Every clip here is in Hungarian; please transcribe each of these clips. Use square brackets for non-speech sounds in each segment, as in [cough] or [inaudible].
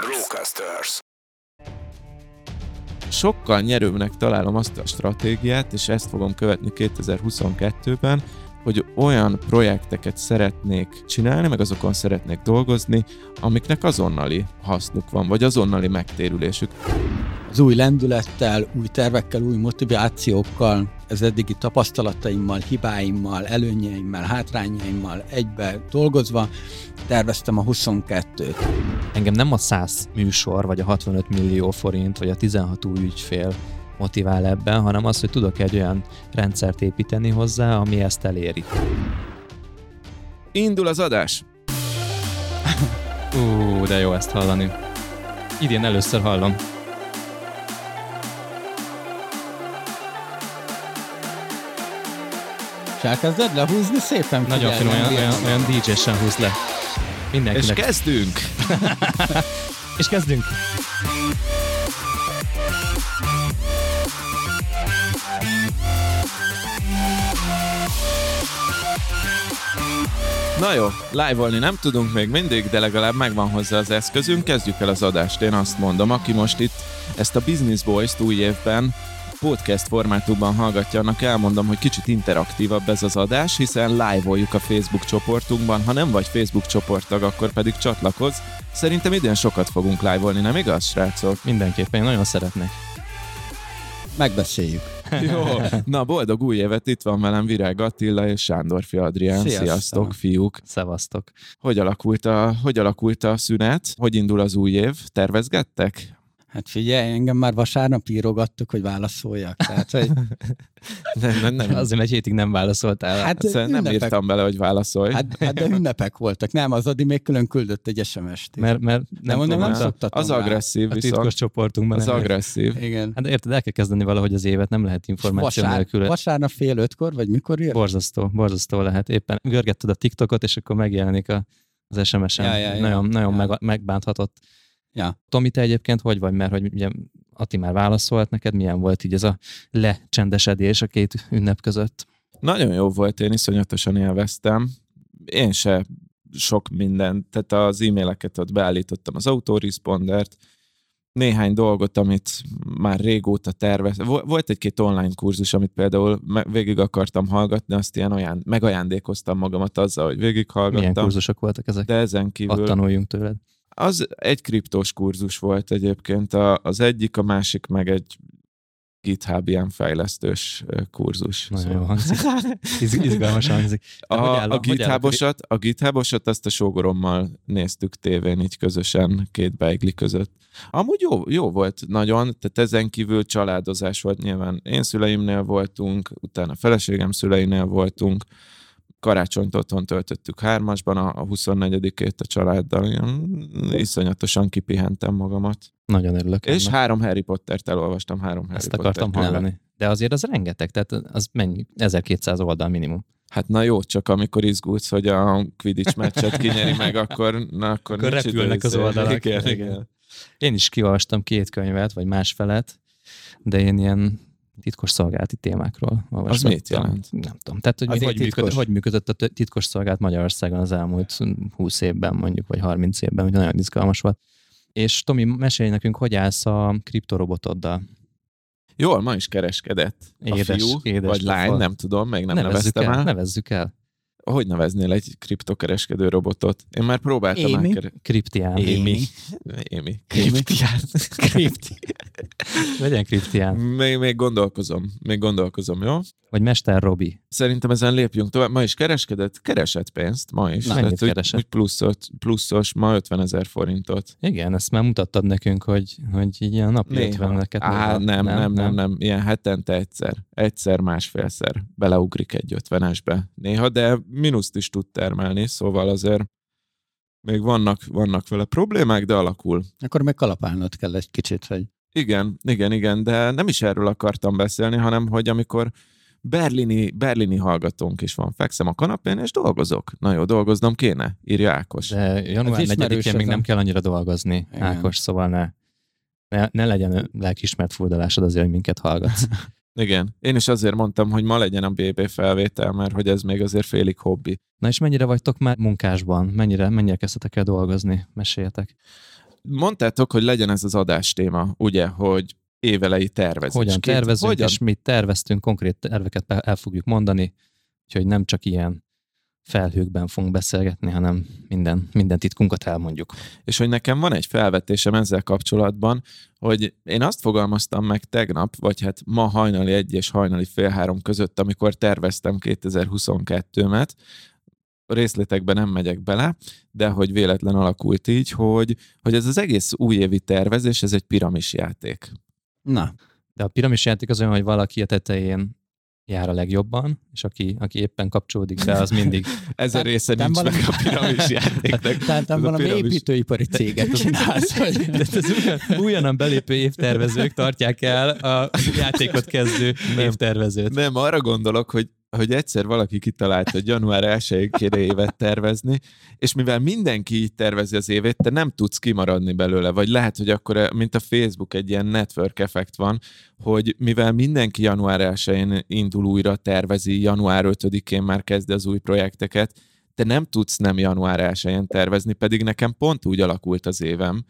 Brocasters. Sokkal nyerőbbnek találom azt a stratégiát, és ezt fogom követni 2022-ben, hogy olyan projekteket szeretnék csinálni, meg azokon szeretnék dolgozni, amiknek azonnali hasznuk van, vagy azonnali megtérülésük. Az új lendülettel, új tervekkel, új motivációkkal, az eddigi tapasztalataimmal, hibáimmal, előnyeimmel, hátrányaimmal egybe dolgozva terveztem a 22-t. Engem nem a 100 műsor, vagy a 65 millió forint, vagy a 16 új ügyfél motivál ebben, hanem az, hogy tudok egy olyan rendszert építeni hozzá, ami ezt eléri. Indul az adás! Ú, de jó ezt hallani. Idén először hallom. És elkezded lehúzni szépen? Nagyon finom, olyan, olyan, olyan DJ-sen húz le. És Mindenkinek. kezdünk! [laughs] és kezdünk. Na jó, live-olni nem tudunk még mindig, de legalább megvan hozzá az eszközünk. Kezdjük el az adást, én azt mondom. Aki most itt ezt a Business Boys-t új évben podcast formátumban hallgatja, annak elmondom, hogy kicsit interaktívabb ez az adás, hiszen live-oljuk a Facebook csoportunkban. Ha nem vagy Facebook csoporttag, akkor pedig csatlakozz. Szerintem idén sokat fogunk live-olni, nem igaz, srácok? Mindenképpen, én nagyon szeretnék. Megbeszéljük. [laughs] Jó, na boldog új évet, itt van velem Virág Attila és Sándorfi Adrián. Sziasztok. Sziasztok, fiúk! Szevasztok. Hogy alakult, a, hogy alakult a szünet? Hogy indul az új év? Tervezgettek? Hát figyelj, engem már vasárnap írogattuk, hogy válaszoljak. Tehát, hogy [laughs] Nem, nem, nem. Azért egy hétig nem válaszoltál. Hát, hát, Szóval nem írtam bele, hogy válaszolj. hát, hát, de ünnepek voltak. Nem, az Adi még külön küldött egy SMS-t. mert, mert nem, nem, nem, nem, a- szoktatom az rá. agresszív a viszont. titkos csoportunkban. Az nem- agresszív. Igen. Hát érted, el kell kezdeni valahogy az évet, nem lehet információ Vasár, nélkül. vasárnap fél ötkor, vagy mikor ír? Borzasztó, borzasztó lehet. Éppen görgetted a TikTokot, és akkor megjelenik a, az SMS-en. Ja, ja, ja. nagyon nagyon Ja. Meg, megbánthatott. Ja. Tomi, te egyébként hogy vagy? Mert hogy ugye Ati már válaszolt neked, milyen volt így ez a lecsendesedés a két ünnep között? Nagyon jó volt, én iszonyatosan élveztem. Én se sok mindent, tehát az e-maileket ott beállítottam az autorespondert, néhány dolgot, amit már régóta tervez. Vo- Volt egy-két online kurzus, amit például végig akartam hallgatni, azt ilyen olyan, megajándékoztam magamat azzal, hogy Milyen végighallgattam. kurzusok voltak ezek? De ezen kívül tanuljunk tőled. Az egy kriptós kurzus volt egyébként, a, az egyik, a másik meg egy GitHub ilyen fejlesztős kurzus. Nagyon jó hangzik. [laughs] Iz- Izgalmas hangzik. De A, áll- a, a GitHubosat, a GitHubosat azt a sógorommal néztük tévén így közösen, két beigli között. Amúgy jó, jó volt nagyon, tehát ezen kívül családozás volt nyilván. Én szüleimnél voltunk, utána feleségem szüleinél voltunk, karácsonyt otthon töltöttük hármasban, a, a 24-ét a családdal, ilyen iszonyatosan kipihentem magamat. Nagyon örülök. És ennek. három Harry Pottert elolvastam, három Harry Ezt akartam Potter könyvet. hallani. De azért az rengeteg, tehát az mennyi? 1200 oldal minimum. Hát na jó, csak amikor izgulsz, hogy a Quidditch meccset kinyeri meg, akkor, na, akkor, Akkor repülnek az izé. oldalak. Igen, Igen. igen. Én is kiolvastam két könyvet, vagy másfelet, de én ilyen titkos szolgálati témákról olvastam. mit jelent? Nem tudom. Tehát, hogy hogy, működött, hogy működött a titkos szolgálat Magyarországon az elmúlt 20 évben mondjuk, vagy 30 évben, hogy nagyon izgalmas volt. És Tomi, mesélj nekünk, hogy állsz a kriptorobotoddal? Jól, ma is kereskedett a Édes- fiú, édes vagy lány, nem tudom, még nem nevezzük neveztem el, el. Nevezzük el. Hogy neveznél egy kriptokereskedő robotot? Én már próbáltam Émi? elkere- Kriptián. Émi. Émi. Kriptián. [laughs] Kripti. Legyen kriptián. Még, még gondolkozom, még gondolkozom, jó? Vagy Mester Robi. Szerintem ezen lépjünk tovább. Ma is kereskedett? Keresett pénzt, ma is. Na, mennyit úgy, keresett? úgy pluszot, pluszos, ma 50 ezer forintot. Igen, ezt már mutattad nekünk, hogy, hogy így ilyen napi Néha. 50 Á, nem, nem, nem, nem, ilyen hetente egyszer, egyszer, másfélszer beleugrik egy ötvenesbe néha, de mínuszt is tud termelni, szóval azért még vannak, vannak vele problémák, de alakul. Akkor meg kalapálnod kell egy kicsit, hogy Igen, igen, igen, de nem is erről akartam beszélni, hanem hogy amikor berlini, berlini hallgatónk is van, fekszem a kanapén, és dolgozok. Na jó, dolgoznom kéne, írja Ákos. De január Az 4-én ismerős még nem kell annyira dolgozni, Igen. Ákos, szóval ne, ne, ne legyen lelkismert furdalásod azért, hogy minket hallgatsz. [laughs] Igen, én is azért mondtam, hogy ma legyen a BB felvétel, mert hogy ez még azért félig hobbi. Na és mennyire vagytok már munkásban? Mennyire, mennyire kezdtetek el dolgozni? Meséljetek. mondtátok, hogy legyen ez az adástéma, ugye, hogy évelei tervezés. Hogyan tervezünk, hogyan? és mit terveztünk, konkrét terveket el fogjuk mondani, úgyhogy nem csak ilyen felhőkben fogunk beszélgetni, hanem minden, minden titkunkat elmondjuk. És hogy nekem van egy felvetésem ezzel kapcsolatban, hogy én azt fogalmaztam meg tegnap, vagy hát ma hajnali egy és hajnali fél három között, amikor terveztem 2022-met, részletekben nem megyek bele, de hogy véletlen alakult így, hogy, hogy ez az egész újévi tervezés, ez egy piramis játék. Na, De a piramis játék az olyan, hogy valaki a tetején jár a legjobban, és aki, aki éppen kapcsolódik be, az mindig [laughs] Ez a Tehát- része nem nincs meg valami- a piramis [laughs] játéknak. tehát nem valami piramis- építőipari [laughs] céget csinálsz, vagy... De ez újonnan, újonnan belépő évtervezők tartják el a játékot kezdő évtervezőt. Nem, arra gondolok, hogy hogy egyszer valaki kitalálta, hogy január 1 kéne évet tervezni, és mivel mindenki így tervezi az évét, te nem tudsz kimaradni belőle, vagy lehet, hogy akkor, mint a Facebook, egy ilyen network effekt van, hogy mivel mindenki január 1 indul újra, tervezi, január 5-én már kezdi az új projekteket, te nem tudsz nem január 1 tervezni, pedig nekem pont úgy alakult az évem,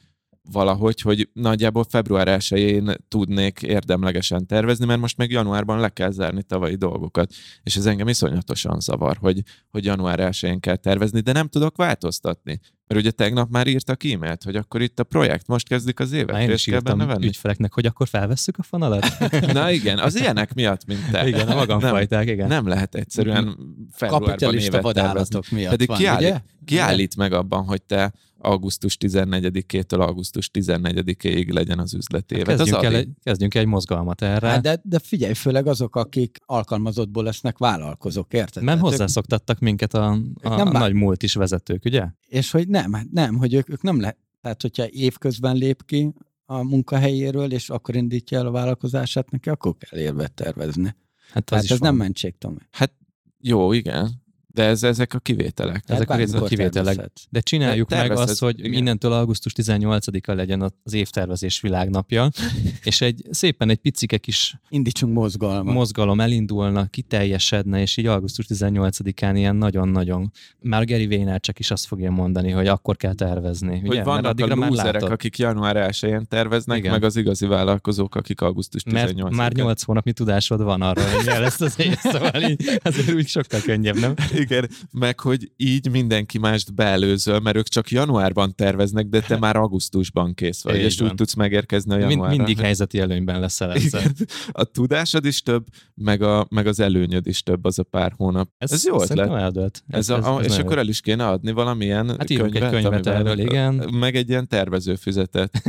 valahogy, hogy nagyjából február 1 tudnék érdemlegesen tervezni, mert most meg januárban le kell zárni tavalyi dolgokat. És ez engem iszonyatosan zavar, hogy, hogy január 1 kell tervezni, de nem tudok változtatni. Mert ugye tegnap már írtak e-mailt, hogy akkor itt a projekt, most kezdik az évet, Már én is kell benne írtam venni. ügyfeleknek, hogy akkor felvesszük a fonalat? [laughs] Na igen, az ilyenek miatt, mint te. igen, a magamfajták, igen. Nem lehet egyszerűen februárban évet vadállatok miatt Pedig van, kiállít, ugye? kiállít meg abban, hogy te augusztus 14-től augusztus 14-ig legyen az üzletévet. Az Kezdjünk el, egy, kezdjünk egy mozgalmat erre. Hát de, de figyelj, főleg azok, akik alkalmazottból lesznek vállalkozók, érted? mert ők- hozzászoktattak minket a, a, nem a nagy múlt is vezetők, ugye? És hogy nem, hát nem, hogy ők, ők nem le, tehát hogyha évközben lép ki a munkahelyéről, és akkor indítja el a vállalkozását neki, akkor kell érvet tervezni. Hát is ez van. nem mentség, Tomi. Hát jó, igen. De ez, ezek a kivételek. Tehát Ezek a bármikor kivételek. tervezhetsz. De csináljuk De meg tervezed, azt, hogy igen. innentől augusztus 18-a legyen az évtervezés világnapja, [laughs] és egy szépen egy picike kis Indítsunk mozgalmat. mozgalom elindulna, kiteljesedne, és így augusztus 18-án ilyen nagyon-nagyon, már Gary Vaynerchuk is azt fogja mondani, hogy akkor kell tervezni. Hogy ugye? Mert vannak addigra a lúzerek, akik január 1 terveznek, Igen. meg az igazi vállalkozók, akik augusztus 18 Mert már 8 hónapnyi tudásod van arra, hogy milyen lesz az év, szóval így azért úgy sokkal könnyebb, nem? [laughs] Igen, meg hogy így mindenki mást beelőzöl, mert ők csak januárban terveznek, de te már augusztusban kész vagy, Így és van. úgy tudsz megérkezni a Mind, januárra. mindig helyzeti előnyben leszel [laughs] ezzel. Igen. A tudásod is több, meg, a, meg az előnyöd is több az a pár hónap. Ez, ez jó ötlet. eldölt. Ez a, a, és nagyon akkor el is kéne adni valamilyen Hát írunk egy könyvet, könyvet erről, igen. Meg egy ilyen tervezőfüzetet.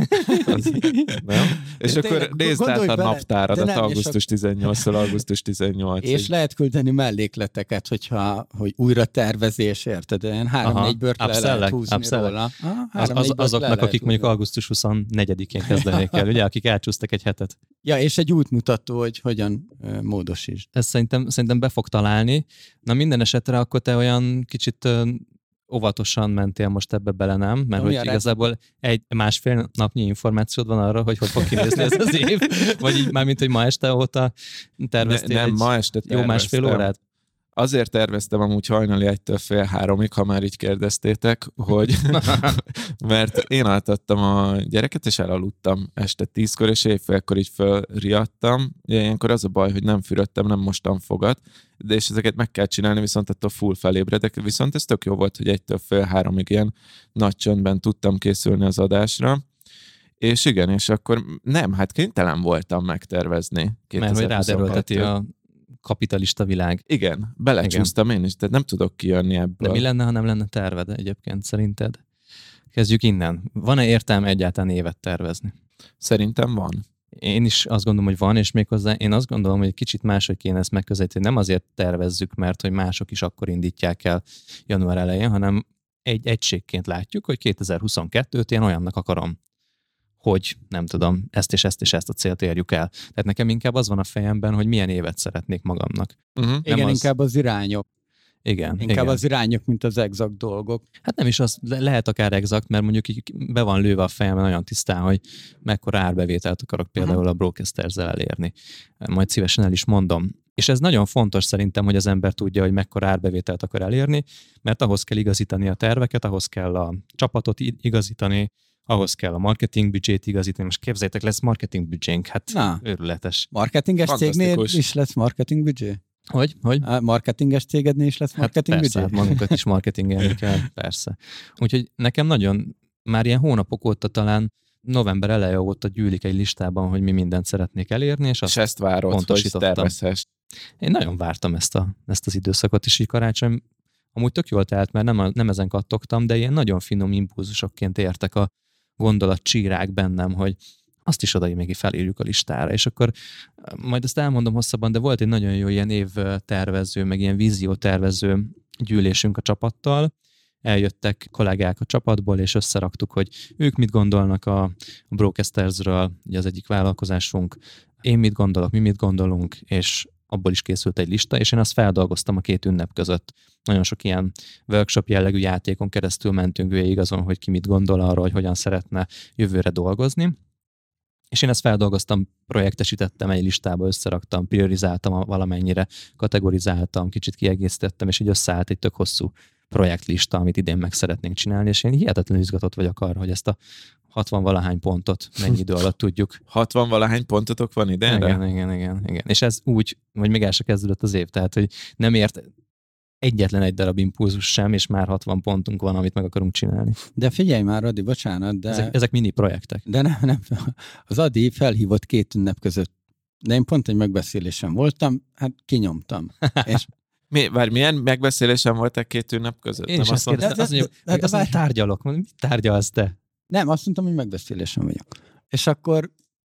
Az, [laughs] nem? És De akkor nézd át a naptáradat és augusztus 18-tól augusztus 18 És lehet küldeni mellékleteket, hogyha, hogy újra tervezés, érted? Ilyen három-négy bört le lehet húzni upsellek. róla. Aha, Az, le azoknak, lehet akik mondjuk augusztus 24-én [laughs] kezdenék el, ugye, akik elcsúsztak egy hetet. Ja, és egy útmutató, hogy hogyan módosítsd. Ez szerintem, szerintem be fog találni. Na minden esetre akkor te olyan kicsit óvatosan mentél most ebbe bele, nem? Mert Ami hogy igazából egy másfél napnyi információd van arra, hogy hogy fog kinézni ez az év, [laughs] vagy így már mint, hogy ma este óta terveztél ne, nem, egy ma este jó másfél órát? Azért terveztem amúgy hajnali egytől fél háromig, ha már így kérdeztétek, hogy [laughs] [laughs] mert én altattam a gyereket, és elaludtam este tízkor, és éjfélkor így fölriadtam. Ilyenkor az a baj, hogy nem fürödtem, nem mostam fogat, de és ezeket meg kell csinálni, viszont attól full felébredek. Viszont ez tök jó volt, hogy egytől fél háromig ilyen nagy csöndben tudtam készülni az adásra. És igen, és akkor nem, hát kénytelen voltam megtervezni. Mert hogy rád 2022-t. erőlteti a kapitalista világ. Igen, belecsúsztam én is, tehát nem tudok kijönni ebből. De mi lenne, ha nem lenne terved egyébként szerinted? Kezdjük innen. Van-e értelme egyáltalán évet tervezni? Szerintem van. Én is azt gondolom, hogy van, és méghozzá én azt gondolom, hogy egy kicsit máshogy kéne ezt megközelíteni. Nem azért tervezzük, mert hogy mások is akkor indítják el január elején, hanem egy egységként látjuk, hogy 2022-t én olyannak akarom, hogy nem tudom, ezt és ezt és ezt a célt érjük el. Tehát nekem inkább az van a fejemben, hogy milyen évet szeretnék magamnak. Uh-huh. Igen, az- inkább az irányok. Igen. Inkább igen. az irányok, mint az exakt dolgok. Hát nem is az, le- lehet akár exakt, mert mondjuk így be van lőve a fejemben nagyon tisztán, hogy mekkora árbevételt akarok például a broadcasterzel elérni. Majd szívesen el is mondom. És ez nagyon fontos szerintem, hogy az ember tudja, hogy mekkora árbevételt akar elérni, mert ahhoz kell igazítani a terveket, ahhoz kell a csapatot igazítani, ahhoz kell a marketing büdzsét igazítani. Most képzeljétek, lesz marketing büdzsénk, hát Na. őrületes. Marketinges cégnél is lesz marketing büdzsé? Hogy? Hogy? A marketinges cégednél is lesz marketing hát persze, büdzsé? hát magunkat is marketingelni [laughs] kell, persze. Úgyhogy nekem nagyon, már ilyen hónapok óta talán november eleje óta gyűlik egy listában, hogy mi mindent szeretnék elérni, és azt És ezt várod, hogy pontosítottam. tervezhess. Én nagyon vártam ezt, a, ezt az időszakot, és így karácsony amúgy tök jól telt, mert nem, nem ezen kattogtam, de ilyen nagyon finom impulzusokként értek a gondolat csírák bennem, hogy azt is oda még felírjuk a listára, és akkor majd ezt elmondom hosszabban, de volt egy nagyon jó ilyen évtervező, meg ilyen víziótervező gyűlésünk a csapattal, eljöttek kollégák a csapatból, és összeraktuk, hogy ők mit gondolnak a, a Broadcastersről, ugye az egyik vállalkozásunk, én mit gondolok, mi mit gondolunk, és abból is készült egy lista, és én azt feldolgoztam a két ünnep között. Nagyon sok ilyen workshop jellegű játékon keresztül mentünk végig azon, hogy ki mit gondol arról, hogy hogyan szeretne jövőre dolgozni. És én ezt feldolgoztam, projektesítettem egy listába, összeraktam, priorizáltam valamennyire, kategorizáltam, kicsit kiegészítettem, és így összeállt egy tök hosszú projektlista, amit idén meg szeretnénk csinálni, és én hihetetlenül izgatott vagyok arra, hogy ezt a 60 valahány pontot mennyi idő alatt tudjuk [laughs] 60 valahány pontotok van idénre? igen, igen, igen, igen. És ez úgy, hogy még el se kezdődött az év, tehát hogy nem ért egyetlen egy darab impulzus sem, és már 60 pontunk van, amit meg akarunk csinálni. De figyelj már, Adi, bocsánat, de, De... Ezek, ezek mini projektek. de nem, nem. Az Adi felhívott két ünnep között. De én pont egy megbeszélésen voltam, hát kinyomtam. És [laughs] Mi, várj, milyen megbeszélésen voltak két ünnep között? Én is azt mondtad- kérdeztem, azt mondja, de- de- azt mondja, de- tárgyalok. Mit tárgyalsz te? nem, azt mondtam, hogy megbeszélésen vagyok. És akkor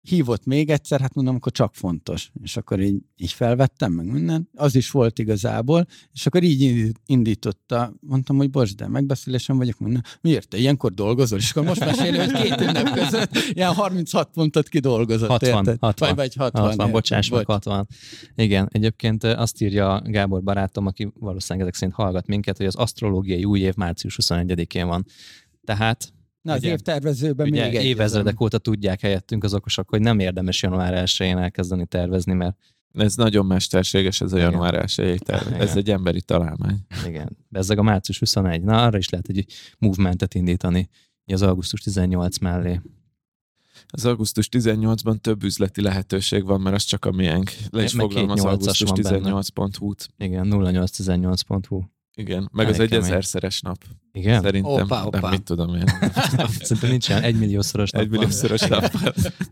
hívott még egyszer, hát mondom, akkor csak fontos. És akkor így, így felvettem meg minden. Az is volt igazából, és akkor így indította. Mondtam, hogy bocs, de megbeszélésen vagyok. Mondom, miért te ilyenkor dolgozol? És akkor most mesélő, hogy két ünnep között ilyen 36 pontot kidolgozott. 60, érted? 60. Vagy, vagy 60. 60, érted? bocsáss meg, Bocs. 60. Igen, egyébként azt írja Gábor barátom, aki valószínűleg ezek szerint hallgat minket, hogy az asztrológiai új év március 21-én van. Tehát Na, az évtervezőben ugye még egy. évezredek óta tudják helyettünk az okosok, hogy nem érdemes január 1-én elkezdeni tervezni, mert Ez nagyon mesterséges, ez a Igen. január 1 terv. Ez egy emberi találmány. igen, bezzeg a március 21, na arra is lehet egy movementet indítani az augusztus 18 mellé. Az augusztus 18-ban több üzleti lehetőség van, mert az csak a miénk. Le is foglalom az augusztus nyolcas van benne. 18.hu-t. Igen, 0818.hu. Igen, meg Elég az egy kemény. ezerszeres nap. Igen? Szerintem. Hoppá, hoppá. Nem, mit tudom én. Szerintem nincs olyan egymilliószoros [laughs] nap egy van. milliószoros nap.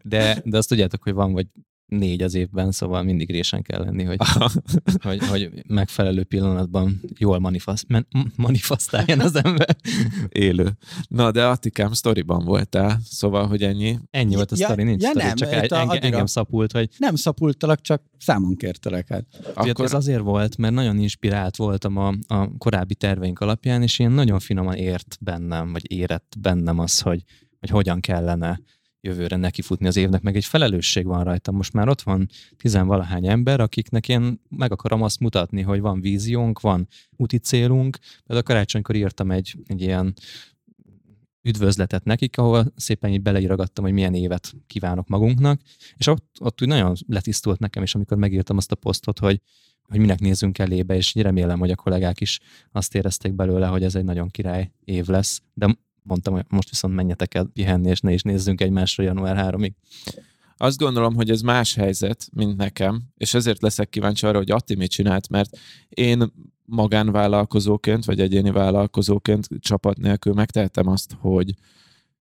De, de azt tudjátok, hogy van vagy négy az évben, szóval mindig résen kell lenni, hogy, [laughs] hogy, hogy megfelelő pillanatban jól manifest, men, manifestáljon az ember. Élő. Na, de Attikám sztoriban voltál, szóval, hogy ennyi. Ennyi volt a Ja- sztori, nincs ja sztori, nem, csak itt egy, a engem, engem szapult, hogy Nem szapultalak, csak számon kértelek hát. Akkor... Ez azért volt, mert nagyon inspirált voltam a, a korábbi terveink alapján, és ilyen nagyon finoman ért bennem, vagy érett bennem az, hogy, hogy hogyan kellene jövőre nekifutni az évnek, meg egy felelősség van rajta. Most már ott van tizenvalahány ember, akiknek én meg akarom azt mutatni, hogy van víziónk, van úti célunk. Például a karácsonykor írtam egy, egy ilyen üdvözletet nekik, ahol szépen így beleíragattam, hogy milyen évet kívánok magunknak, és ott, ott úgy nagyon letisztult nekem is, amikor megírtam azt a posztot, hogy, hogy minek nézzünk elébe, és remélem, hogy a kollégák is azt érezték belőle, hogy ez egy nagyon király év lesz, de mondtam, hogy most viszont menjetek el pihenni, és ne is nézzünk egymásra január 3-ig. Azt gondolom, hogy ez más helyzet, mint nekem, és ezért leszek kíváncsi arra, hogy Atti mit csinált, mert én magánvállalkozóként, vagy egyéni vállalkozóként csapat nélkül megtehetem azt, hogy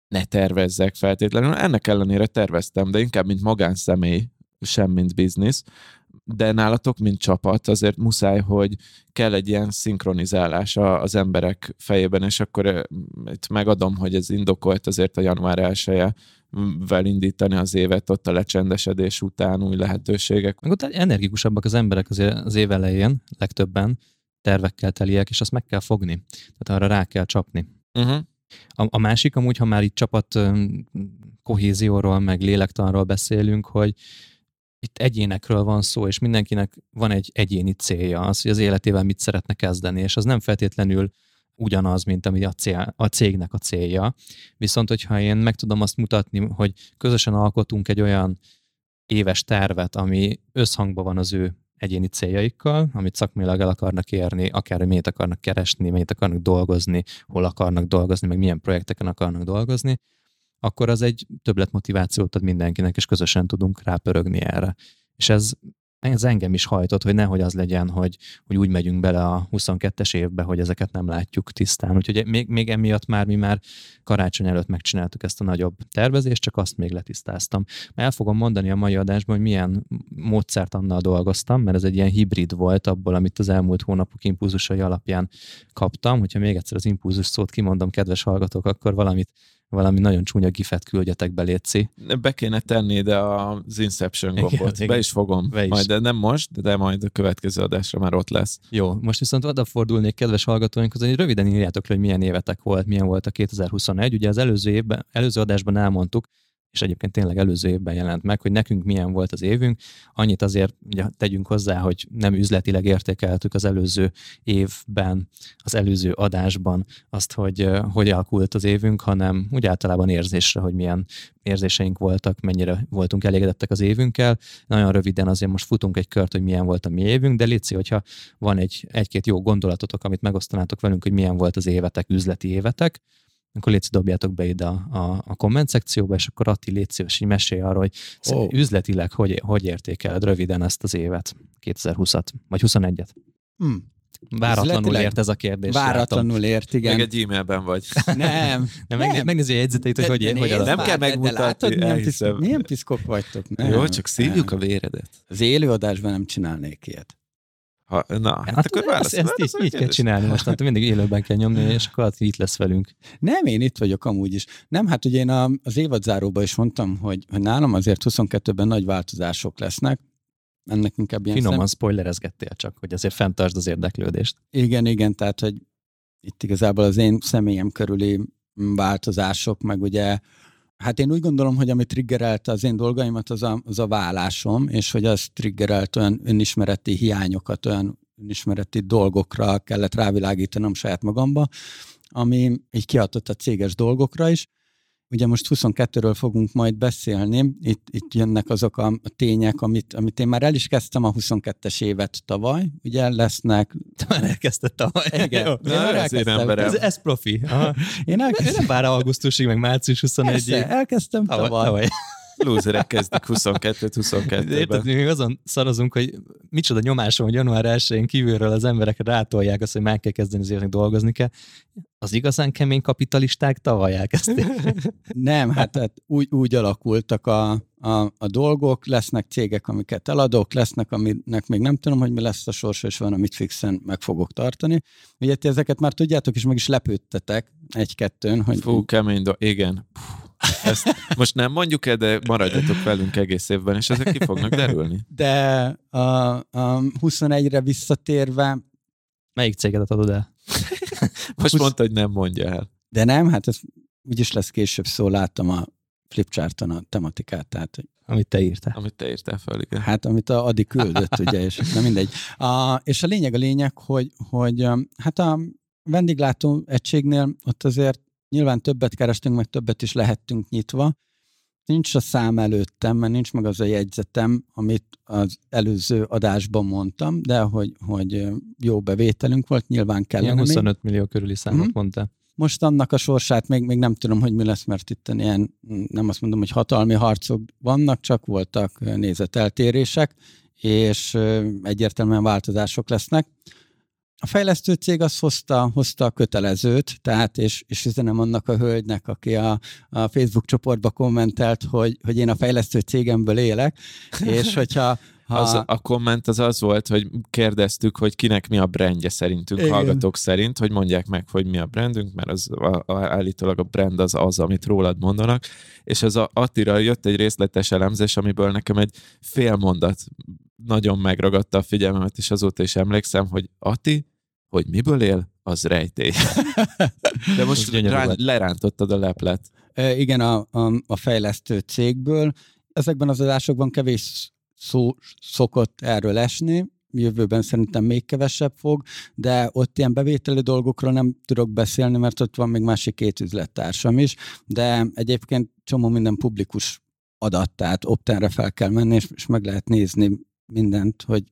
ne tervezzek feltétlenül. Ennek ellenére terveztem, de inkább mint magánszemély, sem mint biznisz. De nálatok, mint csapat, azért muszáj, hogy kell egy ilyen szinkronizálás az emberek fejében, és akkor itt megadom, hogy ez indokolt azért a január 1 vel indítani az évet ott a lecsendesedés után új lehetőségek. Meg ott energikusabbak az emberek azért az év elején, legtöbben tervekkel teliek, és azt meg kell fogni. Tehát arra rá kell csapni. Uh-huh. A, a másik amúgy, ha már itt csapat kohézióról, meg lélektanról beszélünk, hogy itt egyénekről van szó, és mindenkinek van egy egyéni célja, az, hogy az életével mit szeretne kezdeni, és az nem feltétlenül ugyanaz, mint ami a, cél, a cégnek a célja. Viszont, hogyha én meg tudom azt mutatni, hogy közösen alkotunk egy olyan éves tervet, ami összhangban van az ő egyéni céljaikkal, amit szakmailag el akarnak érni, akár hogy miért akarnak keresni, miért akarnak dolgozni, hol akarnak dolgozni, meg milyen projekteken akarnak dolgozni, akkor az egy többlet motivációt ad mindenkinek, és közösen tudunk rápörögni erre. És ez ez engem is hajtott, hogy nehogy az legyen, hogy, hogy úgy megyünk bele a 22-es évbe, hogy ezeket nem látjuk tisztán. Úgyhogy még, még emiatt már mi már karácsony előtt megcsináltuk ezt a nagyobb tervezést, csak azt még letisztáztam. El fogom mondani a mai adásban, hogy milyen módszert annal dolgoztam, mert ez egy ilyen hibrid volt abból, amit az elmúlt hónapok impulzusai alapján kaptam. Hogyha még egyszer az impulzus szót kimondom, kedves hallgatók, akkor valamit valami nagyon csúnya gifet küldjetek be, Léci. Be kéne tenni ide az Inception gombot. Igen, be is fogom. Be is. Majd, de nem most, de majd a következő adásra már ott lesz. Jó, most viszont odafordulnék kedves hallgatóinkhoz, hogy röviden írjátok le, hogy milyen évetek volt, milyen volt a 2021. Ugye az előző évben, előző adásban elmondtuk, és egyébként tényleg előző évben jelent meg, hogy nekünk milyen volt az évünk. Annyit azért ugye, tegyünk hozzá, hogy nem üzletileg értékeltük az előző évben, az előző adásban azt, hogy hogy alakult az évünk, hanem úgy általában érzésre, hogy milyen érzéseink voltak, mennyire voltunk elégedettek az évünkkel. Nagyon röviden azért most futunk egy kört, hogy milyen volt a mi évünk, de Lici, hogyha van egy, egy-két jó gondolatotok, amit megosztanátok velünk, hogy milyen volt az évetek, üzleti évetek, akkor légy dobjátok be ide a, a, a komment szekcióba, és akkor Atti légy szíves, hogy mesélj arról, hogy oh. üzletileg hogy, hogy értékeled röviden ezt az évet, 2020-at, vagy 21-et. Hmm. Váratlanul ért ez a kérdés. Váratlanul látom. ért, igen. Meg egy e-mailben vagy. [laughs] Nem. nem. Meg, megnézi a jegyzeteit, hogy hogy, hogy Nem kell megmutatni, milyen, piszkok, milyen piszkok vagytok. Nem. Jó, csak szívjuk nem. a véredet. Az élőadásban nem csinálnék ilyet. Ha, na, hát, hát akkor válasz, ezt, ezt így, így kell csinálni most, hát mindig élőben kell nyomni, [laughs] és akkor hát itt lesz velünk. Nem, én itt vagyok amúgy is. Nem, hát ugye én az évadzáróban is mondtam, hogy, hogy nálam azért 22-ben nagy változások lesznek, ennek inkább ilyen Finoman szem... spoilerezgettél csak, hogy azért fenntartsd az érdeklődést. Igen, igen, tehát, hogy itt igazából az én személyem körüli változások, meg ugye Hát én úgy gondolom, hogy ami triggerelte az én dolgaimat, az a, az a vállásom, és hogy az triggerelt olyan önismereti hiányokat, olyan önismereti dolgokra kellett rávilágítanom saját magamba, ami így kiadott a céges dolgokra is, Ugye most 22-ről fogunk majd beszélni, itt, itt jönnek azok a, tények, amit, amit én már el is kezdtem a 22-es évet tavaly, ugye lesznek... Te már elkezdted tavaly. Igen. Jó, Na, elkezdtem. Ez, ez profi. Aha. Én elkezdtem. Nem vár augusztusig, meg március 21 ig elkezdtem tavaly. tavaly. Lúzerek kezdik 22-22-ben. Érted, mi még azon szarozunk, hogy micsoda nyomásom, hogy január 1-én kívülről az emberek rátolják azt, hogy meg kell kezdeni azért dolgozni kell. Az igazán kemény kapitalisták tavaly elkezdték. [laughs] Nem, hát, hát úgy, úgy alakultak a, a, a dolgok, lesznek cégek, amiket eladok, lesznek, aminek még nem tudom, hogy mi lesz a sorsa, és van, amit fixen meg fogok tartani. Ugye ti ezeket már tudjátok, és meg is lepődtetek egy-kettőn. Hogy Fú, kemény do- igen. Puh ezt most nem mondjuk el, de maradjatok velünk egész évben, és ezek ki fognak derülni. De a, a 21-re visszatérve... Melyik cégedet adod el? [laughs] most 20... mondta, hogy nem mondja el. De nem, hát ez úgyis lesz később szó, láttam a flipcharton a tematikát, tehát hogy amit te írtál. Amit te írtál fel, igen. Hát, amit a Adi küldött, ugye, és nem mindegy. A, és a lényeg a lényeg, hogy, hogy hát a vendéglátó egységnél ott azért Nyilván többet kerestünk, meg többet is lehettünk nyitva. Nincs a szám előttem, mert nincs meg az a jegyzetem, amit az előző adásban mondtam, de hogy, hogy jó bevételünk volt, nyilván kellene Ilyen 25 még. millió körüli számot mm-hmm. mondta. Most annak a sorsát még, még nem tudom, hogy mi lesz, mert itt ilyen, nem azt mondom, hogy hatalmi harcok vannak, csak voltak nézeteltérések, és egyértelműen változások lesznek. A fejlesztő cég az hozta, hozta a kötelezőt, tehát és, és üzenem annak a hölgynek, aki a, a Facebook csoportba kommentelt, hogy, hogy én a fejlesztő cégemből élek, és [laughs] hogyha ha... Az, a komment az az volt, hogy kérdeztük, hogy kinek mi a brandje szerintünk, Igen. hallgatók szerint, hogy mondják meg, hogy mi a brandünk, mert az a, a, állítólag a brand az az, amit rólad mondanak, és az a Attira jött egy részletes elemzés, amiből nekem egy fél mondat nagyon megragadta a figyelmemet, és azóta is emlékszem, hogy Ati, hogy miből él, az rejtély. [laughs] De most rá, lerántottad a leplet. E, igen, a, a, a fejlesztő cégből. Ezekben az adásokban kevés szó szokott erről esni, jövőben szerintem még kevesebb fog, de ott ilyen bevételi dolgokról nem tudok beszélni, mert ott van még másik két üzlettársam is, de egyébként csomó minden publikus adat, tehát optenre fel kell menni, és, és meg lehet nézni mindent, hogy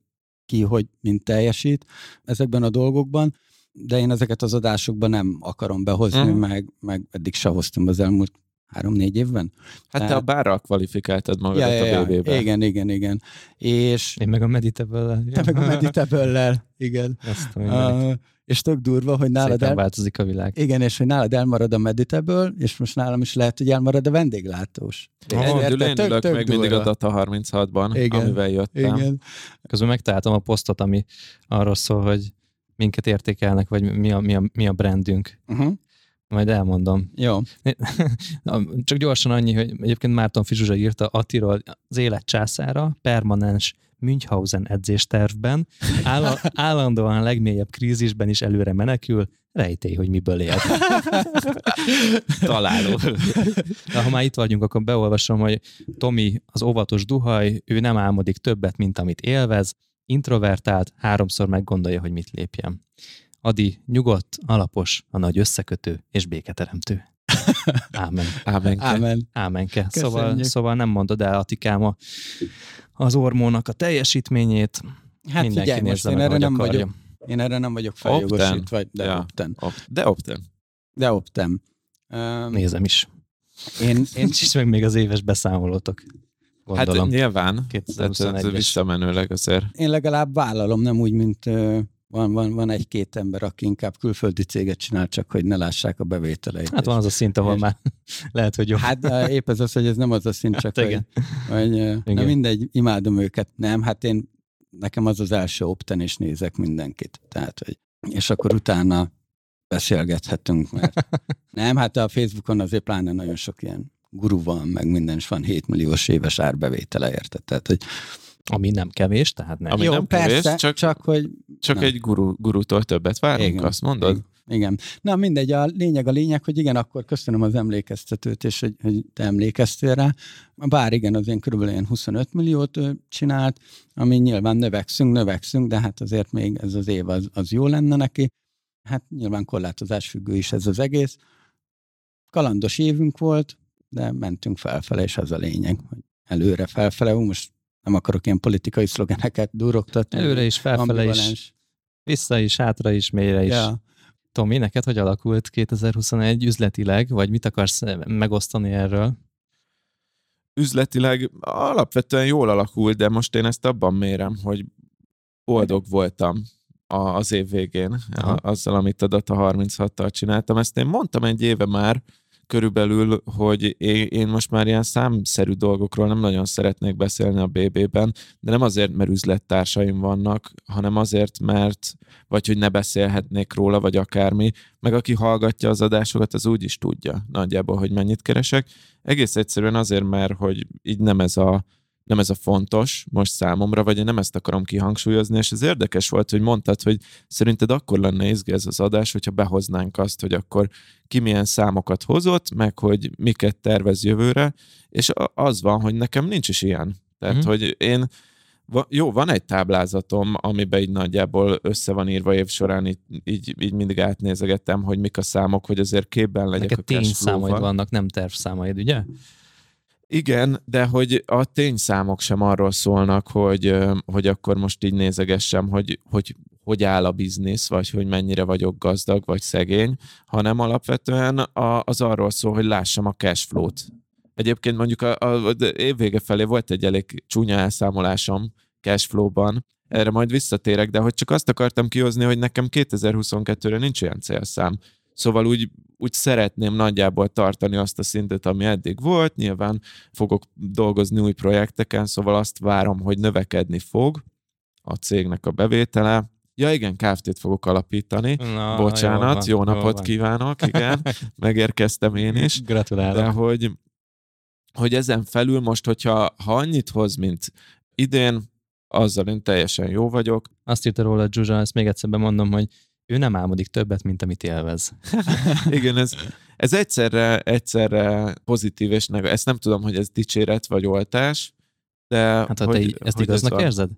ki, hogy mint teljesít ezekben a dolgokban, de én ezeket az adásokban nem akarom behozni, mm. meg, meg eddig se hoztam az elmúlt három-négy évben. Hát te a bárral kvalifikáltad magadat Ja, ja, a ja, BB-be. igen, igen, igen. És Én meg a meditable te meg a meditable igen. Azt. Uh, és tök durva, hogy nálad Szépen el... változik a világ. Igen, és hogy nálad elmarad a meditable, és most nálam is lehet, hogy elmarad a vendéglátós. Mondjuk, én Tök- ülök tök még mindig a durva. Data 36-ban, Igen. amivel jöttem. Igen. Közben megtaláltam a posztot, ami arról szól, hogy minket értékelnek, vagy mi a, mi a, mi a brandünk. Uh-huh. Majd elmondom. Jó. [laughs] Csak gyorsan annyi, hogy egyébként Márton Fizsuzsa írta Attiról az élet császára, permanens Münchhausen edzéstervben, áll, [laughs] állandóan legmélyebb krízisben is előre menekül, rejtély, hogy miből él. [laughs] Találó. De ha már itt vagyunk, akkor beolvasom, hogy Tomi az óvatos duhaj, ő nem álmodik többet, mint amit élvez, introvertált, háromszor meggondolja, hogy mit lépjen. Adi nyugodt, alapos, a nagy összekötő és béketeremtő. Ámen. [laughs] Ámen. Ámen. Ámenke. Szóval, Köszönjük. szóval nem mondod el, Atikám, a, az ormónak a teljesítményét. Hát Mindenki figyelj, most nézze én meg, erre nem akarja. vagyok, én erre nem vagyok feljogosítva, de Ja. opten. Op- De opten. De opten. Um, Nézem is. én, [laughs] én, is meg még az éves beszámolótok. Gondolom. Hát nyilván, tehát 2021-es. visszamenőleg azért. én legalább vállalom, nem úgy, mint ö, van, van, van egy-két ember, aki inkább külföldi céget csinál, csak hogy ne lássák a bevételeit. Hát van az a szint, ahol és- már [laughs] lehet, hogy jó. Hát épp ez az, hogy ez nem az a szint, csak Hát hogy, igen. hogy na Igen. mindegy, imádom őket. Nem, hát én, nekem az az első opten, és nézek mindenkit. Tehát, hogy, és akkor utána beszélgethetünk, mert [laughs] nem, hát a Facebookon azért pláne nagyon sok ilyen guru van, meg minden is van 7 milliós éves árbevétele, érted? Tehát, hogy Ami nem kevés, tehát nem. Ami jó, nem persze, kevés, csak, csak- hogy Csak Nem. egy guru, gurutól többet várunk, Igen. azt mondod? Igen. Igen. Na mindegy, a lényeg a lényeg, hogy igen, akkor köszönöm az emlékeztetőt, és hogy, hogy te emlékeztél rá. Bár igen, az én körülbelül ilyen 25 milliót csinált, ami nyilván növekszünk, növekszünk, de hát azért még ez az év az, az jó lenne neki. Hát nyilván korlátozás függő is ez az egész. Kalandos évünk volt, de mentünk felfele, és az a lényeg, hogy előre felfele. Most nem akarok ilyen politikai szlogeneket durogtatni. Előre is, felfele is, vissza is, hátra is, mélyre is. Ja. Tomi, neked hogy alakult 2021 üzletileg, vagy mit akarsz megosztani erről? üzletileg alapvetően jól alakult, de most én ezt abban mérem, hogy boldog voltam a, az év végén Aha. azzal, amit a Data 36-tal csináltam. Ezt én mondtam egy éve már, körülbelül, hogy én, most már ilyen számszerű dolgokról nem nagyon szeretnék beszélni a BB-ben, de nem azért, mert üzlettársaim vannak, hanem azért, mert vagy hogy ne beszélhetnék róla, vagy akármi, meg aki hallgatja az adásokat, az úgy is tudja nagyjából, hogy mennyit keresek. Egész egyszerűen azért, mert hogy így nem ez a nem ez a fontos most számomra, vagy én nem ezt akarom kihangsúlyozni, és ez érdekes volt, hogy mondtad, hogy szerinted akkor lenne izgi ez az adás, hogyha behoznánk azt, hogy akkor ki milyen számokat hozott, meg hogy miket tervez jövőre, és az van, hogy nekem nincs is ilyen. Tehát, Mhm. mm. hogy én jó, van egy táblázatom, amiben így nagyjából össze van írva év során, így, így, így mindig átnézegettem, hogy mik a számok, hogy azért képben legyek Neked a tényszámaid vannak, nem tervszámaid, ugye? Igen, de hogy a tényszámok sem arról szólnak, hogy, hogy akkor most így nézegessem, hogy, hogy hogy áll a biznisz, vagy hogy mennyire vagyok gazdag, vagy szegény, hanem alapvetően a, az arról szól, hogy lássam a cash flow-t. Egyébként mondjuk a, a, a évvége felé volt egy elég csúnya elszámolásom cash flow-ban, erre majd visszatérek, de hogy csak azt akartam kihozni, hogy nekem 2022-re nincs olyan célszám. Szóval úgy, úgy szeretném nagyjából tartani azt a szintet, ami eddig volt. Nyilván fogok dolgozni új projekteken, szóval azt várom, hogy növekedni fog a cégnek a bevétele. Ja igen, Kft-t fogok alapítani. Na, Bocsánat, jó, van, napot van. kívánok, [laughs] igen, megérkeztem én is. Gratulálok. De hogy, hogy ezen felül most, hogyha ha annyit hoz, mint idén, azzal én teljesen jó vagyok. Azt írta róla Zsuzsa, ezt még egyszer bemondom, hogy ő nem álmodik többet, mint amit élvez. [laughs] Igen, ez, ez egyszerre, egyszerre pozitív és negatív. Ezt nem tudom, hogy ez dicséret vagy oltás, de Hát ha hogy, te így, ezt hogy ez igaznak van. érzed?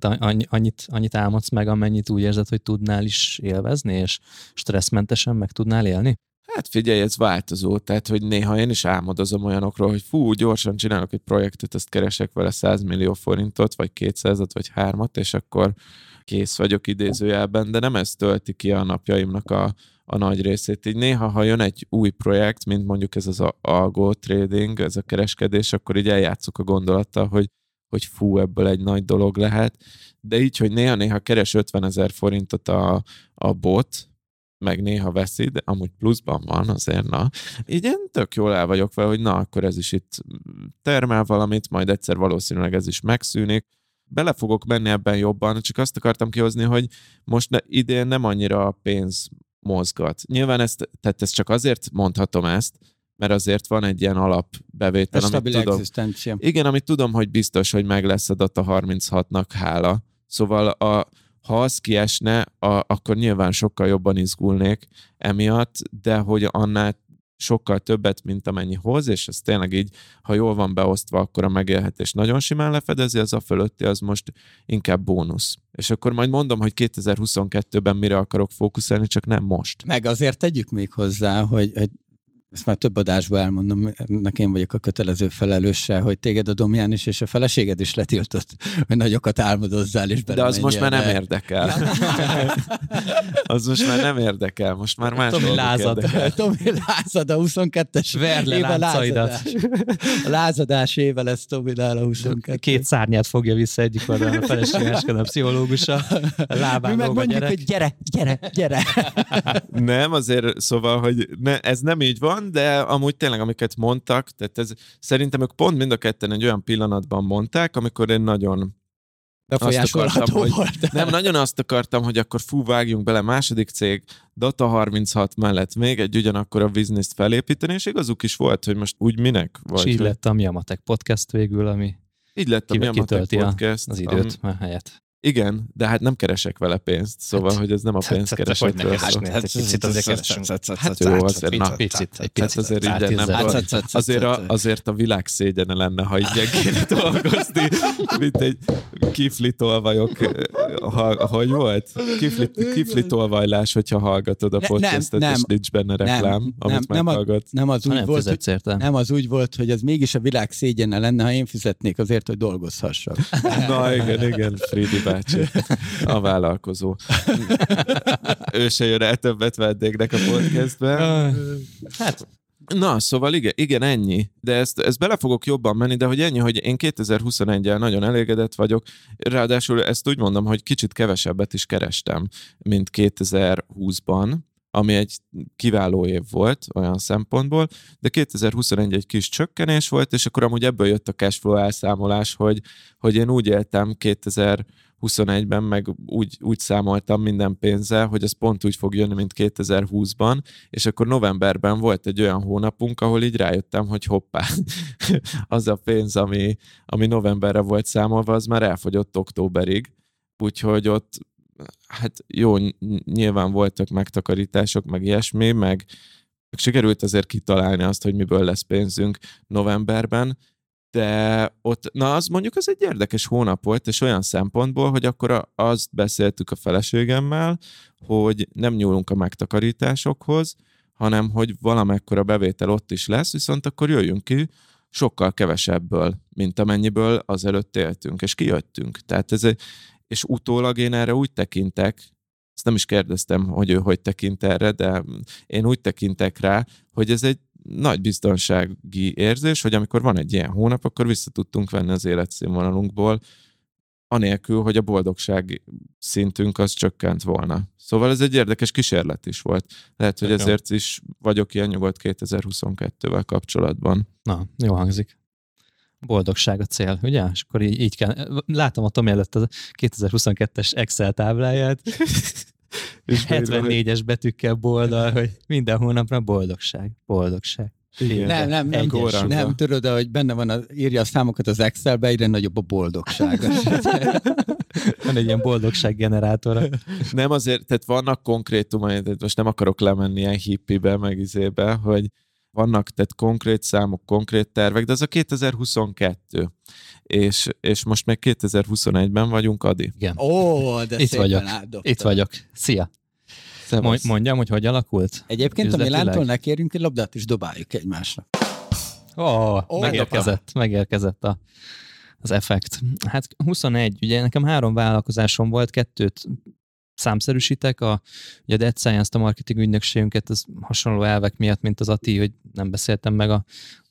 Hát annyi, annyit, annyit álmodsz meg, amennyit úgy érzed, hogy tudnál is élvezni, és stresszmentesen meg tudnál élni? Hát figyelj, ez változó, tehát hogy néha én is álmodozom olyanokról, hogy fú, gyorsan csinálok egy projektet, ezt keresek vele 100 millió forintot, vagy 200 vagy hármat, és akkor kész vagyok idézőjelben, de nem ez tölti ki a napjaimnak a, a nagy részét. Így néha, ha jön egy új projekt, mint mondjuk ez az algo trading, ez a kereskedés, akkor így eljátszok a gondolattal, hogy, hogy fú, ebből egy nagy dolog lehet. De így, hogy néha-néha keres 50 ezer forintot a, a bot, meg néha veszi, de amúgy pluszban van azért, na. Így én tök jól el vagyok vele, hogy na, akkor ez is itt termel valamit, majd egyszer valószínűleg ez is megszűnik. Bele fogok menni ebben jobban, csak azt akartam kihozni, hogy most ne, idén nem annyira a pénz mozgat. Nyilván ezt, tehát ezt csak azért mondhatom ezt, mert azért van egy ilyen alapbevétel, A amit tudom. egzisztencia. Igen, amit tudom, hogy biztos, hogy meg lesz a Data 36-nak hála. Szóval a, ha az kiesne, a, akkor nyilván sokkal jobban izgulnék emiatt, de hogy annál sokkal többet, mint amennyi hoz, és ez tényleg így, ha jól van beosztva, akkor a megélhetés nagyon simán lefedezi, az a fölötti az most inkább bónusz. És akkor majd mondom, hogy 2022-ben mire akarok fókuszálni, csak nem most. Meg azért tegyük még hozzá, hogy, hogy ezt már több adásban elmondom, ennek én vagyok a kötelező felelőse, hogy téged a Domján is, és a feleséged is letiltott, hogy nagyokat álmodozzál, és De az most már nem érdekel. [laughs] az most már nem érdekel, most már más Tomi lázad. érdekel. [laughs] Tomi lázad a 22-es Verd le éve lázadás. A lázadás éve lesz Tominál a 22. Két szárnyát fogja vissza egyik oldalon a feleségeskedő a pszichológusa, a Mi lábán meg lóg a mondjuk, gyerek. hogy gyere, gyere, gyere. Nem, azért, szóval, hogy ne, ez nem így van, de amúgy tényleg, amiket mondtak, tehát ez, szerintem ők pont mind a ketten egy olyan pillanatban mondták, amikor én nagyon Befolyásolható hogy- volt. Nem, nagyon azt akartam, hogy akkor fú, vágjunk bele, második cég, Data 36 mellett még egy ugyanakkor a bizniszt felépíteni, és igazuk is volt, hogy most úgy minek? És Vagy így hogy- lett a Miamatek podcast végül, ami így lett a Miamatek podcast. az időt már helyett. Igen, de hát nem keresek vele pénzt, szóval, Hát, hogy ez nem a hát, pénzkeresetről hogy ne szól. keresnél? egy picit azért keresünk. Hát jó, azért, na, Picit, egy Hát picit. azért így, nem. Hát, hát, hát, Azért a, hát, azért a világ szégyene lenne, ha így kéne [laughs] dolgozni, mint egy kifli tolvajok, ha, hogy volt? Kifli, kifli tolvajlás, hogyha hallgatod a podcastet, és nincs benne reklám, amit meghallgat. Nem az úgy volt, nem az úgy volt, hogy ez mégis a világ szégyene lenne, ha én fizetnék azért, hogy dolgozhassak. Na igen, igen, Fridi bácsi, a vállalkozó. ő se jön el többet vendégnek a podcastben. Hát, Na, szóval igen, igen, ennyi. De ezt, ezt bele fogok jobban menni, de hogy ennyi, hogy én 2021-el nagyon elégedett vagyok. Ráadásul ezt úgy mondom, hogy kicsit kevesebbet is kerestem, mint 2020-ban, ami egy kiváló év volt olyan szempontból, de 2021 egy kis csökkenés volt, és akkor amúgy ebből jött a cashflow elszámolás, hogy, hogy én úgy éltem 2021-ben, meg úgy, úgy számoltam minden pénzzel, hogy ez pont úgy fog jönni, mint 2020-ban, és akkor novemberben volt egy olyan hónapunk, ahol így rájöttem, hogy hoppá, [laughs] az a pénz, ami, ami novemberre volt számolva, az már elfogyott októberig, úgyhogy ott hát jó, ny- nyilván voltak megtakarítások, meg ilyesmi, meg, meg sikerült azért kitalálni azt, hogy miből lesz pénzünk novemberben, de ott, na az mondjuk az egy érdekes hónap volt, és olyan szempontból, hogy akkor a- azt beszéltük a feleségemmel, hogy nem nyúlunk a megtakarításokhoz, hanem hogy valamekkora bevétel ott is lesz, viszont akkor jöjjünk ki sokkal kevesebből, mint amennyiből azelőtt éltünk, és kijöttünk. Tehát ez és utólag én erre úgy tekintek, ezt nem is kérdeztem, hogy ő hogy tekint erre, de én úgy tekintek rá, hogy ez egy nagy biztonsági érzés, hogy amikor van egy ilyen hónap, akkor vissza tudtunk venni az életszínvonalunkból, anélkül, hogy a boldogság szintünk az csökkent volna. Szóval ez egy érdekes kísérlet is volt. Lehet, hogy ezért is vagyok ilyen nyugodt 2022-vel kapcsolatban. na, jó hangzik. Boldogság a cél, ugye? És akkor így, így kell. Látom a Tomi előtt a 2022-es Excel tábláját, [laughs] És 74-es betűkkel boldal, hogy minden hónapra boldogság, boldogság. Igen. Nem, nem, nem, nem, nem tudod, hogy benne van, a, írja a számokat az Excelbe, egyre nagyobb a boldogság. [laughs] Van egy ilyen boldogság generátora. Nem azért, tehát vannak konkrétumai, tehát most nem akarok lemenni ilyen hippibe, meg izébe, hogy vannak tehát konkrét számok, konkrét tervek, de az a 2022. És, és most meg 2021-ben vagyunk, Adi. Igen. Ó, de Itt szépen vagyok. átdobtad. Itt vagyok. Szia. Szevasz. mondjam, hogy hogy alakult? Egyébként a? Milántól ne kérjünk egy labdát, és dobáljuk egymásnak. Ó, oh, Ó, megérkezett, megérkezett a, az effekt. Hát 21, ugye nekem három vállalkozásom volt, kettőt számszerűsítek, a, ugye a Dead Science, a marketing ügynökségünket, az hasonló elvek miatt, mint az Ati, hogy nem beszéltem meg a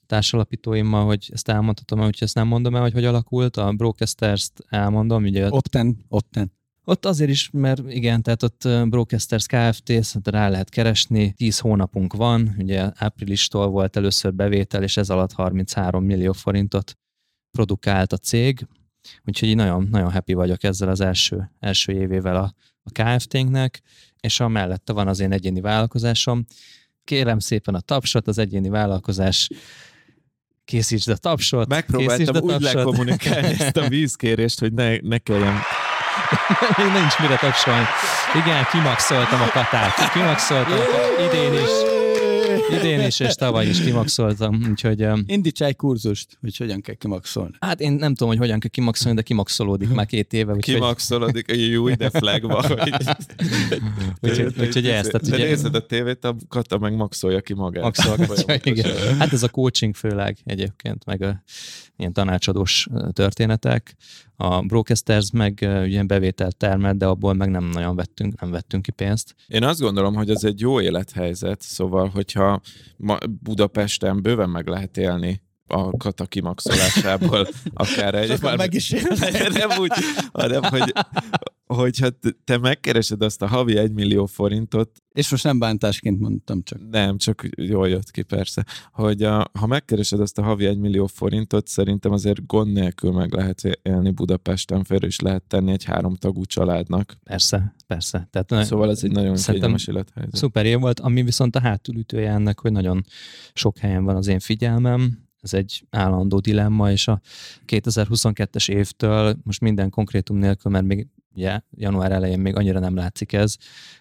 társalapítóimmal, hogy ezt elmondhatom, hogy ezt nem mondom el, hogy hogy alakult. A Brocasters-t elmondom. Ugye Opten, Opten. Ott azért is, mert igen, tehát ott Brocasters Kft. rá lehet keresni, 10 hónapunk van, ugye áprilistól volt először bevétel, és ez alatt 33 millió forintot produkált a cég, úgyhogy nagyon, nagyon happy vagyok ezzel az első, első évével a, a Kft-nknek, és a mellette van az én egyéni vállalkozásom. Kérem szépen a tapsot, az egyéni vállalkozás készítsd a tapsot. Megpróbáltam a úgy lekommunikálni [laughs] ezt a vízkérést, hogy ne, ne kelljen még nincs mire tapsolni. Igen, kimaxoltam a katát. Kimaxoltam a katát. Idén is. Idén is, és tavaly is kimaxoltam, úgyhogy... Indíts egy kurzust, hogy hogyan kell kimaxolni. Hát én nem tudom, hogy hogyan kell kimaxolni, de kimaxolódik már két éve. Úgyhogy... Kimaxolódik, jó ide flagba. úgyhogy, úgyhogy ez. Tehát ugye... nézed a tévét, a Kata meg maxolja ki magát. Maxolgatja, igen. Hát ez a coaching főleg egyébként, meg a ilyen tanácsadós történetek. A Brocasters meg ugye bevételt termelt, de abból meg nem nagyon vettünk, nem vettünk ki pénzt. Én azt gondolom, hogy ez egy jó élethelyzet, szóval, hogyha ma Budapesten bőven meg lehet élni a kata kimaxolásából, akár egy... Már meg is [laughs] nem úgy, hanem hogy, hogyha te megkeresed azt a havi egy millió forintot... És most nem bántásként mondtam csak. Nem, csak jól jött ki persze. Hogy a, ha megkeresed azt a havi egy millió forintot, szerintem azért gond nélkül meg lehet élni Budapesten, félre is lehet tenni egy háromtagú családnak. Persze, persze. Tehát szóval ez egy nagyon kényelmes élethelyzet. Szuper év volt, ami viszont a hátulütője ennek, hogy nagyon sok helyen van az én figyelmem, ez egy állandó dilemma, és a 2022-es évtől most minden konkrétum nélkül, mert még ugye január elején még annyira nem látszik ez,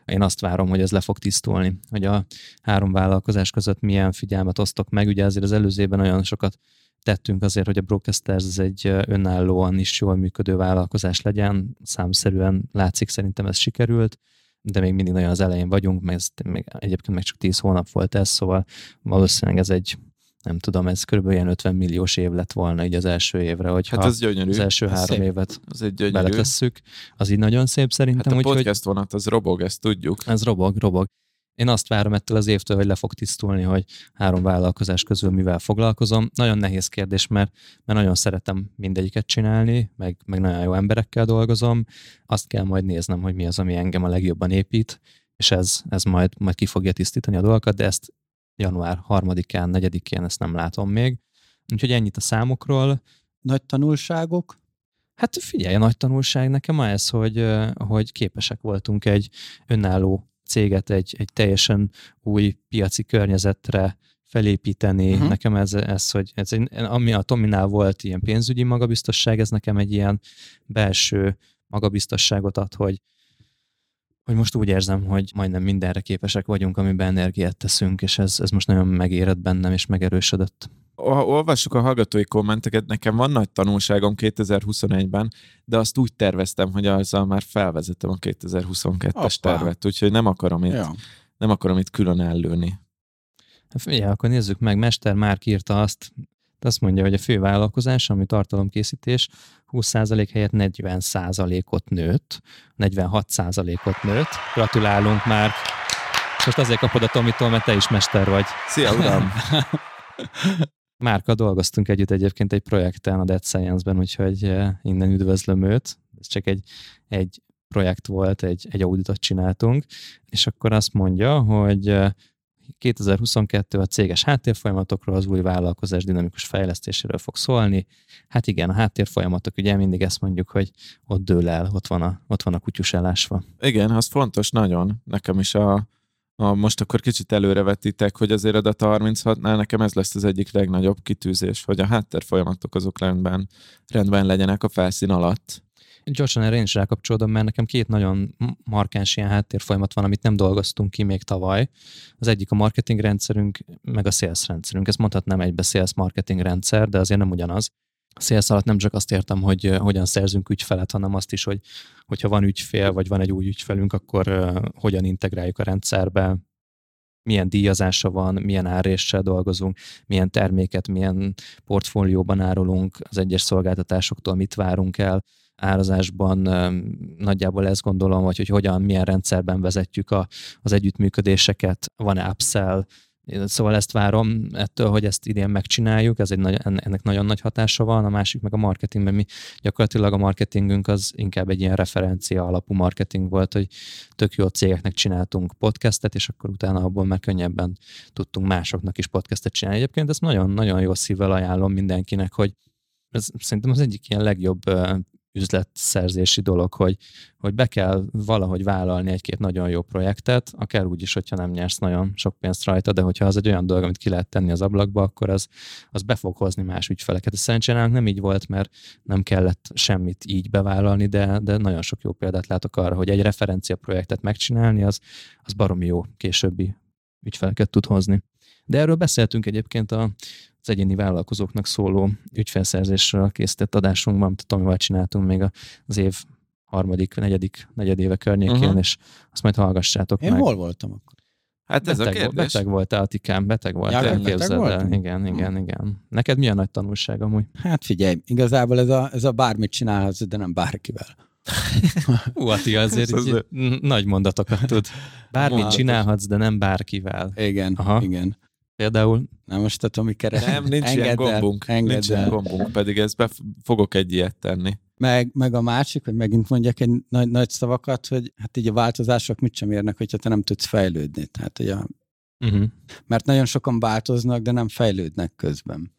én azt várom, hogy ez le fog tisztulni, hogy a három vállalkozás között milyen figyelmet osztok meg, ugye azért az előzőben nagyon sokat tettünk azért, hogy a Brocasters ez egy önállóan is jól működő vállalkozás legyen, számszerűen látszik, szerintem ez sikerült, de még mindig nagyon az elején vagyunk, mert ez még, egyébként meg csak 10 hónap volt ez, szóval valószínűleg ez egy nem tudom, ez kb. ilyen 50 milliós év lett volna így az első évre, hogy hát az, gyönyörű. az első ez három szép. évet az egy beletesszük. Az így nagyon szép szerintem. Hát a podcast hogy... vonat, az robog, ezt tudjuk. Ez robog, robog. Én azt várom ettől az évtől, hogy le fog tisztulni, hogy három vállalkozás közül mivel foglalkozom. Nagyon nehéz kérdés, mert, mert nagyon szeretem mindegyiket csinálni, meg, meg nagyon jó emberekkel dolgozom. Azt kell majd néznem, hogy mi az, ami engem a legjobban épít, és ez, ez majd, majd ki fogja tisztítani a dolgokat, de ezt január 3-án, 4-én ezt nem látom még. Úgyhogy ennyit a számokról. Nagy tanulságok? Hát figyelj, a nagy tanulság nekem ez, hogy, hogy képesek voltunk egy önálló céget egy, egy teljesen új piaci környezetre felépíteni. Uh-huh. Nekem ez, ez, hogy ez, ami a Tominál volt ilyen pénzügyi magabiztosság, ez nekem egy ilyen belső magabiztosságot ad, hogy hogy most úgy érzem, hogy majdnem mindenre képesek vagyunk, amiben energiát teszünk, és ez, ez most nagyon megérett bennem, és megerősödött. Olvassuk a hallgatói kommenteket, nekem van nagy tanulságom 2021-ben, de azt úgy terveztem, hogy azzal már felvezetem a 2022-es Appa. tervet, úgyhogy nem akarom itt, ja. nem akarom itt külön ellőni. Hát figyelj, akkor nézzük meg, Mester már írta azt, azt mondja, hogy a fő vállalkozás, ami tartalomkészítés, 20% helyett 40%-ot nőtt, 46%-ot nőtt. Gratulálunk már. Most azért kapod a Tomitól, mert te is mester vagy. Szia, uram! [laughs] Márka dolgoztunk együtt egyébként egy projekten a Dead Science-ben, úgyhogy eh, innen üdvözlöm őt. Ez csak egy, egy projekt volt, egy, egy auditot csináltunk, és akkor azt mondja, hogy eh, 2022 a céges háttérfolyamatokról, az új vállalkozás dinamikus fejlesztéséről fog szólni. Hát igen, a háttérfolyamatok, ugye mindig ezt mondjuk, hogy ott dől el, ott van a, ott van a kutyus elásva. Igen, az fontos nagyon. Nekem is a, a most akkor kicsit előrevetitek, hogy azért a Data 36-nál nekem ez lesz az egyik legnagyobb kitűzés, hogy a háttérfolyamatok azok rendben, rendben legyenek a felszín alatt. Gyorsan erre én is rákapcsolódom, mert nekem két nagyon markáns ilyen háttérfolyamat van, amit nem dolgoztunk ki még tavaly. Az egyik a marketing rendszerünk, meg a sales rendszerünk. Ezt mondhatnám egybe sales marketing rendszer, de azért nem ugyanaz. A sales alatt nem csak azt értem, hogy hogyan szerzünk ügyfelet, hanem azt is, hogy hogyha van ügyfél, vagy van egy új ügyfelünk, akkor hogyan integráljuk a rendszerbe, milyen díjazása van, milyen áréssel dolgozunk, milyen terméket, milyen portfólióban árulunk az egyes szolgáltatásoktól, mit várunk el, árazásban nagyjából ezt gondolom, vagy hogy hogyan, milyen rendszerben vezetjük a, az együttműködéseket, van-e upsell, Szóval ezt várom ettől, hogy ezt idén megcsináljuk, ez egy nagy, ennek nagyon nagy hatása van, a másik meg a marketingben. Mi gyakorlatilag a marketingünk az inkább egy ilyen referencia alapú marketing volt, hogy tök jó cégeknek csináltunk podcastet, és akkor utána abból már könnyebben tudtunk másoknak is podcastet csinálni. Egyébként ezt nagyon-nagyon jó szívvel ajánlom mindenkinek, hogy ez szerintem az egyik ilyen legjobb üzletszerzési dolog, hogy, hogy be kell valahogy vállalni egy-két nagyon jó projektet, akár úgy is, hogyha nem nyersz nagyon sok pénzt rajta, de hogyha az egy olyan dolog, amit ki lehet tenni az ablakba, akkor az, az be fog hozni más ügyfeleket. Ez szerencsére nem így volt, mert nem kellett semmit így bevállalni, de, de nagyon sok jó példát látok arra, hogy egy referencia projektet megcsinálni, az, az baromi jó későbbi ügyfeleket tud hozni. De erről beszéltünk egyébként a, az egyéni vállalkozóknak szóló ügyfelszerzésről készített adásunkban, amit Tomival csináltunk még az év harmadik, negyedik, negyedéve környékén, uh-huh. és azt majd hallgassátok Én meg. hol voltam akkor? Hát ez beteg, a kérdés. Beteg volt Atikám, beteg volt, Ja, elképzeld beteg el. Igen, igen, igen. Neked milyen nagy tanulság amúgy? Hát figyelj, igazából ez a, ez a bármit csinálhatsz, de nem bárkivel. [laughs] Hú, Ati azért Ez így, az- nagy mondatokat tud. Bármit csinálhatsz, de nem bárkivel. Igen, Aha. igen. Például Na most a Tomi keres. Nem, nincs Engedd ilyen el, gombunk. engedd Nincs ilyen el. gombunk, pedig ezt be fogok egy ilyet tenni. Meg, meg a másik, hogy megint mondjak egy nagy, nagy szavakat, hogy hát így a változások mit sem érnek, hogyha te nem tudsz fejlődni. Tehát, hogy a, uh-huh. mert nagyon sokan változnak, de nem fejlődnek közben.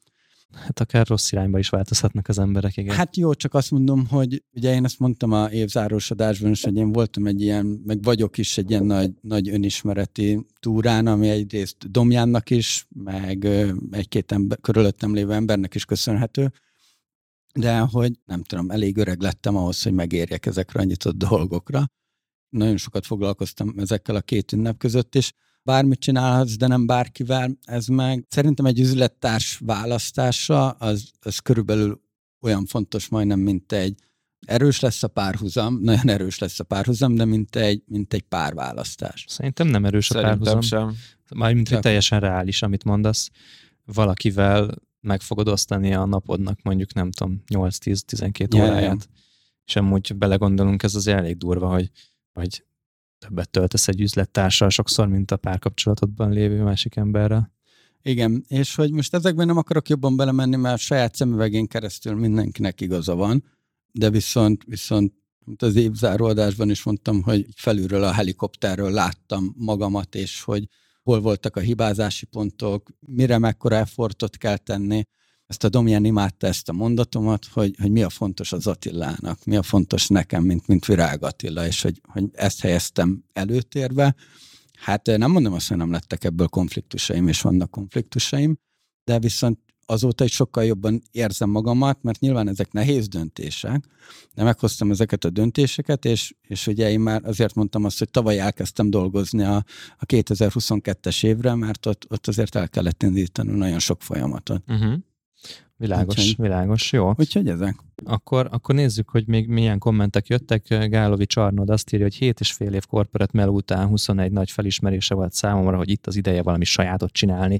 Hát akár rossz irányba is változhatnak az emberek, igen. Hát jó, csak azt mondom, hogy ugye én azt mondtam a évzárós adásban is, hogy én voltam egy ilyen, meg vagyok is egy ilyen nagy, nagy önismereti túrán, ami egyrészt Domjánnak is, meg egy-két ember, körülöttem lévő embernek is köszönhető, de hogy nem tudom, elég öreg lettem ahhoz, hogy megérjek ezekre a nyitott dolgokra. Nagyon sokat foglalkoztam ezekkel a két ünnep között is. Bármit csinálhatsz, de nem bárkivel, ez meg szerintem egy üzlettárs választása, az, az körülbelül olyan fontos majdnem, mint egy erős lesz a párhuzam, [laughs] nagyon erős lesz a párhuzam, de mint egy, mint egy párválasztás. Szerintem nem erős a Szerintem párhuzam. sem. Mármint, hogy teljesen reális, amit mondasz. Valakivel meg fogod osztani a napodnak mondjuk, nem tudom, 8-10-12 Ja, ja, ja. óráját. És amúgy belegondolunk, ez az elég durva, hogy, hogy többet töltesz egy üzlettársal sokszor, mint a párkapcsolatodban lévő másik emberrel. Igen, és hogy most ezekben nem akarok jobban belemenni, mert saját szemüvegén keresztül mindenkinek igaza van, de viszont, viszont mint az évzáró adásban is mondtam, hogy felülről a helikopterről láttam magamat, és hogy hol voltak a hibázási pontok, mire mekkora effortot kell tenni. Ezt a Domján imádta ezt a mondatomat, hogy, hogy mi a fontos az Attilának, mi a fontos nekem, mint, mint Virág Attila, és hogy, hogy ezt helyeztem előtérbe. Hát nem mondom azt, hogy nem lettek ebből konfliktusaim, és vannak konfliktusaim, de viszont azóta is sokkal jobban érzem magamat, mert nyilván ezek nehéz döntések, de meghoztam ezeket a döntéseket, és, és ugye én már azért mondtam azt, hogy tavaly elkezdtem dolgozni a, a 2022-es évre, mert ott, ott azért el kellett indítani nagyon sok folyamatot. Uh-huh. Világos, Úgyhogy- világos, jó. Úgyhogy ezek. Akkor, akkor nézzük, hogy még milyen kommentek jöttek. Gálovi Csarnod azt írja, hogy 7 és fél év korporát mel után 21 nagy felismerése volt számomra, hogy itt az ideje valami sajátot csinálni.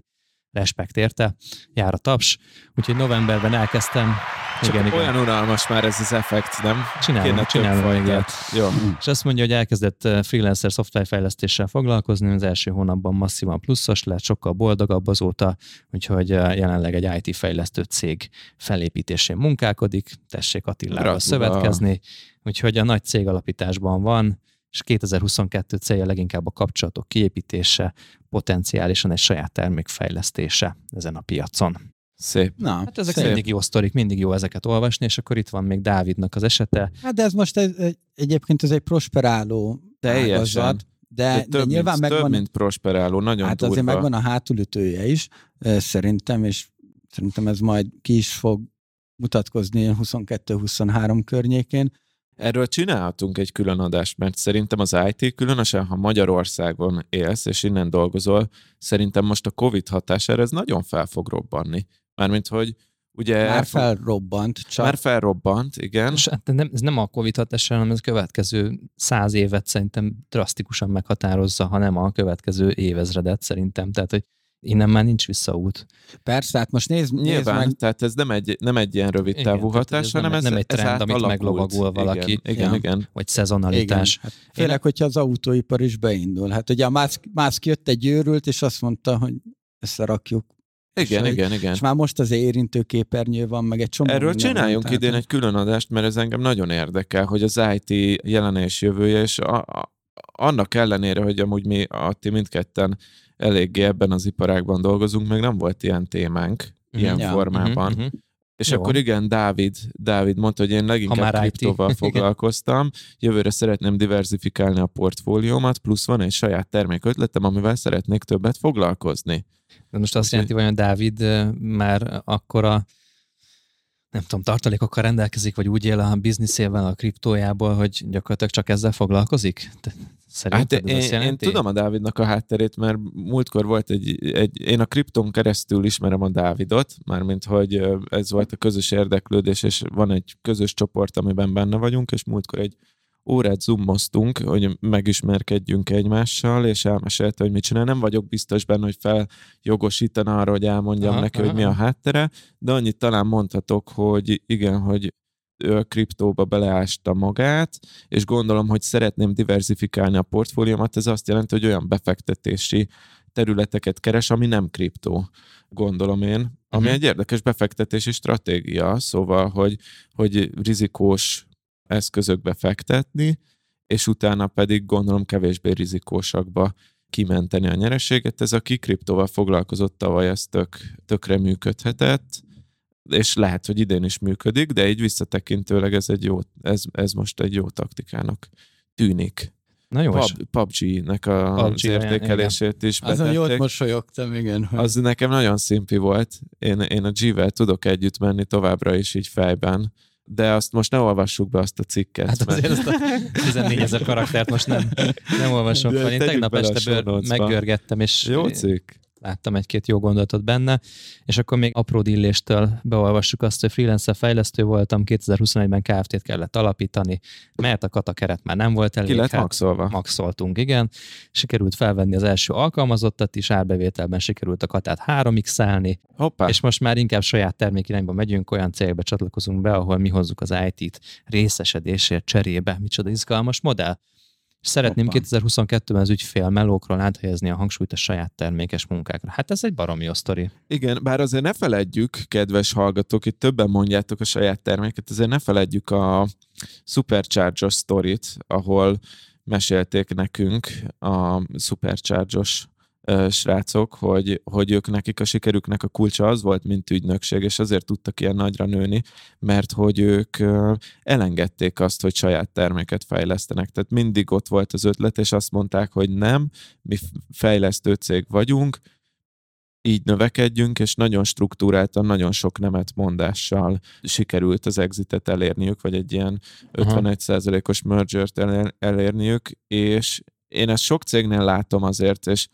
Respekt érte, jár a taps. Úgyhogy novemberben elkezdtem. Csak igen, igen. olyan unalmas már ez az effekt, nem? Csinálom, Kéne csinálom. Jó. És azt mondja, hogy elkezdett eh, freelancer szoftverfejlesztéssel foglalkozni, az első hónapban masszívan pluszos lett, sokkal boldogabb azóta, úgyhogy eh, jelenleg egy IT fejlesztő cég felépítésén munkálkodik, tessék Attilával Gratulál. szövetkezni, úgyhogy a nagy cég alapításban van, és 2022 célja leginkább a kapcsolatok kiépítése, potenciálisan egy saját termék fejlesztése ezen a piacon. Szép. Na, Hát ezek szép. mindig jó sztorik, mindig jó ezeket olvasni, és akkor itt van még Dávidnak az esete. Hát de ez most egy, egy, egyébként ez egy prosperáló Teljesen. ágazat, de, De de több, nyilván mint, több, megvan, mint prosperáló, nagyon hát durva. azért megvan a hátulütője is, szerintem, és szerintem ez majd ki is fog mutatkozni 22-23 környékén. Erről csinálhatunk egy külön adást, mert szerintem az IT, különösen ha Magyarországon élsz, és innen dolgozol, szerintem most a Covid hatására ez nagyon fel fog robbanni. Mármint, hogy ugye... Már felrobbant, csak Már felrobbant, igen. És hát nem, ez nem a Covid hatására, hanem ez a következő száz évet szerintem drasztikusan meghatározza, ha nem a következő évezredet szerintem. Tehát, hogy innen már nincs visszaút. Persze, hát most nézd, nézd Nyilván, meg, tehát ez nem egy, nem egy ilyen rövid Igen, távú hatás, ez hanem nem- ez nem egy ez trend, amit átalakult. meglovagol valaki. Igen, igen, Ja. igen. Vagy igen, szezonalitás. hát főleg, hogyha az autóipar is beindul. Hát ugye a Musk, Musk jött egy őrült, és azt mondta, hogy összerakjuk. Igen, És- igen, igen. És már most az érintő képernyő van, meg egy csomó Erről minden van, csináljunk tehát, idén egy külön adást, mert ez engem nagyon érdekel, hogy az IT jelenés jövője, és a, a, annak ellenére, hogy amúgy mi Atti mindketten eléggé ebben az iparágban dolgozunk, még nem volt ilyen témánk, Mhm. ilyen Ja. formában. Mhm, mhm. És Jó. akkor igen, Dávid, Dávid mondta, hogy én leginkább IT. kriptóval [laughs] Igen. foglalkoztam, jövőre szeretném diversifikálni a portfóliómat, plusz van egy saját termékötletem, amivel szeretnék többet foglalkozni. De most azt Úgyhogy- jelenti, hogy a Dávid már akkor a nem tudom, tartalékokkal rendelkezik, vagy úgy él a bizniszével, a kriptójából, hogy gyakorlatilag csak ezzel foglalkozik? Hát Szerinted ez én, tudom a Dávidnak a hátterét, mert múltkor volt egy, egy, én a kripton keresztül ismerem a Dávidot, mármint hogy ez volt a közös érdeklődés, és van egy közös csoport, amiben benne vagyunk, és múltkor egy órát zoomoztunk, hogy megismerkedjünk egymással, és elmesélte, hogy mit csinál. Nem vagyok biztos benne, hogy feljogosítana arra, hogy elmondjam Aha, neki, aha, hogy mi a háttere, de annyit talán mondhatok, hogy igen, hogy ő a kriptóba beleásta magát, és gondolom, hogy szeretném diversifikálni a portfóliómat, ez azt jelenti, hogy olyan befektetési területeket keres, ami nem kriptó, gondolom én, ami Mhm. egy érdekes befektetési stratégia, szóval, hogy, hogy rizikós eszközökbe fektetni, és utána pedig gondolom kevésbé rizikósakba kimenteni a nyereséget. Ez aki kriptóval foglalkozott tavaly, ez tök, tökre működhetett, és lehet, hogy idén is működik, de így visszatekintőleg ez, egy jó, ez, ez most egy jó taktikának tűnik. Na jó, Pub, PUBG-nek a, az PUBG, igen. értékelését is Azon jót betették. mosolyogtam, igen. Hogy... Az nekem nagyon szimpi volt. Én, én a G-vel tudok együtt menni továbbra is így fejben, de azt most ne olvassuk be azt a cikket. hát mert- azért azt a 14 ezer karaktert most nem, nem olvasom De fel. Én tegnap este bőr, meggörgettem, és Jó cikk. Láttam egy-két jó gondolatot benne, és akkor még apró dilléstől beolvassuk azt, hogy freelancer fejlesztő voltam, 2021-ben Kft-t kellett alapítani, mert a kata keret már nem volt elég. Ki lett hát maxolva. maxoltunk, igen. Sikerült felvenni az első alkalmazottat is, árbevételben sikerült a katát 3x-elni, Hoppá. és most már inkább saját termékirányba megyünk, olyan cégbe csatlakozunk be, ahol mi hozzuk az IT-t részesedésért cserébe. Micsoda izgalmas modell. És szeretném Hoppá. 2022-ben az ügyfél melókról áthelyezni a hangsúlyt a saját termékes munkákra. Hát ez egy baromi jó sztori. Igen, bár azért ne feledjük, kedves hallgatók, itt többen mondjátok a saját terméket, azért ne feledjük a Superchargers sztorit, ahol mesélték nekünk a Superchargers srácok, hogy, hogy ők nekik a sikerüknek a kulcsa az volt, mint ügynökség, és azért tudtak ilyen nagyra nőni, mert hogy ők elengedték azt, hogy saját terméket fejlesztenek. Tehát mindig ott volt az ötlet, és azt mondták, hogy nem, mi fejlesztő cég vagyunk, így növekedjünk, és nagyon struktúráltan, nagyon sok nemet mondással sikerült az exitet elérniük, vagy egy ilyen 51%-os mergert elér- elérniük, és én ezt sok cégnél látom azért, és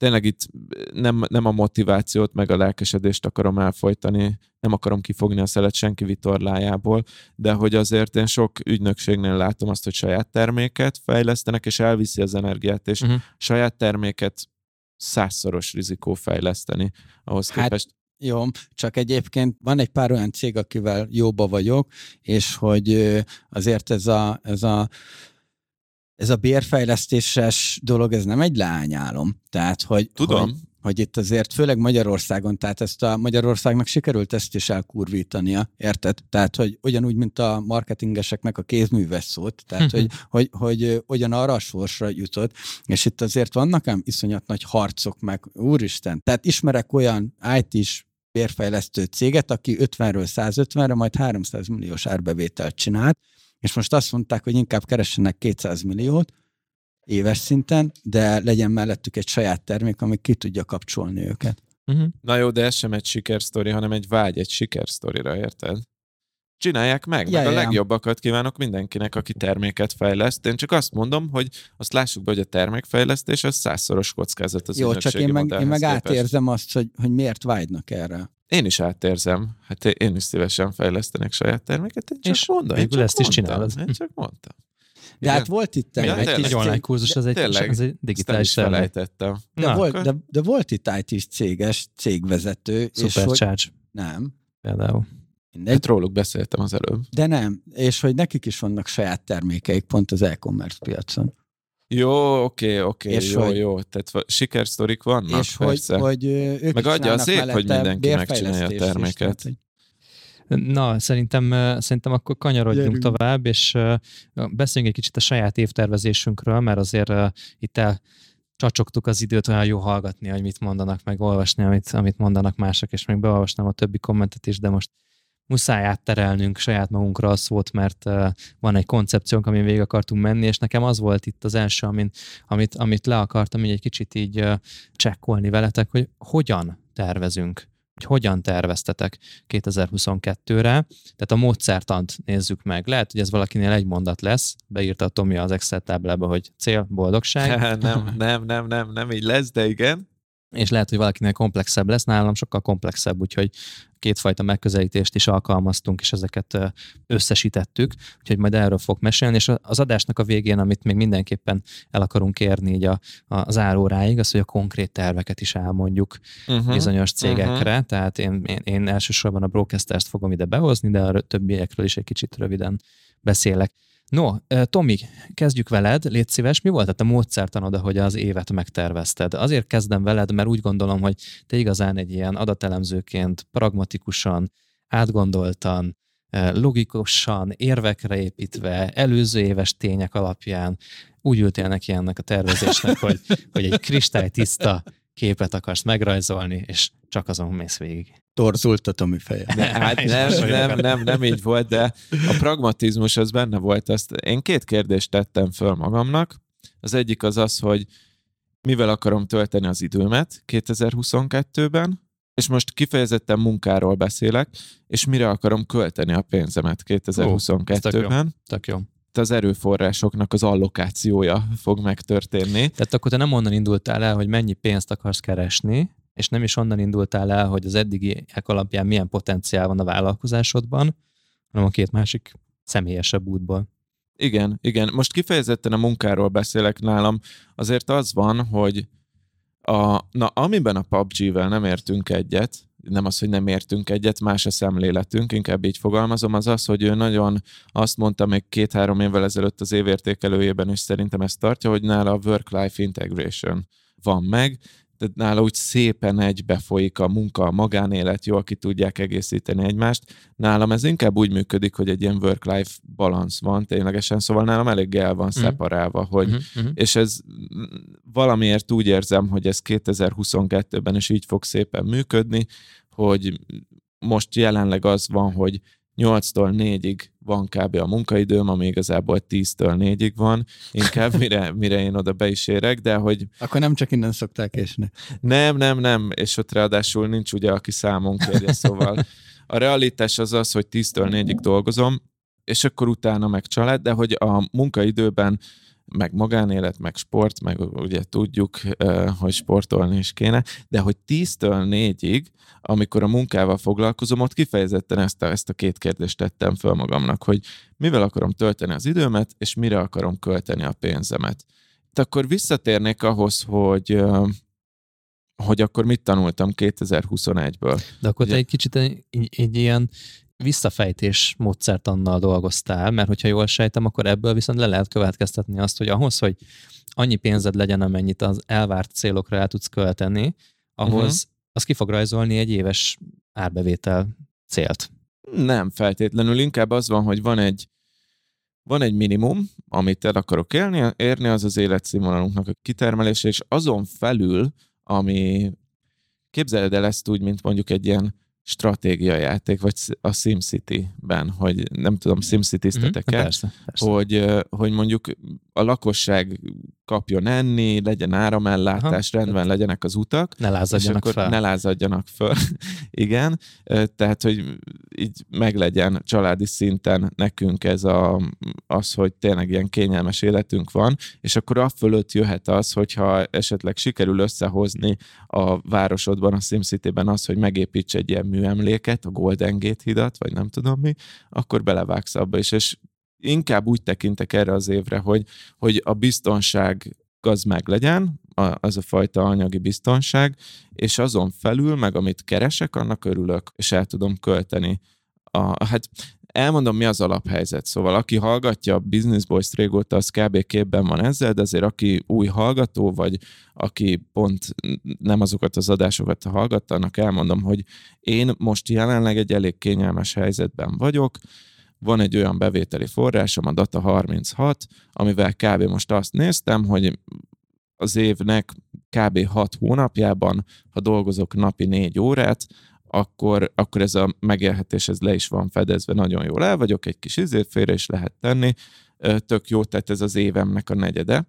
tényleg itt nem, nem a motivációt, meg a lelkesedést akarom elfolytani, nem akarom kifogni a szelet senki vitorlájából, de hogy azért én sok ügynökségnél látom azt, hogy saját terméket fejlesztenek, és elviszi az energiát, és Uh-huh. saját terméket százszoros rizikó fejleszteni ahhoz Hát, képest. Jó, csak egyébként van egy pár olyan cég, akivel jóba vagyok, és hogy azért ez a, ez a ez a bérfejlesztéses dolog, ez nem egy leányálom. Tehát, hogy, Tudom. hogy, hogy itt azért, főleg Magyarországon, tehát ezt a Magyarországnak sikerült ezt is elkurvítania, érted? Tehát, hogy ugyanúgy, mint a marketingeseknek a kézműves szót, tehát, hogy, [laughs] hogy, hogy ugyanarra a sorsra jutott, és itt azért vannak ám iszonyat nagy harcok meg, úristen. Tehát ismerek olyan IT-s bérfejlesztő céget, aki 50-ről 150-re, majd 300 milliós árbevételt csinált, és most azt mondták, hogy inkább keressenek 200 milliót éves szinten, de legyen mellettük egy saját termék, ami ki tudja kapcsolni őket. Uh-huh. Na jó, de ez sem egy sikersztori, hanem egy vágy egy sikersztorira, érted? Csinálják meg, Ja, meg a ja, ja. legjobbakat kívánok mindenkinek, aki terméket fejleszt. Én csak azt mondom, hogy azt lássuk be, hogy a termékfejlesztés az százszoros kockázat az Jó, csak én meg, én meg képest. átérzem azt, hogy, hogy miért vágynak erre. Én is átérzem. Hát én is szívesen fejlesztenek saját terméket. Én csak És mondom. én végül csak ezt is mondtam, csinálod. Én csak mondtam. De hát volt itt Ja, egy kis online cég, kurzus, az egy, Tényleg. az egy digitális is felejtettem. de, Na, volt, de, de volt itt IT-s céges cégvezető, és hogy Supercharge nem, például. mindegy, Hát róluk beszéltem az előbb. de nem, és hogy nekik is vannak saját termékeik pont az e-commerce piacon. Jó, oké, oké, És jó, hogy- jó. Tehát sikersztorik vannak, és hogy, persze. hogy ö, ők Meg adja a szép, hogy mindenki megcsinálja a is, terméket. hogy- Na, szerintem, szerintem akkor kanyarodjunk Gyerünk. tovább, és beszéljünk egy kicsit a saját évtervezésünkről, mert azért itt el csacsogtuk az időt, olyan jó hallgatni, hogy mit mondanak, meg olvasni, amit, amit mondanak mások, és még beolvasnám a többi kommentet is, de most muszáj átterelnünk saját magunkra a szót, mert van egy koncepciónk, amin végig akartunk menni, és nekem az volt itt az első, amin, amit, amit le akartam így egy kicsit így csekkolni veletek, hogy hogyan tervezünk hogy hogyan terveztetek 2022-re. Tehát a módszertant nézzük meg. Lehet, hogy ez valakinél egy mondat lesz, beírta a Tomi az Excel táblába, hogy cél, boldogság, [laughs] nem, nem, nem, nem, nem így lesz, de igen. És lehet, hogy valakinél komplexebb lesz, nálam sokkal komplexebb, úgyhogy kétfajta megközelítést is alkalmaztunk, és ezeket összesítettük, úgyhogy majd erről fog mesélni, és az adásnak a végén, amit még mindenképpen el akarunk érni így a, a záróráig, az, hogy a konkrét terveket is elmondjuk Uh-huh. bizonyos cégekre, uh-huh. tehát én, én, én elsősorban a broadcastert fogom ide behozni, de a többiekről is egy kicsit röviden beszélek. No, Tomi, kezdjük veled, légy szíves, mi volt a te módszertanod, hogy az évet megtervezted? Azért kezdem veled, mert úgy gondolom, hogy te igazán egy ilyen adatelemzőként, pragmatikusan, átgondoltan, logikusan, érvekre építve, előző éves tények alapján úgy ültél neki ennek a tervezésnek, hogy, hogy egy kristálytiszta képet akarsz megrajzolni, és csak azon mész végig. Torzult a Tomi feje. De, hát [laughs] nem, nem, nem, nem így volt, de a pragmatizmus az benne volt. Azt én két kérdést tettem föl magamnak. Az egyik az az, hogy mivel akarom tölteni az időmet 2022-ben, és most kifejezetten munkáról beszélek, és mire akarom költeni a pénzemet 2022-ben. Tök jó. Itt az erőforrásoknak az allokációja fog megtörténni. Tehát akkor te nem onnan indultál el, hogy mennyi pénzt akarsz keresni, és nem is onnan indultál el, hogy az eddigiek alapján milyen potenciál van a vállalkozásodban, hanem a két másik személyesebb útból. Igen, igen. Most kifejezetten a munkáról beszélek nálam. Azért az van, hogy a, na, amiben a PUBG-vel nem értünk egyet, nem az, hogy nem értünk egyet, más a szemléletünk, inkább így fogalmazom, az az, hogy ő nagyon azt mondta még két-három évvel ezelőtt az évértékelőjében, és szerintem ezt tartja, hogy nála a work-life integration van meg, tehát nála úgy szépen egybe folyik a munka, a magánélet, jól ki tudják egészíteni egymást. Nálam ez inkább úgy működik, hogy egy ilyen work-life balance van ténylegesen, szóval nálam elég el van szeparálva, hogy Uh-huh, uh-huh. és ez valamiért úgy érzem, hogy ez 2022-ben is így fog szépen működni, hogy most jelenleg az van, hogy 8-tól 4-ig van kb. a munkaidőm, ami igazából 10-től 4-ig van, inkább mire, mire én oda be is érek, de hogy Akkor nem csak innen szokták késni. nem, nem, nem, és ott ráadásul nincs ugye, aki számon kérje, szóval a realitás az az, hogy 10-től 4-ig dolgozom, és akkor utána meg család, de hogy a munkaidőben meg magánélet, meg sport, meg ugye tudjuk, hogy sportolni is kéne, de hogy 10-től 4-ig, amikor a munkával foglalkozom, ott kifejezetten ezt a, ezt a két kérdést tettem föl magamnak, hogy mivel akarom tölteni az időmet, és mire akarom költeni a pénzemet. Itt akkor visszatérnék ahhoz, hogy hogy akkor mit tanultam 2021-ből. De akkor Ugye- te egy kicsit egy, egy ilyen visszafejtés módszertannal dolgoztál, mert hogyha jól sejtem, akkor ebből viszont le lehet következtetni azt, hogy ahhoz, hogy annyi pénzed legyen, amennyit az elvárt célokra el tudsz költeni, ahhoz uh-huh. az ki fog rajzolni egy éves árbevétel célt. Nem feltétlenül, inkább az van, hogy van egy van egy minimum, amit el akarok élni, érni, az az életszínvonalunknak a kitermelése, és azon felül, ami képzeled el ezt úgy, mint mondjuk egy ilyen stratégiajáték, vagy a SimCity-ben, hogy nem tudom, Mhm. Persze, persze. hogy, hogy mondjuk a lakosság kapjon enni, legyen áramellátás, Aha. rendben legyenek az utak, Ne lázadjanak fel. ne lázadjanak föl. [laughs] Igen, tehát, hogy így meglegyen családi szinten nekünk ez a, az, hogy tényleg ilyen kényelmes életünk van, és akkor a fölött jöhet az, hogyha esetleg sikerül összehozni a városodban, a SimCity-ben az, hogy megépíts egy ilyen műemléket, a Golden Gate hidat, vagy nem tudom mi, akkor belevágsz abba is, és inkább úgy tekintek erre az évre, hogy, hogy a biztonság az meg legyen, az a fajta anyagi biztonság, és azon felül, meg amit keresek, annak örülök, és el tudom költeni. A, hát elmondom, mi az alaphelyzet. Szóval aki hallgatja a Business Boys régóta, az kb. képben van ezzel, de azért aki új hallgató, vagy aki pont nem azokat az adásokat hallgatta, annak elmondom, hogy én most jelenleg egy elég kényelmes helyzetben vagyok, van egy olyan bevételi forrásom, a Data 36, amivel kb. most azt néztem, hogy az évnek kb. 6 hónapjában, ha dolgozok napi 4 órát, akkor, akkor ez a megélhetés ez le is van fedezve, nagyon jól el vagyok, egy kis félre is lehet tenni, tök jó, tehát ez az évemnek a negyede,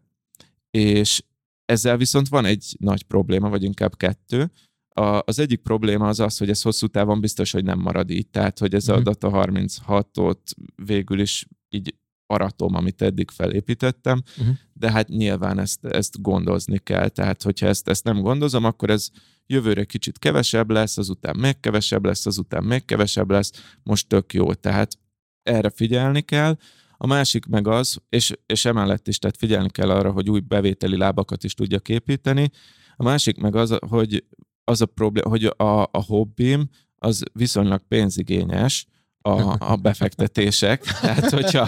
és ezzel viszont van egy nagy probléma, vagy inkább kettő. A, az egyik probléma az az, hogy ez hosszú távon biztos, hogy nem marad így, tehát hogy ez a mhm. Data 36-ot végül is így aratom, amit eddig felépítettem, uh-huh. de hát nyilván ezt, ezt gondozni kell, tehát hogyha ezt, ezt nem gondozom, akkor ez jövőre kicsit kevesebb lesz, azután még kevesebb lesz, azután még kevesebb lesz, most tök jó, tehát erre figyelni kell. A másik meg az, és, és emellett is, tehát figyelni kell arra, hogy új bevételi lábakat is tudja építeni. A másik meg az, hogy az a probléma, hogy a, a hobbim az viszonylag pénzigényes, a, a befektetések. [laughs] Tehát, hogyha,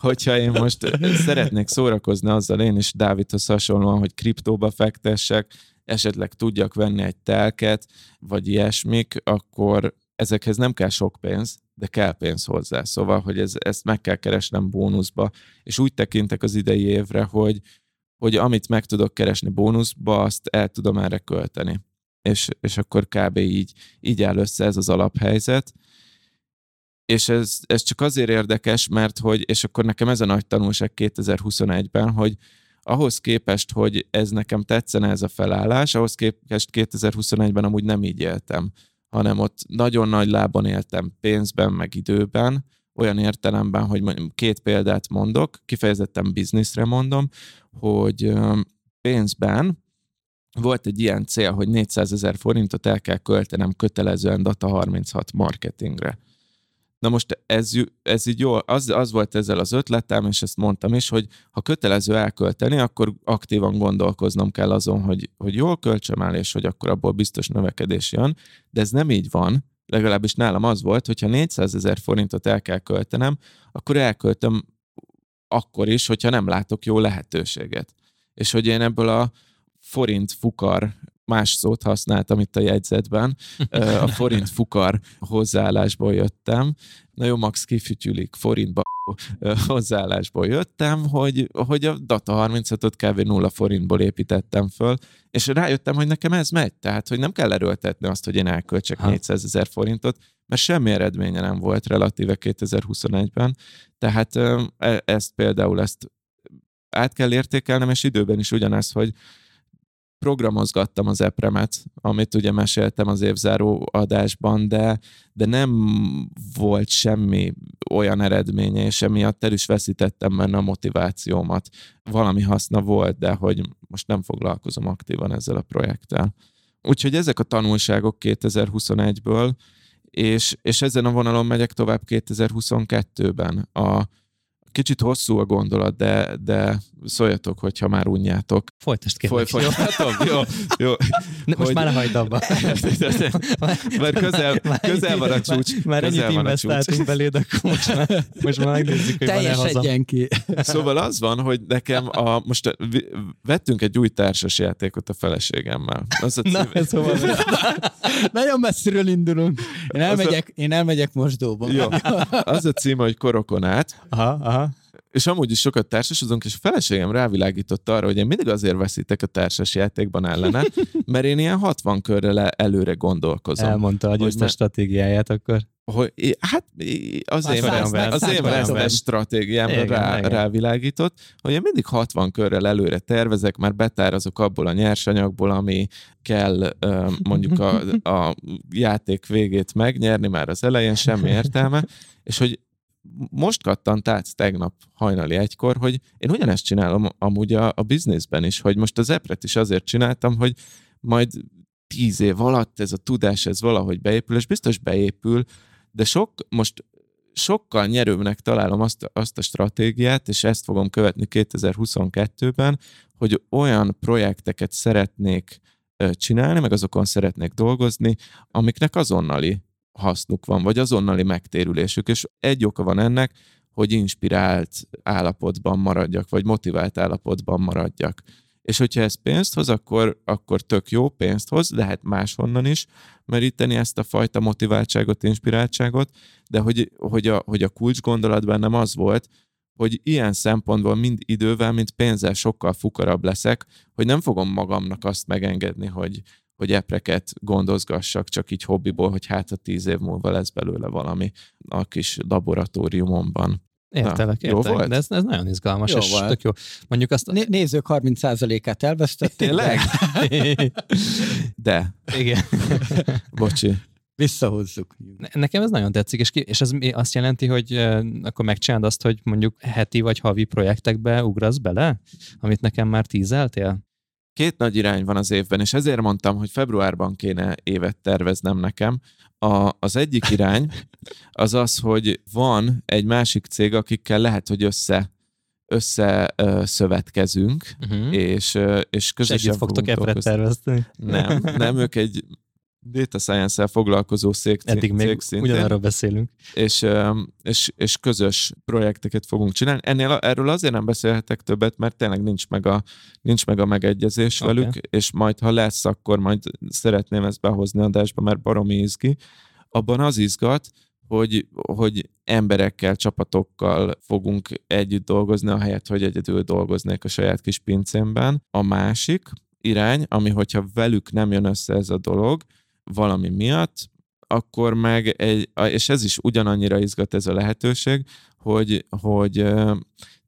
hogyha én most szeretnék szórakozni azzal én is Dávidhoz hasonlóan, hogy kriptóba fektessek, esetleg tudjak venni egy telket, vagy ilyesmik, akkor ezekhez nem kell sok pénz, de kell pénz hozzá. Szóval, hogy ez, ezt meg kell keresnem bónuszba, és úgy tekintek az idei évre, hogy, hogy amit meg tudok keresni bónuszba, azt el tudom erre költeni. És, és akkor kb. így, így áll össze ez az alaphelyzet és ez, ez csak azért érdekes, mert hogy, és akkor nekem ez a nagy tanulság 2021-ben, hogy ahhoz képest, hogy ez nekem tetszene ez a felállás, ahhoz képest 2021-ben amúgy nem így éltem, hanem ott nagyon nagy lábon éltem pénzben, meg időben, olyan értelemben, hogy két példát mondok, kifejezetten bizniszre mondom, hogy pénzben volt egy ilyen cél, hogy 400 ezer forintot el kell költenem kötelezően Data 36 marketingre. Na most ez, ez így jó, az, az volt ezzel az ötletem, és ezt mondtam is, hogy ha kötelező elkölteni, akkor aktívan gondolkoznom kell azon, hogy, hogy jól költsem el, és hogy akkor abból biztos növekedés jön, de ez nem így van, legalábbis nálam az volt, hogyha 400 ezer forintot el kell költenem, akkor elköltöm akkor is, hogyha nem látok jó lehetőséget. És hogy én ebből a forint fukar más szót használtam itt a jegyzetben, a forint fukar hozzáállásból jöttem. Na jó, max kifütyülik, forintba hozzáállásból jöttem, hogy, hogy a Data 36-ot kb. 0 forintból építettem föl, és rájöttem, hogy nekem ez megy, tehát, hogy nem kell erőltetni azt, hogy én elköltsek ha. 400 ezer forintot, mert semmi eredménye nem volt relatíve 2021-ben, tehát e, ezt például ezt át kell értékelnem, és időben is ugyanez, hogy programozgattam az epremet, amit ugye meséltem az évzáró adásban, de, de nem volt semmi olyan eredménye, és emiatt el is veszítettem benne a motivációmat. Valami haszna volt, de hogy most nem foglalkozom aktívan ezzel a projekttel. Úgyhogy ezek a tanulságok 2021-ből, és, és ezen a vonalon megyek tovább 2022-ben. A, Kicsit hosszú a gondolat, de, de szóljatok, hogyha már unjátok. Folytasd kérlek. Foly, folytatom? Jó, jó. Ne, most hogy... már hagyd abba. [laughs] Mert közel, közel van a csúcs. Már, már ennyit investáltunk beléd, akkor most már, most már megnézzük, hogy van-e haza. ki. Szóval az van, hogy nekem a, most vettünk egy új társas játékot a feleségemmel. Az a cím... Na, ez hova [laughs] Nagyon messziről indulunk. Én elmegyek, a... én elmegyek mosdóba. Jó. Az a cím, hogy Korokonát. Aha, aha és amúgy is sokat társasozunk, és a feleségem rávilágított arra, hogy én mindig azért veszítek a társas játékban ellene, [laughs] mert én ilyen 60 körre előre gondolkozom. Elmondta a győztes stratégiáját akkor. Hogy, hát az én, az én vesztes stratégiámra rá, rávilágított, hogy én mindig 60 körrel előre tervezek, már betárazok abból a nyersanyagból, ami kell mondjuk a, [laughs] a játék végét megnyerni, már az elején semmi értelme, és hogy most kattant át tegnap hajnali egykor, hogy én ugyanezt csinálom amúgy a, a bizniszben is, hogy most az epret is azért csináltam, hogy majd tíz év alatt ez a tudás, ez valahogy beépül, és biztos beépül, de sok, most sokkal nyerőbbnek találom azt, azt a stratégiát, és ezt fogom követni 2022-ben, hogy olyan projekteket szeretnék csinálni, meg azokon szeretnék dolgozni, amiknek azonnali hasznuk van, vagy azonnali megtérülésük, és egy oka van ennek, hogy inspirált állapotban maradjak, vagy motivált állapotban maradjak. És hogyha ez pénzt hoz, akkor, akkor tök jó pénzt hoz, lehet máshonnan is meríteni ezt a fajta motiváltságot, inspiráltságot, de hogy, hogy, a, hogy a kulcs gondolat bennem az volt, hogy ilyen szempontból mind idővel, mind pénzzel sokkal fukarabb leszek, hogy nem fogom magamnak azt megengedni, hogy, hogy epreket gondozgassak csak így hobbiból, hogy hát a tíz év múlva lesz belőle valami a kis laboratóriumomban. Értelek, Na, értelek. Jó volt? De ez, ez nagyon izgalmas, jó és volt. tök jó. Mondjuk azt... Né- nézők 30%-át elvesztették. Tényleg? [laughs] De. Igen. [laughs] Bocsi. Visszahozzuk. Nekem ez nagyon tetszik, és, ki, és ez azt jelenti, hogy akkor megcsinálod azt, hogy mondjuk heti vagy havi projektekbe ugrasz bele, amit nekem már tízeltél? Két nagy irány van az évben, és ezért mondtam, hogy februárban kéne évet terveznem nekem. A, az egyik irány az az, hogy van egy másik cég, akikkel lehet, hogy össze összeszövetkezünk, uh-huh. és, és közösen Segít fogtok ebbre tervezni? Nem, nem, ők egy data science-el foglalkozó szék, Eddig még szintén, ugyanarról beszélünk. És, és, és közös projekteket fogunk csinálni. Ennél, erről azért nem beszélhetek többet, mert tényleg nincs meg a, nincs meg a megegyezés okay. velük, és majd ha lesz, akkor majd szeretném ezt behozni adásba, mert baromi izgi. Abban az izgat, hogy, hogy emberekkel, csapatokkal fogunk együtt dolgozni, ahelyett, hogy egyedül dolgoznék a saját kis pincémben. A másik irány, ami hogyha velük nem jön össze ez a dolog, valami miatt, akkor meg egy, és ez is ugyanannyira izgat ez a lehetőség, hogy, hogy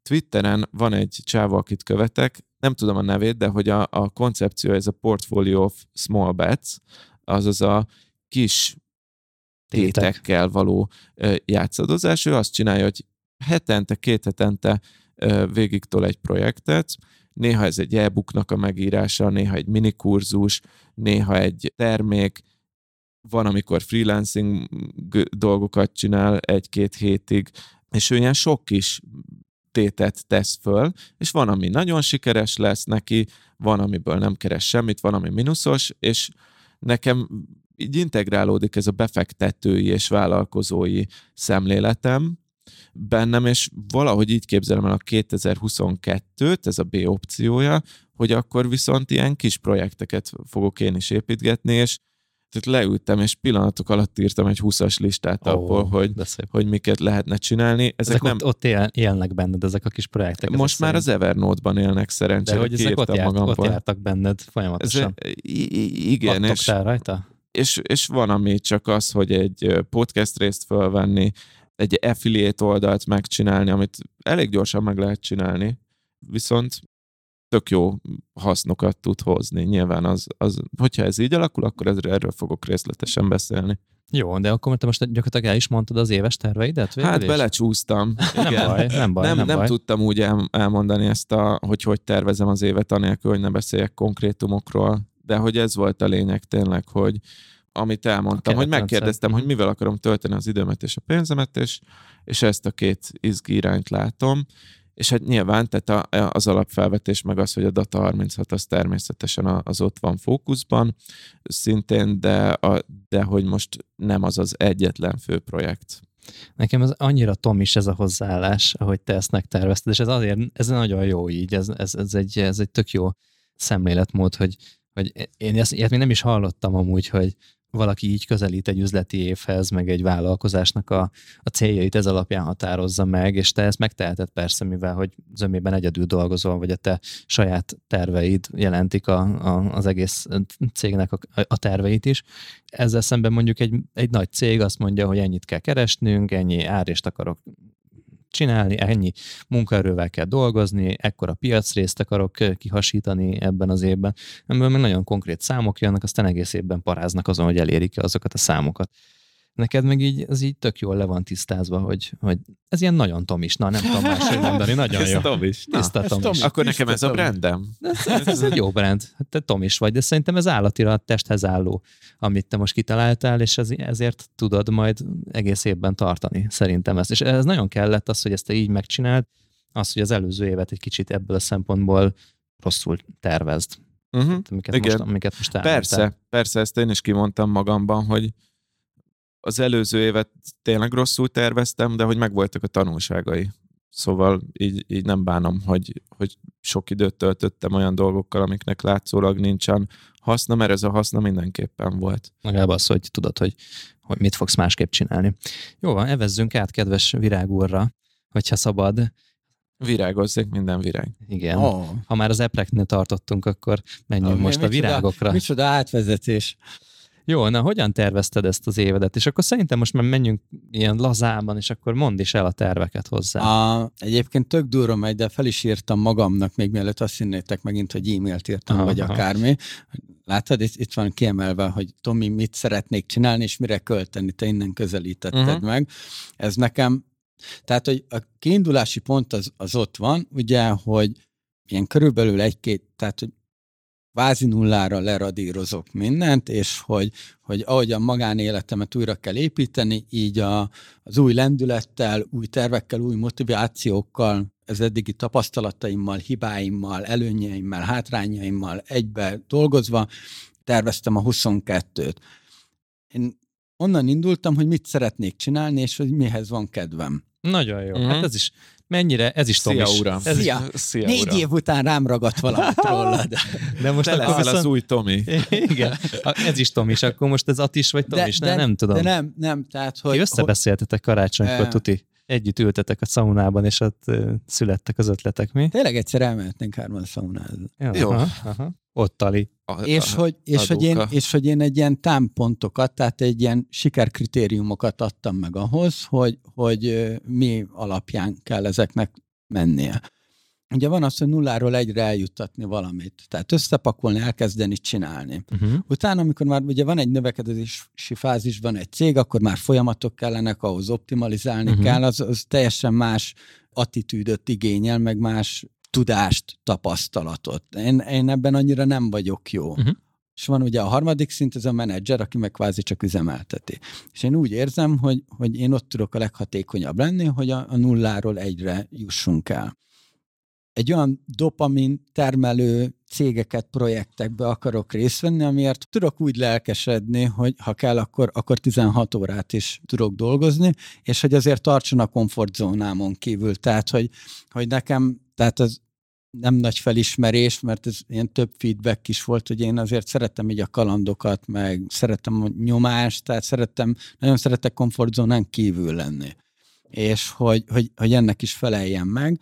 Twitteren van egy csáva, akit követek, nem tudom a nevét, de hogy a, a koncepció, ez a Portfolio of Small Bets, azaz a kis tétekkel való játszadozás. Ő azt csinálja, hogy hetente, két hetente végigtol egy projektet, néha ez egy e-booknak a megírása, néha egy minikurzus, néha egy termék, van, amikor freelancing dolgokat csinál egy-két hétig, és ő ilyen sok kis tétet tesz föl, és van, ami nagyon sikeres lesz neki, van, amiből nem keres semmit, van, ami mínuszos, és nekem így integrálódik ez a befektetői és vállalkozói szemléletem, bennem, és valahogy így képzelem el a 2022-t, ez a B opciója, hogy akkor viszont ilyen kis projekteket fogok én is építgetni, és tehát leültem, és pillanatok alatt írtam egy 20-as listát oh, abból, hogy, hogy miket lehetne csinálni. Ezek, ezek nem... ott, ott él, élnek benned, ezek a kis projektek. Most már szerint. az Evernote-ban élnek szerencsére. De hogy ezek ott, járt, ott jártak benned folyamatosan. Ez, igen. és, rajta? És, és van, ami csak az, hogy egy podcast részt fölvenni, egy affiliate oldalt megcsinálni, amit elég gyorsan meg lehet csinálni, viszont tök jó hasznokat tud hozni. Nyilván az, az hogyha ez így alakul, akkor ezről, erről fogok részletesen beszélni. Jó, de akkor te most gyakorlatilag el is mondtad az éves terveidet? Végül hát is? belecsúsztam. Igen. nem baj, nem baj. Nem, nem, nem baj. tudtam úgy el, elmondani ezt, a, hogy hogy tervezem az évet, anélkül, hogy ne beszéljek konkrétumokról. De hogy ez volt a lényeg tényleg, hogy, amit elmondtam, hogy megkérdeztem, hogy mivel akarom tölteni az időmet és a pénzemet, és, és ezt a két izgi irányt látom, és hát nyilván, tehát a, az alapfelvetés meg az, hogy a Data 36 az természetesen az ott van fókuszban szintén, de, a, de hogy most nem az az egyetlen fő projekt. Nekem ez annyira tom is ez a hozzáállás, ahogy te ezt megtervezted, és ez azért, ez nagyon jó így, ez, ez, ez, egy, ez egy tök jó szemléletmód, hogy, hogy én ezt, ilyet még nem is hallottam amúgy, hogy, valaki így közelít egy üzleti évhez, meg egy vállalkozásnak a, a céljait ez alapján határozza meg, és te ezt megteheted persze, mivel hogy zömében egyedül dolgozol, vagy a te saját terveid jelentik a, a, az egész cégnek a, a terveit is. Ezzel szemben mondjuk egy, egy nagy cég azt mondja, hogy ennyit kell keresnünk, ennyi árést akarok csinálni, ennyi munkaerővel kell dolgozni, ekkora piacrészt akarok kihasítani ebben az évben. Ebből meg nagyon konkrét számok jönnek, aztán egész évben paráznak azon, hogy elérik azokat a számokat. Neked meg így, az így tök jól le van tisztázva, hogy, hogy ez ilyen nagyon tomis, na nem tudom máshogy mondani, [laughs] nagyon Ez jó. Tomis. Na, Tiszta ez tomis. tomis. Akkor nekem ez a brandem. Ez, ez egy jó brand. Hát te Tomis vagy, de szerintem ez állatira a testhez álló, amit te most kitaláltál, és ez, ezért tudod majd egész évben tartani, szerintem ezt. És ez nagyon kellett az, hogy ezt te így megcsináld, az, hogy az előző évet egy kicsit ebből a szempontból rosszul tervezd. Uh-huh. Amiket Igen. most, amiket most elmondtál. Persze, persze, ezt én is kimondtam magamban, hogy az előző évet tényleg rosszul terveztem, de hogy megvoltak a tanulságai. Szóval így, így nem bánom, hogy, hogy sok időt töltöttem olyan dolgokkal, amiknek látszólag nincsen haszna, mert ez a haszna mindenképpen volt. Legalább az, hogy tudod, hogy, hogy mit fogsz másképp csinálni. Jó van, evezzünk át, kedves virágúrra, hogyha szabad. Virágozzék minden virág. Igen. Oh, Ha már az epreknél tartottunk, akkor menjünk Ah, most a micsoda- virágokra. micsoda átvezetés. Jó, na hogyan tervezted ezt az évedet? És akkor szerintem most már menjünk ilyen lazában, és akkor mondd is el a terveket hozzá. A, egyébként tök durva megy, de fel is írtam magamnak, még mielőtt azt hinnétek megint, hogy e-mailt írtam, Aha, vagy akármi. Látod, itt, itt van kiemelve, hogy Tomi, mit szeretnék csinálni, és mire költeni, te innen közelítetted uh-huh. meg. Ez nekem, tehát, hogy a kiindulási pont az, az ott van, ugye, hogy ilyen körülbelül egy-két, tehát, hogy vázi nullára leradírozok mindent, és hogy, hogy ahogy a magánéletemet újra kell építeni, így a, az új lendülettel, új tervekkel, új motivációkkal, az eddigi tapasztalataimmal, hibáimmal, előnyeimmel, hátrányaimmal egybe dolgozva terveztem a 22-t. Én onnan indultam, hogy mit szeretnék csinálni, és hogy mihez van kedvem. Nagyon jó. Mhm. Hát ez is, mennyire, ez is Szia, Tomis. uram! Ez is, Szia! Szia, Négy uram! év után rám ragadt valamit [laughs] rólad. de most Te akkor leszel viszont... az új Tomi. [laughs] Igen, ez is Tomis, akkor most ez Atis vagy Tomis, de, nem tudom. De nem, nem, tehát, hogy... Ti összebeszéltetek karácsonykor, Eh. tuti. Együtt ültetek a szaunában, és ott születtek az ötletek, mi? Tényleg egyszer elmehetnénk hárman szaunázni. Jó. Aha, aha. Ott Tali. A- És a- hogy, és, hogy én, és hogy én egy ilyen támpontokat, tehát egy ilyen sikerkritériumokat adtam meg ahhoz, hogy, hogy mi alapján kell ezeknek mennie. Ugye van az, hogy nulláról egyre eljuttatni valamit. Tehát összepakolni, elkezdeni csinálni. Uh-huh. Utána, amikor már ugye van egy növekedési fázis, van egy cég, akkor már folyamatok kellenek, ahhoz optimalizálni uh-huh. kell, az, az teljesen más attitűdöt igényel, meg más tudást, tapasztalatot. Én, én ebben annyira nem vagyok jó. Mhm. És van ugye a harmadik szint, ez a menedzser, aki meg kvázi csak üzemelteti. És én úgy érzem, hogy, hogy én ott tudok a leghatékonyabb lenni, hogy a, a nulláról egyre jussunk el egy olyan dopamin termelő cégeket, projektekbe akarok részt venni, amiért tudok úgy lelkesedni, hogy ha kell, akkor, akkor 16 órát is tudok dolgozni, és hogy azért tartson a komfortzónámon kívül. Tehát, hogy, hogy nekem, tehát az nem nagy felismerés, mert ez ilyen több feedback is volt, hogy én azért szeretem így a kalandokat, meg szeretem a nyomást, tehát szeretem, nagyon szeretek komfortzónán kívül lenni. És hogy, hogy, hogy ennek is feleljen meg.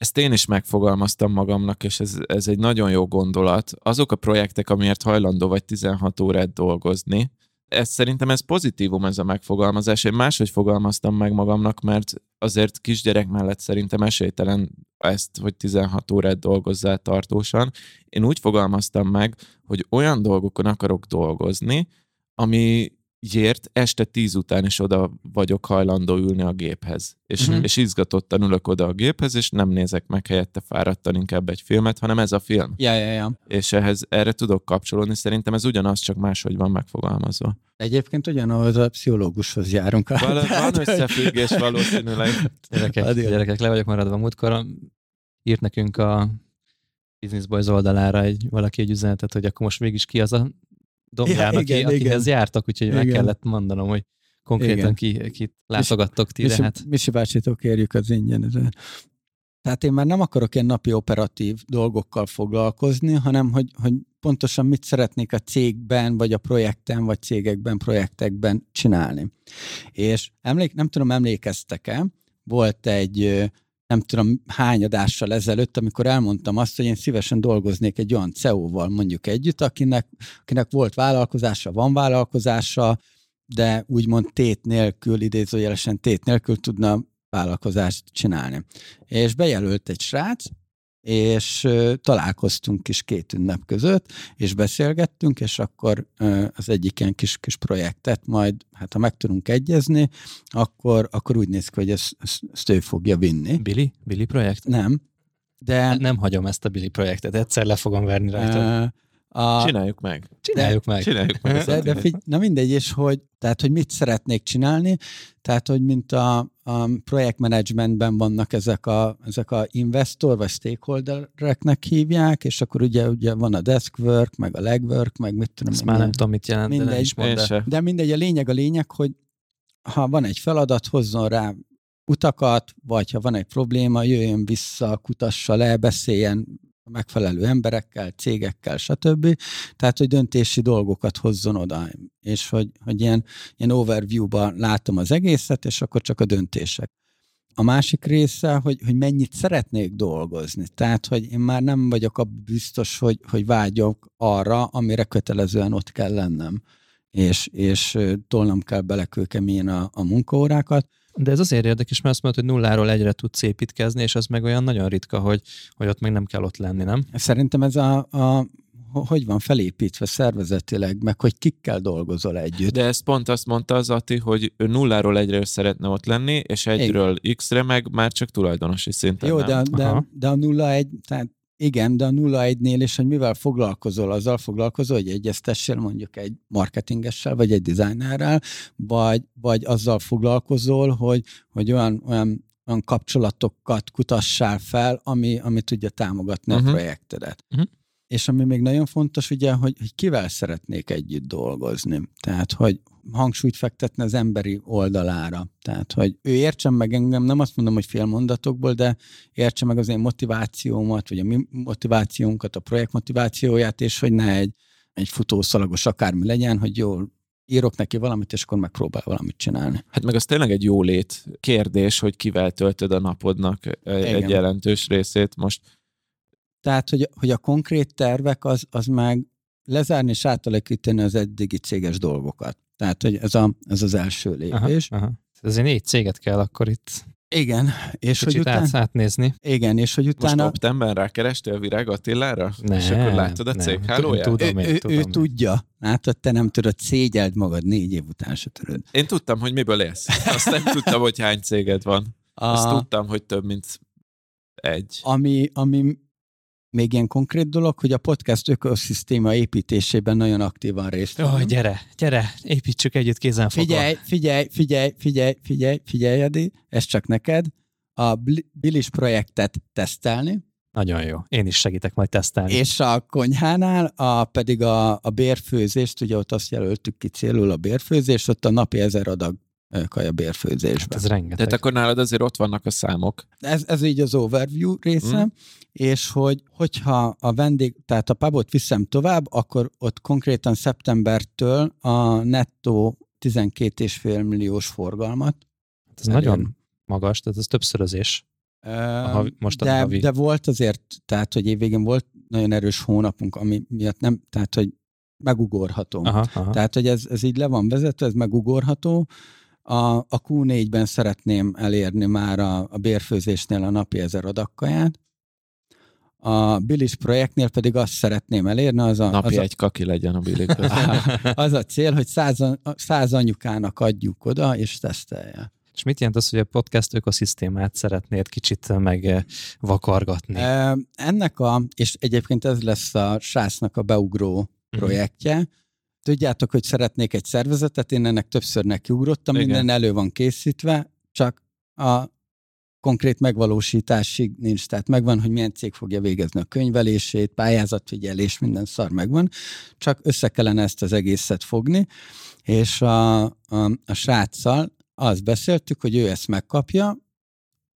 Ezt én is megfogalmaztam magamnak, és ez, ez egy nagyon jó gondolat. Azok a projektek, amiért hajlandó vagy 16 órát dolgozni, ez szerintem ez pozitívum ez a megfogalmazás. Én máshogy fogalmaztam meg magamnak, mert azért kisgyerek mellett szerintem esélytelen ezt, hogy 16 órát dolgozzál tartósan. Én úgy fogalmaztam meg, hogy olyan dolgokon akarok dolgozni, ami ért este tíz után is oda vagyok hajlandó ülni a géphez. És, uh-huh. és izgatottan ülök oda a géphez, és nem nézek meg helyette fáradtan inkább egy filmet, hanem ez a film. Ja, ja, ja. És ehhez erre tudok kapcsolódni, szerintem ez ugyanaz, csak máshogy van megfogalmazva. Egyébként ugyanahhoz a pszichológushoz járunk. Val- van összefüggés valószínűleg. Gyerekek, Addig. gyerekek, le vagyok maradva múltkor. Írt nekünk a Business Boys oldalára egy, valaki egy üzenetet, hogy akkor most mégis ki az a dobján, Ja, igen, akihez igen. jártak, úgyhogy meg Igen. kellett mondanom, hogy konkrétan ki, kit látogattok ti, de Misi, hát Misi bácsitól kérjük az ingyen. Tehát én már nem akarok ilyen napi operatív dolgokkal foglalkozni, hanem hogy, hogy pontosan mit szeretnék a cégben, vagy a projekten, vagy cégekben, projektekben csinálni. És emlék, nem tudom, emlékeztek-e, volt egy nem tudom hány adással ezelőtt, amikor elmondtam azt, hogy én szívesen dolgoznék egy olyan CEO-val mondjuk együtt, akinek, akinek volt vállalkozása, van vállalkozása, de úgymond tét nélkül, idézőjelesen tét nélkül tudna vállalkozást csinálni. És bejelölt egy srác, és találkoztunk is két ünnep között, és beszélgettünk, és akkor az egyik ilyen kis, kis projektet majd, hát ha meg tudunk egyezni, akkor, akkor úgy néz ki, hogy ezt, ezt, ő fogja vinni. Billy? Billy projekt? Nem, de... Nem hagyom ezt a Billy projektet, egyszer le fogom verni rajta. ö, a, Csináljuk meg. Csináljuk meg. Csináljuk meg. De, figy- na mindegy, és hogy, tehát, hogy mit szeretnék csinálni, tehát, hogy mint a, a projektmenedzsmentben vannak ezek a, ezek a investor vagy stakeholdereknek hívják, és akkor ugye, ugye van a desk work, meg a legwork, meg mit tudom Ezt már nem tudom, mit jelent, de nem Mindegy. is mondd. De mindegy, a lényeg a lényeg, hogy ha van egy feladat, hozzon rá utakat, vagy ha van egy probléma, jöjjön vissza, kutassa le, beszéljen megfelelő emberekkel, cégekkel, stb. Tehát, hogy döntési dolgokat hozzon oda, és hogy, hogy ilyen, ilyen overview-ban látom az egészet, és akkor csak a döntések. A másik része, hogy, hogy mennyit szeretnék dolgozni. Tehát, hogy én már nem vagyok abban biztos, hogy, hogy vágyok arra, amire kötelezően ott kell lennem és, és tolnom kell bele kőkeményen a, a munkaórákat. De ez azért érdekes, mert azt mondod, hogy nulláról egyre tudsz építkezni, és az meg olyan nagyon ritka, hogy, hogy ott meg nem kell ott lenni, nem? Szerintem ez a, a hogy van felépítve szervezetileg, meg hogy kikkel dolgozol együtt. De ezt pont azt mondta az Ati, hogy ő nulláról egyre szeretne ott lenni, és egyről X-re meg már csak tulajdonosi szinten Jó, nem. de, de, Aha. de a 0-1, tehát igen, de a 0-1-nél és hogy mivel foglalkozol, azzal foglalkozol, hogy egyeztessél mondjuk egy marketingessel, vagy egy designerrel, vagy, vagy azzal foglalkozol, hogy, hogy olyan, olyan, olyan kapcsolatokat kutassál fel, ami, ami tudja támogatni Mhm. a projektedet. Mhm. És ami még nagyon fontos, ugye, hogy, hogy kivel szeretnék együtt dolgozni. Tehát, hogy hangsúlyt fektetni az emberi oldalára. Tehát, hogy ő értsen meg engem, nem azt mondom, hogy fél mondatokból, de értse meg az én motivációmat, vagy a mi motivációnkat, a projekt motivációját, és hogy ne egy, egy futószalagos akármi legyen, hogy jól írok neki valamit, és akkor megpróbál valamit csinálni. Hát meg az tényleg egy jólét kérdés, hogy kivel töltöd a napodnak e- egy Igen. jelentős részét. Most Tehát, hogy, hogy a konkrét tervek az, az meg lezárni és átalakítani az eddigi céges dolgokat. Tehát, hogy ez, a, ez az első lépés. Aha, aha. Ezért négy céget kell akkor itt Igen, és hogy kicsit utána, át, átnézni. igen, és hogy Most utána optemben rákerestél Virág Attilára? Nem, és akkor láttad a cég hálóját? Tudom ő, én, ő, tudom ő én. tudja. Látod, te nem tudod, szégyeld magad négy év után se tudod. Én tudtam, hogy miből élsz. Azt nem tudtam, hogy hány céged van. Azt A, tudtam, hogy több, mint egy. ami, ami még ilyen konkrét dolog, hogy a podcast ökoszisztéma építésében nagyon aktívan részt Ó, veszem. gyere, gyere, építsük együtt kézenfogva. Figyelj, figyelj, figyelj, figyelj, figyelj, figyelj, Edi, ez csak neked. A Bilis projektet tesztelni, Nagyon jó. Én is segítek majd tesztelni. és a konyhánál a, pedig a, a bérfőzést, ugye ott azt jelöltük ki célul a bérfőzést, ott a napi ezer adag kaja bérfőzésben. Hát ez rengeteg. Tehát akkor nálad azért ott vannak a számok. Ez, ez így az overview része, Mm. és hogy hogyha a vendég, tehát a pubot viszem tovább, akkor ott konkrétan szeptembertől a nettó 12,5 milliós forgalmat. ez nagyon magas, tehát ez többszörözés. Ö, havi- mostani de, havi. de volt azért, tehát hogy évvégén volt nagyon erős hónapunk, ami miatt nem, tehát hogy megugorható. Aha, aha. Tehát, hogy ez, ez így le van vezetve, ez megugorható. A, a Q4-ben szeretném elérni már a, a bérfőzésnél a napi ezer adakkaját. A Billis projektnél pedig azt szeretném elérni, az a, Napi az a, egy kaki legyen a között. [laughs] az a cél, hogy száz, száz anyukának adjuk oda, és tesztelje. És mit jelent az, hogy a podcast ökoszisztémát szeretnéd kicsit meg vakargatni? Ö, Ennek a, és egyébként ez lesz a sásznak a beugró Mhm. projektje. Tudjátok, hogy szeretnék egy szervezetet, én ennek többször nekiugrottam, Igen. minden elő van készítve, csak a konkrét megvalósításig nincs. Tehát megvan, hogy milyen cég fogja végezni a könyvelését, pályázatfigyelés, minden szar megvan, csak össze kellene ezt az egészet fogni, és a, a, a sráccal azt beszéltük, hogy ő ezt megkapja,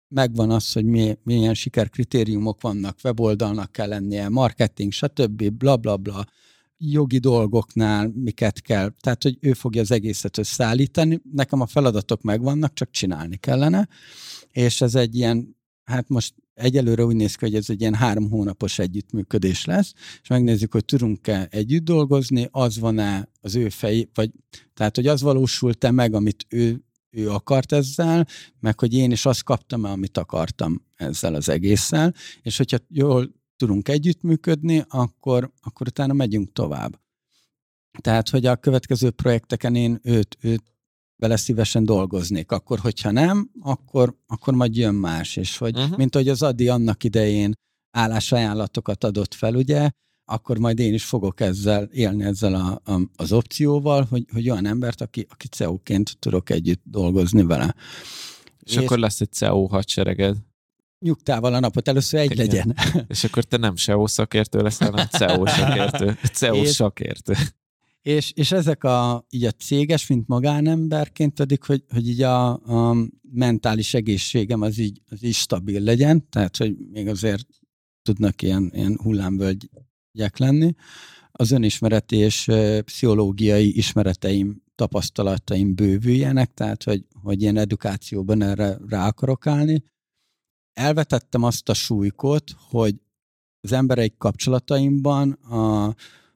megvan az, hogy mi, milyen sikerkritériumok vannak, weboldalnak kell lennie, marketing, stb., bla bla bla, jogi dolgoknál miket kell. Tehát, hogy ő fogja az egészet összeállítani. Nekem a feladatok megvannak, csak csinálni kellene. És ez egy ilyen, hát most egyelőre úgy néz ki, hogy ez egy ilyen három hónapos együttműködés lesz, és megnézzük, hogy tudunk-e együtt dolgozni, az van-e az ő fej, vagy tehát, hogy az valósult-e meg, amit ő ő akart ezzel, meg hogy én is azt kaptam, amit akartam ezzel az egésszel, és hogyha jól tudunk együttműködni, akkor, akkor utána megyünk tovább. Tehát, hogy a következő projekteken én őt, őt vele szívesen dolgoznék. Akkor, hogyha nem, akkor, akkor majd jön más. És hogy, uh-huh. mint hogy az Adi annak idején állásajánlatokat adott fel, ugye, akkor majd én is fogok ezzel élni ezzel a, a, az opcióval, hogy, hogy olyan embert, aki, aki CEO-ként tudok együtt dolgozni vele. És, és akkor lesz egy CEO hadsereged. Nyugtával a napot először egy Igen. legyen. [laughs] És akkor te nem SEO szakértő leszel, hanem CEO szakértő. CEO szakértő. És, és ezek a, így a céges, mint magánemberként pedig, hogy, hogy így a, a mentális egészségem az így, az így stabil legyen, tehát, hogy még azért tudnak ilyen, ilyen hullámvölgyek lenni. Az önismereti és pszichológiai ismereteim, tapasztalataim bővüljenek, tehát, hogy, hogy ilyen edukációban erre rá akarok állni. Elvetettem azt a súlykot, hogy az embereik kapcsolataimban a,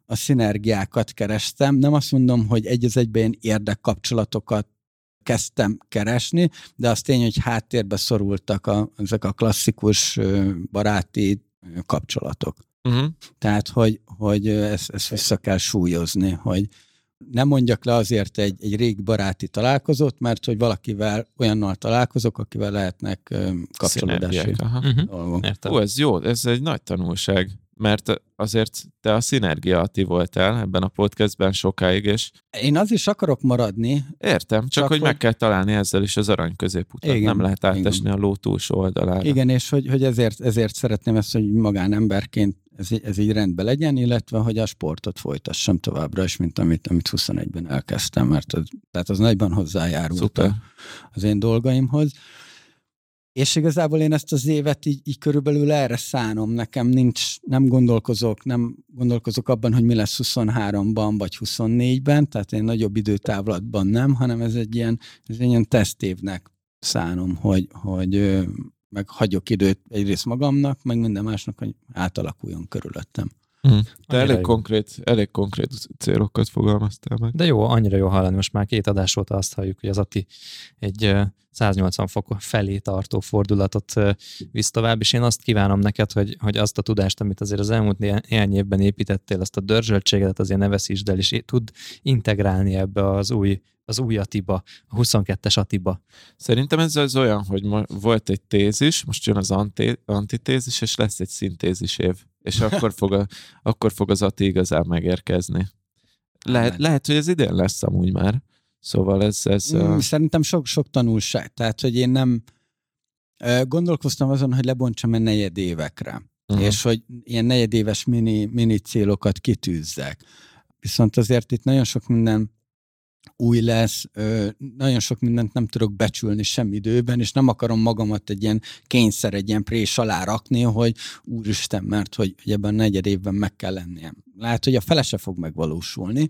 a szinergiákat kerestem. Nem azt mondom, hogy egy az egyben érdekkapcsolatokat kezdtem keresni, de az tény, hogy háttérbe szorultak a, ezek a klasszikus baráti kapcsolatok. Uh-huh. Tehát, hogy, hogy ezt, ezt vissza kell súlyozni, hogy nem mondjak le azért egy, egy régi baráti találkozót, mert hogy valakivel olyannal találkozok, akivel lehetnek kapcsolódási uh-huh. dolgok. Ó, ez jó, ez egy nagy tanulság mert azért te a szinergia Ati voltál ebben a podcastben sokáig, és... Én az is akarok maradni. Értem, csak, csak hogy, hogy meg kell találni ezzel is az arany középutat. Igen, Nem lehet átesni igen. a ló túlsó oldalára. Igen, és hogy, hogy ezért, ezért szeretném ezt, hogy magánemberként ez, ez így rendben legyen, illetve hogy a sportot folytassam továbbra is, mint amit, amit 21-ben elkezdtem, mert az, tehát az nagyban hozzájárult Szuper. az én dolgaimhoz. És igazából én ezt az évet így, így körülbelül erre szánom. Nekem nincs, nem gondolkozok, nem gondolkozok abban, hogy mi lesz 23-ban vagy 24-ben, tehát én nagyobb időtávlatban nem, hanem ez egy ilyen, ez egy ilyen tesztévnek szánom, hogy, hogy meg hagyok időt egyrészt magamnak, meg minden másnak, hogy átalakuljon körülöttem. Mm. De elég konkrét, elég konkrét célokat fogalmaztál meg. De jó, annyira jó hallani. Most már két adás óta azt halljuk, hogy az Ati egy 180 fok felé tartó fordulatot visz tovább, és én azt kívánom neked, hogy, hogy azt a tudást, amit azért az elmúlt néhány évben építettél, azt a dörzsöltségedet azért ne veszítsd el, és tud integrálni ebbe az új az új Atiba, a 22-es Atiba. Szerintem ez az olyan, hogy volt egy tézis, most jön az anti, antitézis, és lesz egy szintézis év. És [laughs] akkor fog, a, akkor fog az Ati igazán megérkezni. Lehet, lehet, hogy ez idén lesz amúgy már. Szóval ez... ez mm, Szerintem sok, sok tanulság. Tehát, hogy én nem... Gondolkoztam azon, hogy lebontsam a negyed évekre. Uh-huh. És hogy ilyen negyedéves mini, mini célokat kitűzzek. Viszont azért itt nagyon sok minden új lesz, nagyon sok mindent nem tudok becsülni sem időben, és nem akarom magamat egy ilyen kényszer, egy ilyen prés alá rakni, hogy úristen, mert hogy, ebben a negyed évben meg kell lennie. Lehet, hogy a fele se fog megvalósulni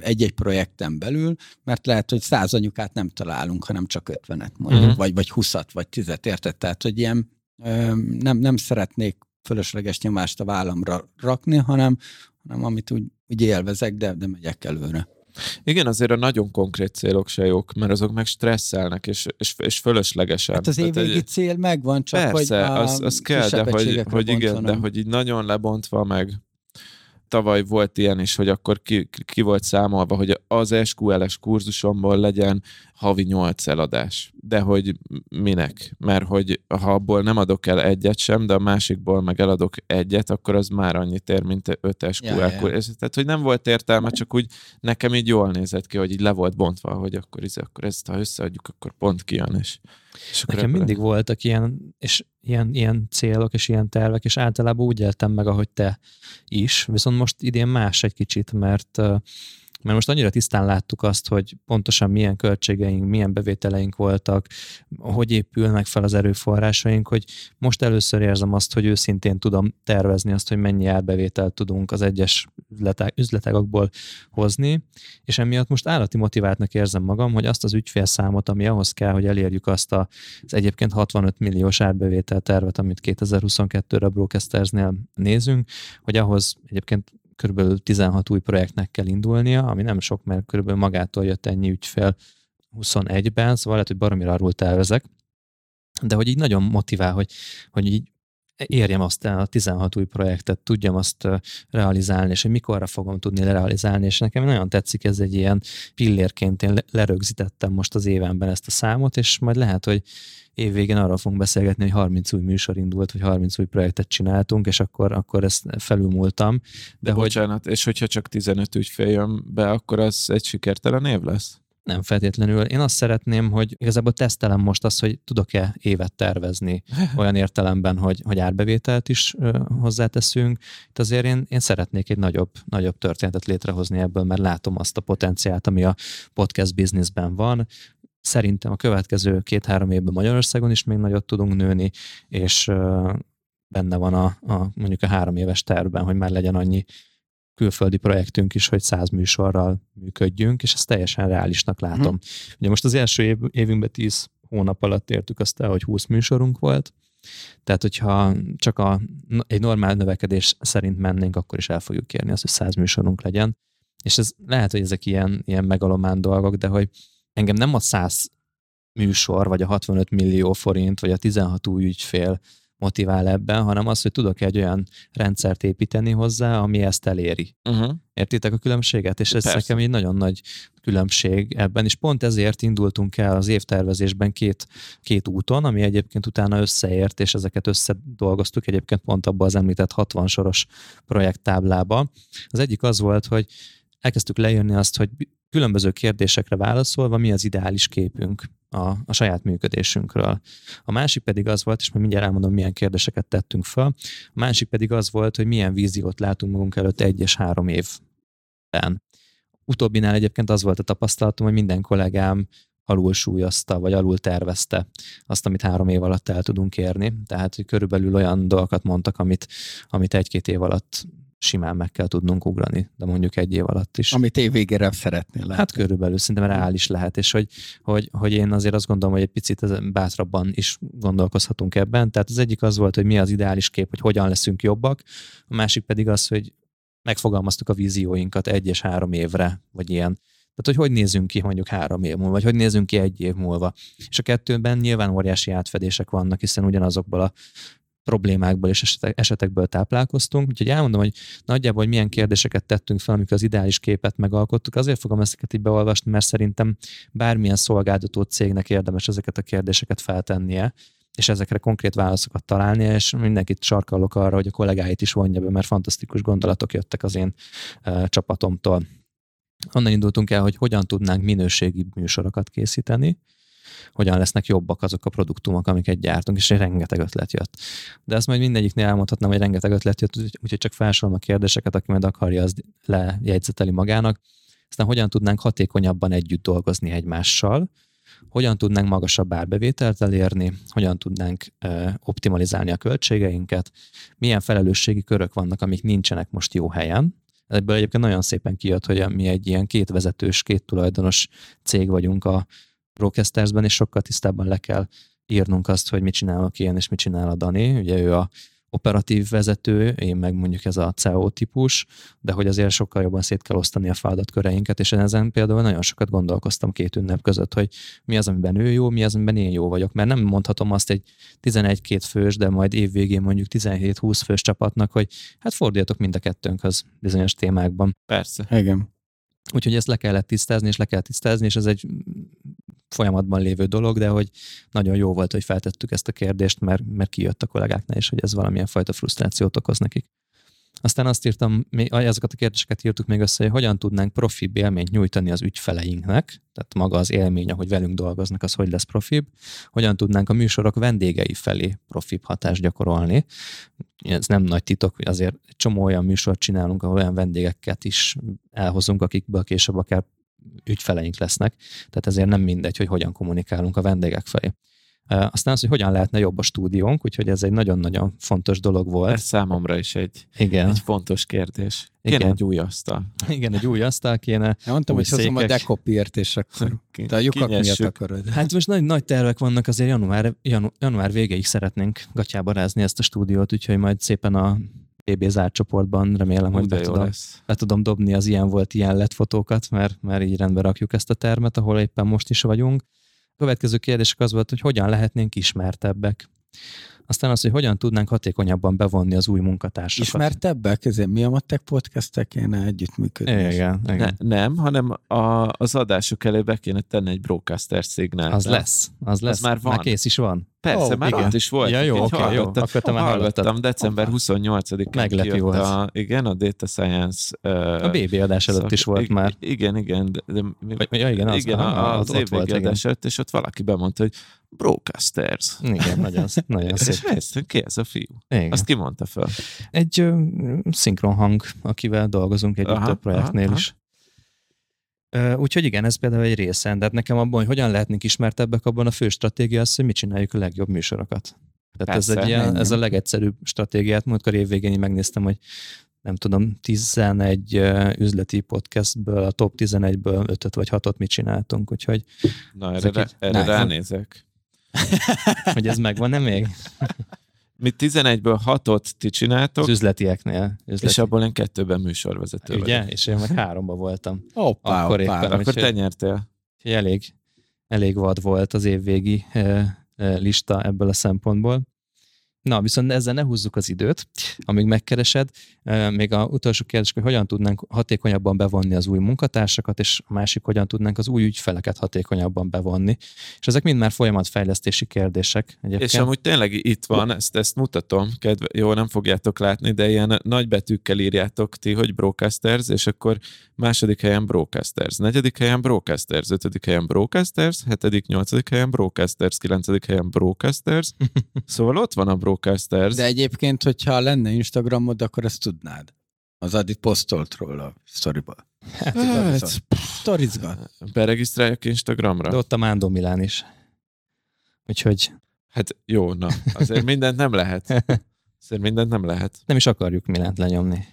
egy-egy projekten belül, mert lehet, hogy száz anyukát nem találunk, hanem csak ötvenet mondjuk, uh-huh. vagy, vagy huszat, vagy tizet, érted? Tehát, hogy ilyen nem, nem szeretnék fölösleges nyomást a vállamra rakni, hanem, hanem amit úgy, úgy élvezek, de, de megyek előre. Igen, azért a nagyon konkrét célok se jók, mert azok meg stresszelnek, és, és, és fölöslegesen. Hát az évvégi egy... cél megvan, csak persze, hogy az, az kell, de hogy, hogy igen, de hogy így nagyon lebontva meg tavaly volt ilyen is, hogy akkor ki, ki volt számolva, hogy az SQL-es kurzusomból legyen havi 8 eladás. De hogy minek? Mert hogy ha abból nem adok el egyet sem, de a másikból meg eladok egyet, akkor az már annyit ér, mint 5 SQL ja, ja. Tehát, hogy nem volt értelme, csak úgy nekem így jól nézett ki, hogy így le volt bontva, hogy akkor, ez, akkor ezt ha összeadjuk, akkor pont kijön. És, és Nekem mindig voltak ilyen, és ilyen, ilyen célok és ilyen tervek, és általában úgy éltem meg, ahogy te is, viszont most idén más egy kicsit, mert mert most annyira tisztán láttuk azt, hogy pontosan milyen költségeink, milyen bevételeink voltak, hogy épülnek fel az erőforrásaink, hogy most először érzem azt, hogy őszintén tudom tervezni azt, hogy mennyi árbevételt tudunk az egyes üzletágokból hozni, és emiatt most állati motiváltnak érzem magam, hogy azt az ügyfélszámot, ami ahhoz kell, hogy elérjük azt az egyébként 65 milliós árbevétel tervet, amit 2022-re Broadcastersnél nézünk, hogy ahhoz egyébként kb. 16 új projektnek kell indulnia, ami nem sok, mert kb. magától jött ennyi ügyfél 21-ben, szóval lehet, hogy baromira arról tervezek, de hogy így nagyon motivál, hogy, hogy így érjem azt a 16 új projektet, tudjam azt realizálni, és hogy mikorra fogom tudni realizálni, és nekem nagyon tetszik ez egy ilyen pillérként, én lerögzítettem most az évenben ezt a számot, és majd lehet, hogy évvégén arról fogunk beszélgetni, hogy 30 új műsor indult, vagy 30 új projektet csináltunk, és akkor, akkor ezt felülmúltam. De, de hogy... bocsánat, és hogyha csak 15 ügyfél jön be, akkor az egy sikertelen év lesz? Nem feltétlenül. Én azt szeretném, hogy igazából tesztelem most azt, hogy tudok-e évet tervezni [laughs] olyan értelemben, hogy, hogy árbevételt is ö, hozzáteszünk. Itt azért én, én szeretnék egy nagyobb, nagyobb történetet létrehozni ebből, mert látom azt a potenciált, ami a podcast businessben van. Szerintem a következő két-három évben Magyarországon is még nagyot tudunk nőni, és benne van a, a mondjuk a három éves tervben, hogy már legyen annyi külföldi projektünk is, hogy száz műsorral működjünk, és ezt teljesen reálisnak látom. Hmm. Ugye most az első év, évünkben 10 hónap alatt értük azt el, hogy 20 műsorunk volt, tehát, hogyha csak a, egy normál növekedés szerint mennénk, akkor is el fogjuk érni azt, hogy 100 műsorunk legyen. És ez lehet, hogy ezek ilyen, ilyen megalomán dolgok, de hogy engem nem a 100 műsor, vagy a 65 millió forint, vagy a 16 új ügyfél motivál ebben, hanem az, hogy tudok egy olyan rendszert építeni hozzá, ami ezt eléri. Uh-huh. Értitek a különbséget? És ez Persze. nekem egy nagyon nagy különbség ebben, és pont ezért indultunk el az évtervezésben két, két úton, ami egyébként utána összeért, és ezeket összedolgoztuk egyébként pont abban az említett 60 soros projekttáblába. Az egyik az volt, hogy elkezdtük lejönni azt, hogy különböző kérdésekre válaszolva mi az ideális képünk a, a saját működésünkről. A másik pedig az volt, és majd mindjárt elmondom, milyen kérdéseket tettünk fel, a másik pedig az volt, hogy milyen víziót látunk magunk előtt egy és három évben. Utóbbinál egyébként az volt a tapasztalatom, hogy minden kollégám alul súlyozta, vagy alul tervezte azt, amit három év alatt el tudunk érni. Tehát, hogy körülbelül olyan dolgokat mondtak, amit, amit egy-két év alatt simán meg kell tudnunk ugrani, de mondjuk egy év alatt is. Amit év végére szeretnél látni. Hát körülbelül szerintem reális lehet, és hogy, hogy, hogy én azért azt gondolom, hogy egy picit bátrabban is gondolkozhatunk ebben. Tehát az egyik az volt, hogy mi az ideális kép, hogy hogyan leszünk jobbak, a másik pedig az, hogy megfogalmaztuk a vízióinkat egy és három évre, vagy ilyen. Tehát, hogy hogy nézünk ki mondjuk három év múlva, vagy hogy nézünk ki egy év múlva. És a kettőben nyilván óriási átfedések vannak, hiszen ugyanazokból a problémákból és esetekből táplálkoztunk. Úgyhogy elmondom, hogy nagyjából hogy milyen kérdéseket tettünk fel, amikor az ideális képet megalkottuk. Azért fogom ezeket így beolvasni, mert szerintem bármilyen szolgáltató cégnek érdemes ezeket a kérdéseket feltennie, és ezekre konkrét válaszokat találnia, és mindenkit sarkalok arra, hogy a kollégáit is vonja be, mert fantasztikus gondolatok jöttek az én uh, csapatomtól. Onnan indultunk el, hogy hogyan tudnánk minőségi műsorokat készíteni, hogyan lesznek jobbak azok a produktumok, amiket gyártunk, és rengeteg ötlet jött. De ezt majd mindegyiknél elmondhatnám, hogy rengeteg ötlet jött, úgyhogy csak felsorolom a kérdéseket, aki majd akarja, az lejegyzeteli magának. Aztán hogyan tudnánk hatékonyabban együtt dolgozni egymással, hogyan tudnánk magasabb árbevételt elérni, hogyan tudnánk optimalizálni a költségeinket, milyen felelősségi körök vannak, amik nincsenek most jó helyen, Ebből egyébként nagyon szépen kijött, hogy mi egy ilyen két vezetős, két tulajdonos cég vagyunk a Broadcastersben, és sokkal tisztábban le kell írnunk azt, hogy mit csinálok én, és mit csinál a Dani. Ugye ő a operatív vezető, én meg mondjuk ez a CEO típus, de hogy azért sokkal jobban szét kell osztani a feladatköreinket, és ezen például nagyon sokat gondolkoztam két ünnep között, hogy mi az, amiben ő jó, mi az, amiben én jó vagyok, mert nem mondhatom azt egy 11-2 fős, de majd évvégén mondjuk 17-20 fős csapatnak, hogy hát forduljatok mind a kettőnkhöz bizonyos témákban. Persze. Igen. Úgyhogy ezt le kellett tisztázni, és le kell tisztázni, és ez egy folyamatban lévő dolog, de hogy nagyon jó volt, hogy feltettük ezt a kérdést, mert, mert kijött a kollégáknál is, hogy ez valamilyen fajta frusztrációt okoz nekik. Aztán azt írtam, azokat a kérdéseket írtuk még össze, hogy hogyan tudnánk profi élményt nyújtani az ügyfeleinknek, tehát maga az élmény, ahogy velünk dolgoznak, az hogy lesz profibb, hogyan tudnánk a műsorok vendégei felé profibb hatást gyakorolni. Ez nem nagy titok, azért csomó olyan műsort csinálunk, ahol olyan vendégeket is elhozunk, akikből később akár ügyfeleink lesznek, tehát ezért nem mindegy, hogy hogyan kommunikálunk a vendégek felé. Aztán az, hogy hogyan lehetne jobb a stúdiónk, úgyhogy ez egy nagyon-nagyon fontos dolog volt. Ez számomra is egy, Igen. egy fontos kérdés. Kéne Igen. egy új asztal. Igen, egy új asztal kéne. Ja, mondtam, hogy hozom a dekopért, és akkor [laughs] de a lyukak miatt akarod. Hát most nagy, nagy tervek vannak, azért január, janu, január végéig szeretnénk gatyába rázni ezt a stúdiót, úgyhogy majd szépen a BB zárt csoportban, remélem, hogy be tudom, lesz. be tudom dobni az ilyen volt, ilyen lett fotókat, mert, mert így rendbe rakjuk ezt a termet, ahol éppen most is vagyunk. A következő kérdések az volt, hogy hogyan lehetnénk ismertebbek. Aztán az, hogy hogyan tudnánk hatékonyabban bevonni az új munkatársakat. Ismertebbek? Ezért mi a matek podcastek kéne együttműködni. Igen, Ne, igen. nem, hanem a, az adások elé be kéne tenni egy broadcaster szignált. Az lesz, az lesz. már van. Már kész is van. Persze, Ó, már igen. ott is volt. Ja, jó, oké, jó. hallgattam. Akkor te már hallgattam december Hoppá. 28-án Meglepő volt. A, igen, a Data Science uh, A BB adás előtt is volt ig- már. Igen, igen. De, de, ja, igen, az- igen, aha, a- ott- az ott évvégi adás előtt, és ott valaki bemondta, hogy broadcasters. Igen, nagyon, nagyon szép. Néztünk, ki ez a fiú? Igen. Azt kimondta föl. Egy ö, szinkron hang, akivel dolgozunk együtt Aha, több projektnél aha, is. Ö, Úgyhogy igen, ez például egy része, de hát nekem abban, hogy hogyan lehetnénk ismertebbek, abban a fő stratégia az, hogy mit csináljuk a legjobb műsorokat. Tehát ez, Persze, egy ilyen, ez a legegyszerűbb stratégiát. Múltkor évvégén megnéztem, hogy nem tudom, 11 ö, üzleti podcastből, a top 11-ből 5 vagy 6-ot mit csináltunk, úgyhogy Na, erre, Ezek rá, így- erre ránézek. [laughs] hogy ez megvan-e még? Mi 11-ből 6-ot ti csináltok, Az üzletieknél. Üzleti. és abból én kettőben műsorvezető Ugye? vagyok. És én meg háromba voltam. Hoppá, Akkor hoppá. éppen. Akkor te nyertél. Elég, elég vad volt az évvégi eh, eh, lista ebből a szempontból. Na, viszont ezzel ne húzzuk az időt, amíg megkeresed. Még a utolsó kérdés, hogy hogyan tudnánk hatékonyabban bevonni az új munkatársakat, és a másik, hogyan tudnánk az új ügyfeleket hatékonyabban bevonni. És ezek mind már folyamatfejlesztési kérdések. Egyébként. És amúgy tényleg itt van, ezt, ezt mutatom, kedve, jó, nem fogjátok látni, de ilyen nagy betűkkel írjátok ti, hogy Brocasters, és akkor második helyen Brocasters, negyedik helyen Brocasters, ötödik helyen Brocasters, hetedik, nyolcadik helyen Brocasters, kilencedik helyen Brocasters, [laughs] szóval ott van a Brocasters. De egyébként, hogyha lenne Instagramod, akkor ezt tudnád. Az Adi posztolt róla a sztoriba. Hát, Sztorizgat. beregisztráljak Instagramra? De ott a Mándó Milán is. Úgyhogy Hát jó, na, azért mindent nem lehet. Azért mindent nem lehet. nem is akarjuk Milánt lenyomni.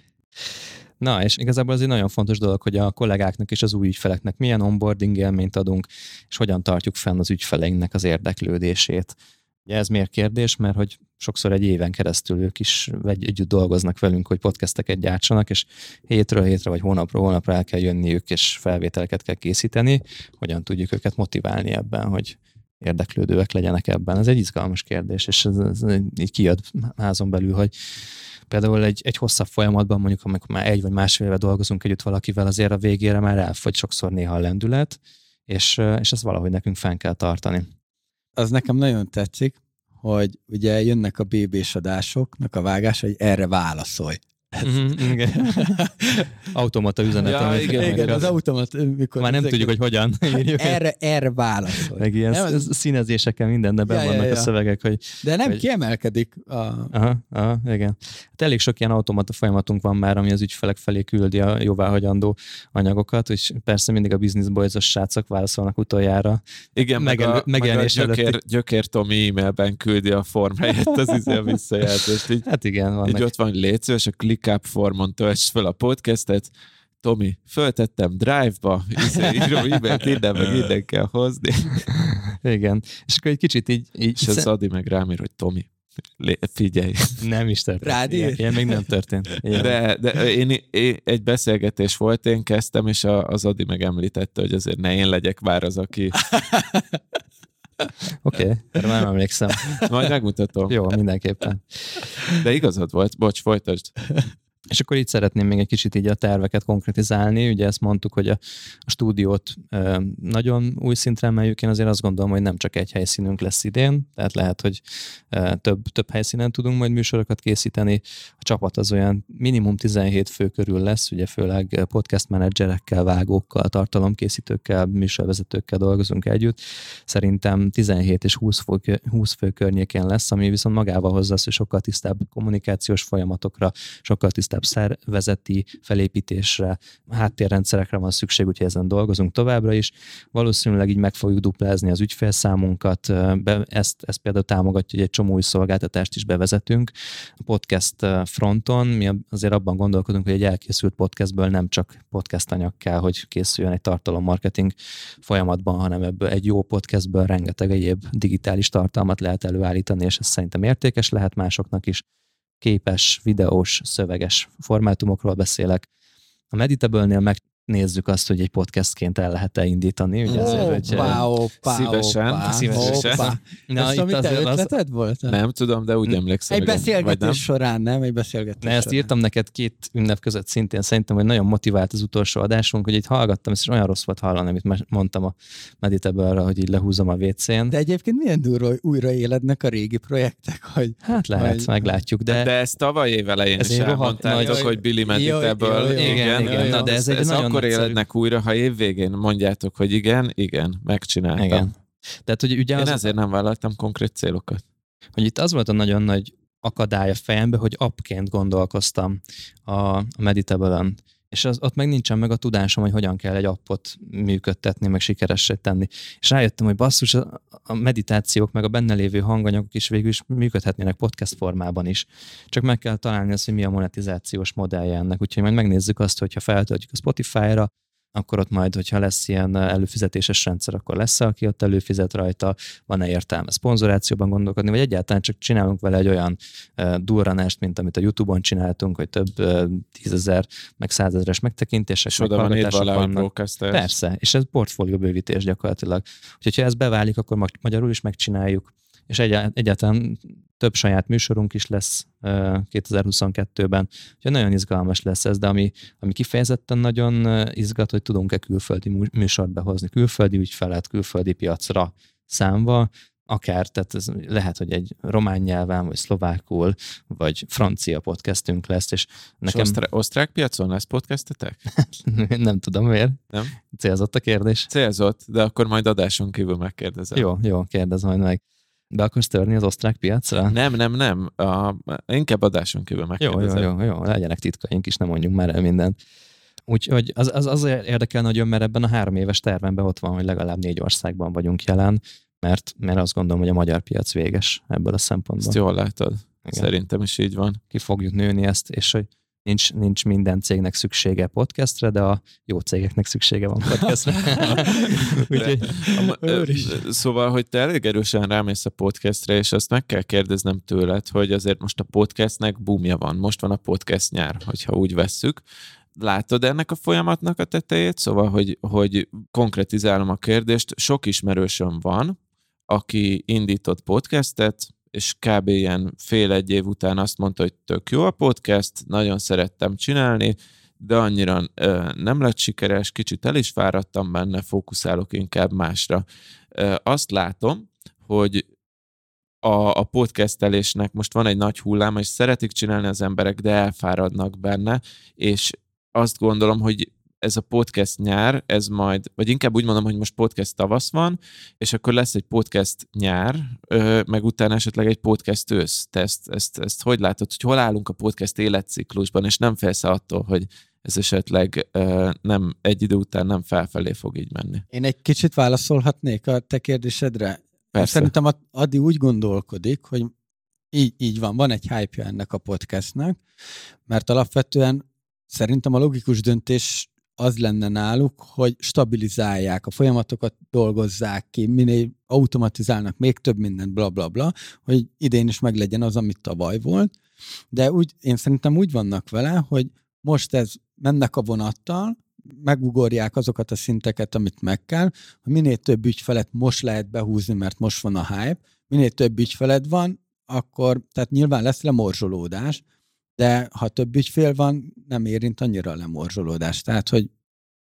Na, és igazából ez egy nagyon fontos dolog, hogy a kollégáknak és az új ügyfeleknek milyen onboarding élményt adunk, és hogyan tartjuk fenn az ügyfeleinknek az érdeklődését. Ez miért kérdés? Mert hogy sokszor egy éven keresztül ők is egy, együtt dolgoznak velünk, hogy podcasteket gyártsanak, és hétről hétre vagy hónapról hónapra el kell jönniük, és felvételeket kell készíteni. Hogyan tudjuk őket motiválni ebben, hogy érdeklődőek legyenek ebben. Ez egy izgalmas kérdés, és ez, ez így kijött házon belül, hogy például egy, egy hosszabb folyamatban, mondjuk amikor már egy vagy másfél éve dolgozunk együtt valakivel, azért a végére már elfogy sokszor néha a lendület, és, és ezt valahogy nekünk fenn kell tartani. Az nekem nagyon tetszik, hogy ugye jönnek a BB-s adásoknak a vágása, hogy erre válaszolj. Mhm, igen. [laughs] Automata üzenet. Ja, amit- igen, Igen, az- az automat, mikor Már nem ezek- tudjuk, hogy hogyan írjuk. erre, erre válaszolj. Meg ilyen Nem, nem, színezésekkel mindenben Ja, ja, ja, vannak ja. a szövegek, hogy De nem Vagy- kiemelkedik a... Aha, aha, igen. Hát elég sok ilyen automata folyamatunk van már, ami az ügyfelek felé küldi a jóváhagyandó anyagokat, és persze mindig a business boys srácok válaszolnak utoljára. Igen, meg, Megelő- a, meg a megjelenés gyökér, előtti. gyökér Tomi e-mailben küldi a form helyett az izé a [laughs] visszajelzést. Így, Hát igen, vannak. így ott van, hogy légy szíves, a ClickUp formon töltsd fel a podcastet, Tomi, föltettem Drive-ba, [laughs] írom e-mailt, innen meg innen kell hozni. [laughs] Igen. És akkor egy kicsit így, így És az Adi meg rám ír, hogy Tomi, lé- figyelj. nem is történt. Rád ilyen, ilyen még nem történt. Ilyen. De, de én, én, egy beszélgetés volt, én kezdtem, és a, az Adi meg említette, hogy azért ne én legyek vár az, aki... [laughs] Oké, okay, erre már nem emlékszem. Majd megmutatom. Jó, mindenképpen. De igazad volt, bocs, folytasd. És akkor itt szeretném még egy kicsit így a terveket konkretizálni. Ugye ezt mondtuk, hogy a, a stúdiót ö, nagyon új szintre emeljük. Én azért azt gondolom, hogy nem csak egy helyszínünk lesz idén, tehát lehet, hogy ö, több, több helyszínen tudunk majd műsorokat készíteni. A csapat az olyan minimum 17 fő körül lesz, ugye főleg podcast menedzserekkel, vágókkal, tartalomkészítőkkel, műsorvezetőkkel dolgozunk együtt. Szerintem 17 és 20 fő, 20 fő környékén lesz, ami viszont magával hozza hogy sokkal tisztább kommunikációs folyamatokra, sokkal tisztább szervezeti felépítésre, háttérrendszerekre van szükség, úgyhogy ezen dolgozunk továbbra is. Valószínűleg így meg fogjuk duplázni az ügyfélszámunkat, be, ezt, ezt például támogatja, hogy egy csomó új szolgáltatást is bevezetünk. A podcast fronton mi azért abban gondolkodunk, hogy egy elkészült podcastből nem csak podcast anyag kell, hogy készüljön egy tartalommarketing folyamatban, hanem ebből egy jó podcastből rengeteg egyéb digitális tartalmat lehet előállítani, és ez szerintem értékes lehet másoknak is képes, videós, szöveges formátumokról beszélek. A Meditable-nél megnézzük azt, hogy egy podcastként el lehet-e indítani. Ugye Ó, azért, hogy, opa, opa, Szívesen, opa, [laughs] szívesen. opa. Na, Ez itt amit te azért az, ötleted volt? Nem tudom, de úgy Hm. emlékszem. Egy igen. Vagy nem? beszélgetés során, nem? Egy beszélgetés Ne, ezt során. írtam neked két ünnep között szintén, szerintem, hogy nagyon motivált az utolsó adásunk, hogy itt hallgattam, és olyan rossz volt hallani, amit mondtam a meditable hogy így lehúzom a WC-n. De egyébként milyen durva, hogy újraélednek a régi projektek, hogy Hát lehet, Vagy- meglátjuk, De, de, ezt tavaly év elején Ez is elmondtátok, hogy Billy Meditable. Igen, igen, na, de ez egy ez nagyon akkor nagyszerű- élednek újra, ha évvégén mondjátok, hogy igen, igen, megcsináltam. igen. Tehát, hogy ugye Én az, ezért nem vállaltam konkrét célokat. hogy itt az volt a nagyon nagy akadály a fejembe, hogy appként gondolkoztam a, a Meditable-on. És az, ott meg nincsen meg a tudásom, hogy hogyan kell egy appot működtetni, meg sikeressé tenni. És rájöttem, hogy basszus, a, a meditációk, meg a benne lévő hanganyagok is végül is működhetnének podcast formában is. Csak meg kell találni azt, hogy mi a monetizációs modellje ennek. Úgyhogy majd megnézzük azt, hogyha feltöltjük a Spotify-ra, akkor ott majd, hogyha lesz ilyen előfizetéses rendszer, akkor lesz aki ott előfizet rajta, van-e értelme szponzorációban gondolkodni, vagy egyáltalán csak csinálunk vele egy olyan uh, durranást, mint amit a YouTube-on csináltunk, hogy több uh, tízezer, meg százezeres megtekintések, És oda van írva alá, vannak. Persze, és ez portfólió bővítés gyakorlatilag. Úgyhogy ha ez beválik, akkor ma- magyarul is megcsináljuk, és egyá- egyáltalán több saját műsorunk is lesz uh, 2022-ben, úgyhogy nagyon izgalmas lesz ez, de ami, ami kifejezetten nagyon izgat, hogy tudunk-e külföldi mű- műsort behozni, külföldi ügyfelet, külföldi piacra számva, akár, tehát ez lehet, hogy egy román nyelven, vagy szlovákul, vagy francia podcastünk lesz, és És nekem osztrá- osztrák piacon lesz podcastetek? [laughs] nem tudom miért. Nem? Célzott a kérdés. Célzott, de akkor majd adáson kívül megkérdezem. Jó, jó, kérdez majd meg. Be akarsz törni az osztrák piacra? Nem, nem, nem. A, inkább adáson kívül Jó, jó, megkérdezem. jó, jó, legyenek titkaink is, nem mondjunk már el mindent. Úgyhogy az, az, az érdekel nagyon, mert ebben a három éves tervemben ott van, hogy legalább négy országban vagyunk jelen, mert, mert azt gondolom, hogy a magyar piac véges ebből a szempontból. Ezt jól látod. Igen. Szerintem is így van. Ki fogjuk nőni ezt, és hogy nincs, nincs minden cégnek szüksége podcastre, de a jó cégeknek szüksége van podcastre. [laughs] Úgyhogy. Szóval, hogy te elég erősen rámész a podcastre, és azt meg kell kérdeznem tőled, hogy azért most a podcastnek boomja van. Most van a podcast nyár, hogyha úgy vesszük. Látod ennek a folyamatnak a tetejét? Szóval, hogy, hogy konkretizálom a kérdést. Sok ismerősöm van, aki indított podcastet, és kb. ilyen fél-egy év után azt mondta, hogy tök jó a podcast, nagyon szerettem csinálni, de annyira ö, nem lett sikeres, kicsit el is fáradtam benne, fókuszálok inkább másra. Ö, azt látom, hogy a, a podcastelésnek most van egy nagy hullám, és szeretik csinálni az emberek, de elfáradnak benne, és azt gondolom, hogy ez a podcast nyár, ez majd, vagy inkább úgy mondom, hogy most podcast tavasz van, és akkor lesz egy podcast nyár, meg utána esetleg egy podcast ősz. Te ezt, ezt, ezt hogy látod, hogy hol állunk a podcast életciklusban, és nem félsz attól, hogy ez esetleg nem egy idő után nem felfelé fog így menni. Én egy kicsit válaszolhatnék a te kérdésedre. Persze. Szerintem Adi úgy gondolkodik, hogy így, így van, van egy hype ennek a podcastnek, mert alapvetően szerintem a logikus döntés az lenne náluk, hogy stabilizálják a folyamatokat, dolgozzák ki, minél automatizálnak még több mindent, bla bla bla, hogy idén is meglegyen az, amit tavaly volt. De úgy, én szerintem úgy vannak vele, hogy most ez mennek a vonattal, megugorják azokat a szinteket, amit meg kell, hogy minél több ügyfelet most lehet behúzni, mert most van a hype, minél több ügyfeled van, akkor, tehát nyilván lesz lemorzsolódás, de ha több ügyfél van, nem érint annyira a lemorzsolódás. Tehát, hogy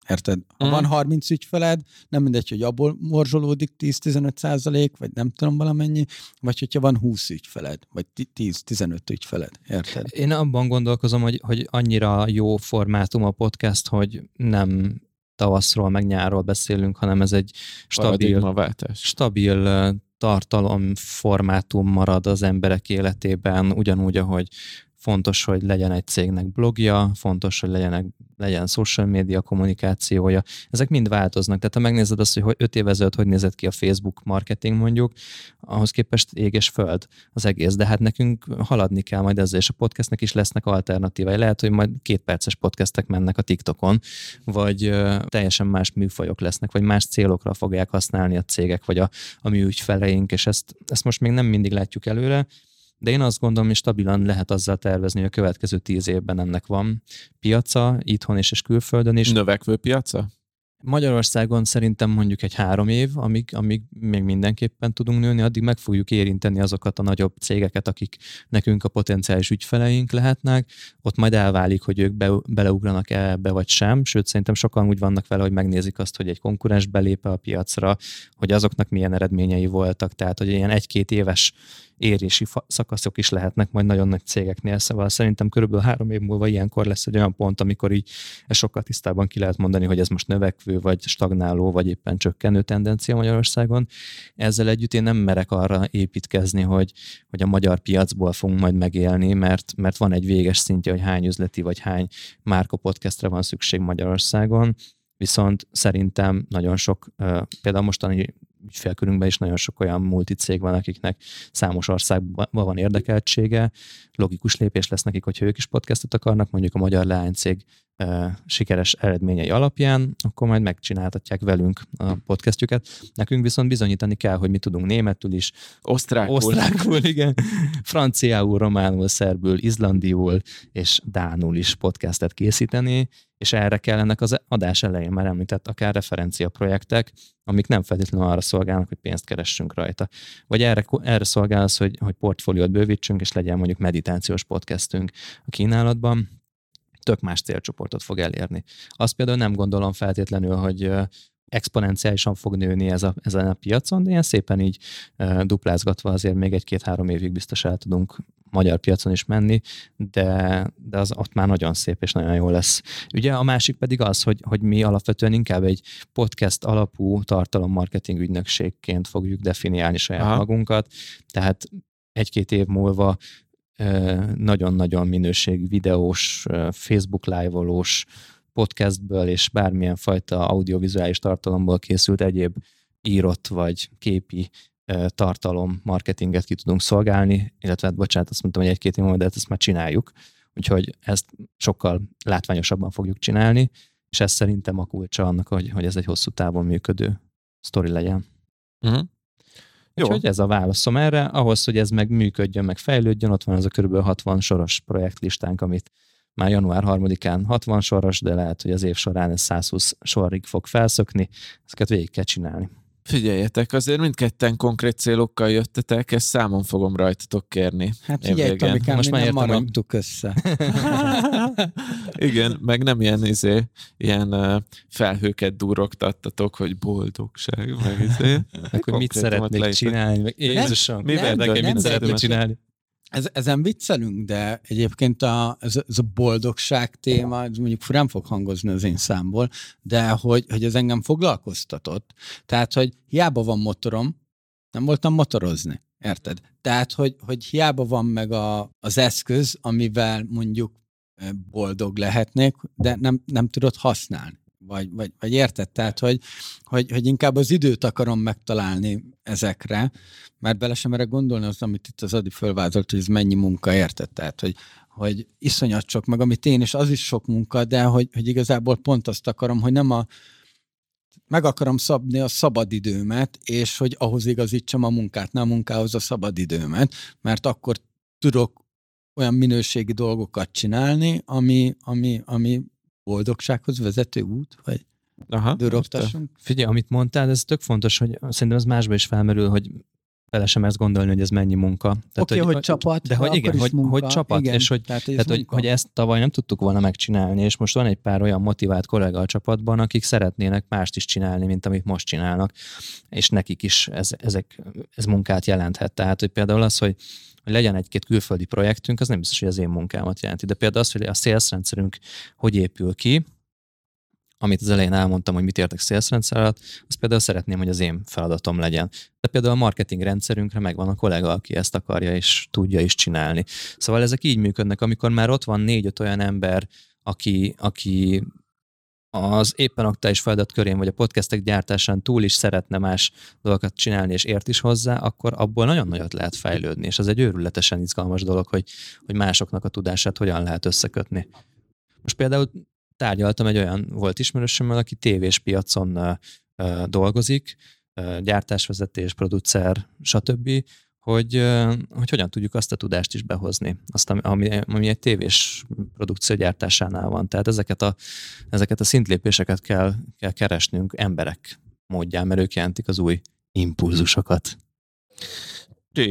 érted? Ha Mm. van 30 ügyfeled, nem mindegy, hogy abból morzsolódik 10-15 százalék, vagy nem tudom valamennyi, vagy hogyha van 20 ügyfeled, vagy 10-15 ügyfeled, érted? Én abban gondolkozom, hogy, hogy annyira jó formátum a podcast, hogy nem tavaszról meg nyárról beszélünk, hanem ez egy stabil, stabil tartalom formátum marad az emberek életében, ugyanúgy, ahogy fontos, hogy legyen egy cégnek blogja, fontos, hogy legyenek, legyen social media kommunikációja. Ezek mind változnak. Tehát ha megnézed azt, hogy hogy öt év ezelőtt hogy nézett ki a Facebook marketing mondjuk, ahhoz képest ég és föld az egész. De hát nekünk haladni kell majd ezzel, és a podcastnek is lesznek alternatívái. Lehet, hogy majd két perces podcastek mennek a TikTokon, vagy teljesen más műfajok lesznek, vagy más célokra fogják használni a cégek, vagy a, a mi ügyfeleink, és ezt, ezt most még nem mindig látjuk előre, de én azt gondolom, hogy stabilan lehet azzal tervezni, hogy a következő tíz évben ennek van piaca, itthon és, és külföldön is. Növekvő piaca? Magyarországon szerintem mondjuk egy három év, amíg, amíg még mindenképpen tudunk nőni, addig meg fogjuk érinteni azokat a nagyobb cégeket, akik nekünk a potenciális ügyfeleink lehetnek. Ott majd elválik, hogy ők be, beleugranak ebbe vagy sem, sőt szerintem sokan úgy vannak vele, hogy megnézik azt, hogy egy konkurens belépe a piacra, hogy azoknak milyen eredményei voltak, tehát hogy ilyen egy-két éves érési szakaszok is lehetnek majd nagyon nagy cégeknél, szóval szerintem körülbelül három év múlva ilyenkor lesz egy olyan pont, amikor így sokkal tisztában ki lehet mondani, hogy ez most növekvő, vagy stagnáló, vagy éppen csökkenő tendencia Magyarországon. Ezzel együtt én nem merek arra építkezni, hogy, hogy a magyar piacból fogunk majd megélni, mert, mert van egy véges szintje, hogy hány üzleti vagy hány márka podcastre van szükség Magyarországon, viszont szerintem nagyon sok, például mostani ügyfélkörünkben is nagyon sok olyan multicég van, akiknek számos országban van érdekeltsége. Logikus lépés lesz nekik, hogyha ők is podcastot akarnak, mondjuk a magyar leánycég sikeres eredményei alapján, akkor majd megcsináltatják velünk a podcastjukat. Nekünk viszont bizonyítani kell, hogy mi tudunk németül is, osztrákul, osztrákul [laughs] igen, franciául, románul, szerbül, izlandiul és dánul is podcastet készíteni, és erre kell ennek az adás elején már említett akár referencia projektek, amik nem feltétlenül arra szolgálnak, hogy pénzt keressünk rajta. Vagy erre, erre szolgál az, hogy, hogy portfóliót bővítsünk, és legyen mondjuk meditációs podcastünk a kínálatban, tök más célcsoportot fog elérni. Azt például nem gondolom feltétlenül, hogy exponenciálisan fog nőni ez a, ezen a piacon, de ilyen szépen így duplázgatva azért még egy-két-három évig biztos el tudunk magyar piacon is menni, de, de az ott már nagyon szép és nagyon jó lesz. Ugye a másik pedig az, hogy, hogy mi alapvetően inkább egy podcast alapú tartalommarketing ügynökségként fogjuk definiálni saját Aha. magunkat, tehát egy-két év múlva nagyon-nagyon minőség videós, Facebook live-olós, podcastből és bármilyen fajta audiovizuális tartalomból készült egyéb írott vagy képi tartalom, marketinget ki tudunk szolgálni, illetve hát bocsánat, azt mondtam, hogy egy-két év de ezt már csináljuk, úgyhogy ezt sokkal látványosabban fogjuk csinálni, és ez szerintem a kulcsa annak, hogy, hogy ez egy hosszú távon működő sztori legyen. Uh-huh. Jó. Úgyhogy ez a válaszom erre. Ahhoz, hogy ez meg működjön, meg fejlődjön, ott van az a kb. 60 soros projektlistánk, amit már január 3-án 60 soros, de lehet, hogy az év során ez 120 sorig fog felszökni. Ezeket végig kell csinálni. Figyeljetek, azért mindketten konkrét célokkal jöttetek, ezt számon fogom rajtatok kérni. Hát figyelj, Tomikám, most már nem maradtuk hogy... össze. [laughs] Igen, meg nem ilyen, izé, ilyen felhőket durogtattatok, hogy boldogság, meg izé. Akkor mit szeretnék csinálni? Jézusom, mi nekem mit szeretnék csinálni? Ez, ezen viccelünk, de egyébként a, ez, ez a boldogság téma, ez mondjuk furán fog hangozni az én számból, de hogy, hogy ez engem foglalkoztatott. Tehát, hogy hiába van motorom, nem voltam motorozni, érted? Tehát, hogy, hogy hiába van meg a, az eszköz, amivel mondjuk eh, boldog lehetnék, de nem, nem tudod használni. Vagy, vagy, vagy érted? Tehát, hogy, hogy, hogy inkább az időt akarom megtalálni ezekre, mert bele sem merek gondolni az, amit itt az Adi fölvázolt, hogy ez mennyi munka, érted? Tehát, hogy, hogy iszonyat sok, meg amit én, és az is sok munka, de hogy, hogy igazából pont azt akarom, hogy nem a meg akarom szabni a szabadidőmet, és hogy ahhoz igazítsam a munkát, nem a munkához a szabadidőmet, mert akkor tudok olyan minőségi dolgokat csinálni, ami, ami, ami boldogsághoz vezető út, vagy Aha, dörogtassunk. Figyelj, amit mondtál, ez tök fontos, hogy szerintem ez másba is felmerül, hogy bele sem ezt gondolni, hogy ez mennyi munka. Oké, okay, hogy, hogy csapat, de hogy igen, hogy, munka, hogy csapat, igen, és hogy, tehát, tehát hogy, hogy ezt tavaly nem tudtuk volna megcsinálni, és most van egy pár olyan motivált kollega a csapatban, akik szeretnének mást is csinálni, mint amit most csinálnak, és nekik is ez, ezek, ez munkát jelenthet. Tehát, hogy például az, hogy hogy legyen egy-két külföldi projektünk, az nem biztos, hogy az én munkámat jelenti. De például az, hogy a sales rendszerünk hogy épül ki, amit az elején elmondtam, hogy mit értek sales rendszer alatt, azt például szeretném, hogy az én feladatom legyen. De például a marketing rendszerünkre megvan a kollega, aki ezt akarja és tudja is csinálni. Szóval ezek így működnek, amikor már ott van négy-öt olyan ember, aki, aki az éppen aktuális feladat körén, vagy a podcastek gyártásán túl is szeretne más dolgokat csinálni, és ért is hozzá, akkor abból nagyon nagyot lehet fejlődni, és ez egy őrületesen izgalmas dolog, hogy, hogy másoknak a tudását hogyan lehet összekötni. Most például tárgyaltam egy olyan volt ismerősömmel, aki tévés piacon dolgozik, gyártásvezetés, producer, stb., hogy, hogy hogyan tudjuk azt a tudást is behozni, azt, ami, ami egy tévés produkció gyártásánál van. Tehát ezeket a, ezeket a szintlépéseket kell, kell keresnünk emberek módján, mert ők jelentik az új impulzusokat. [laughs]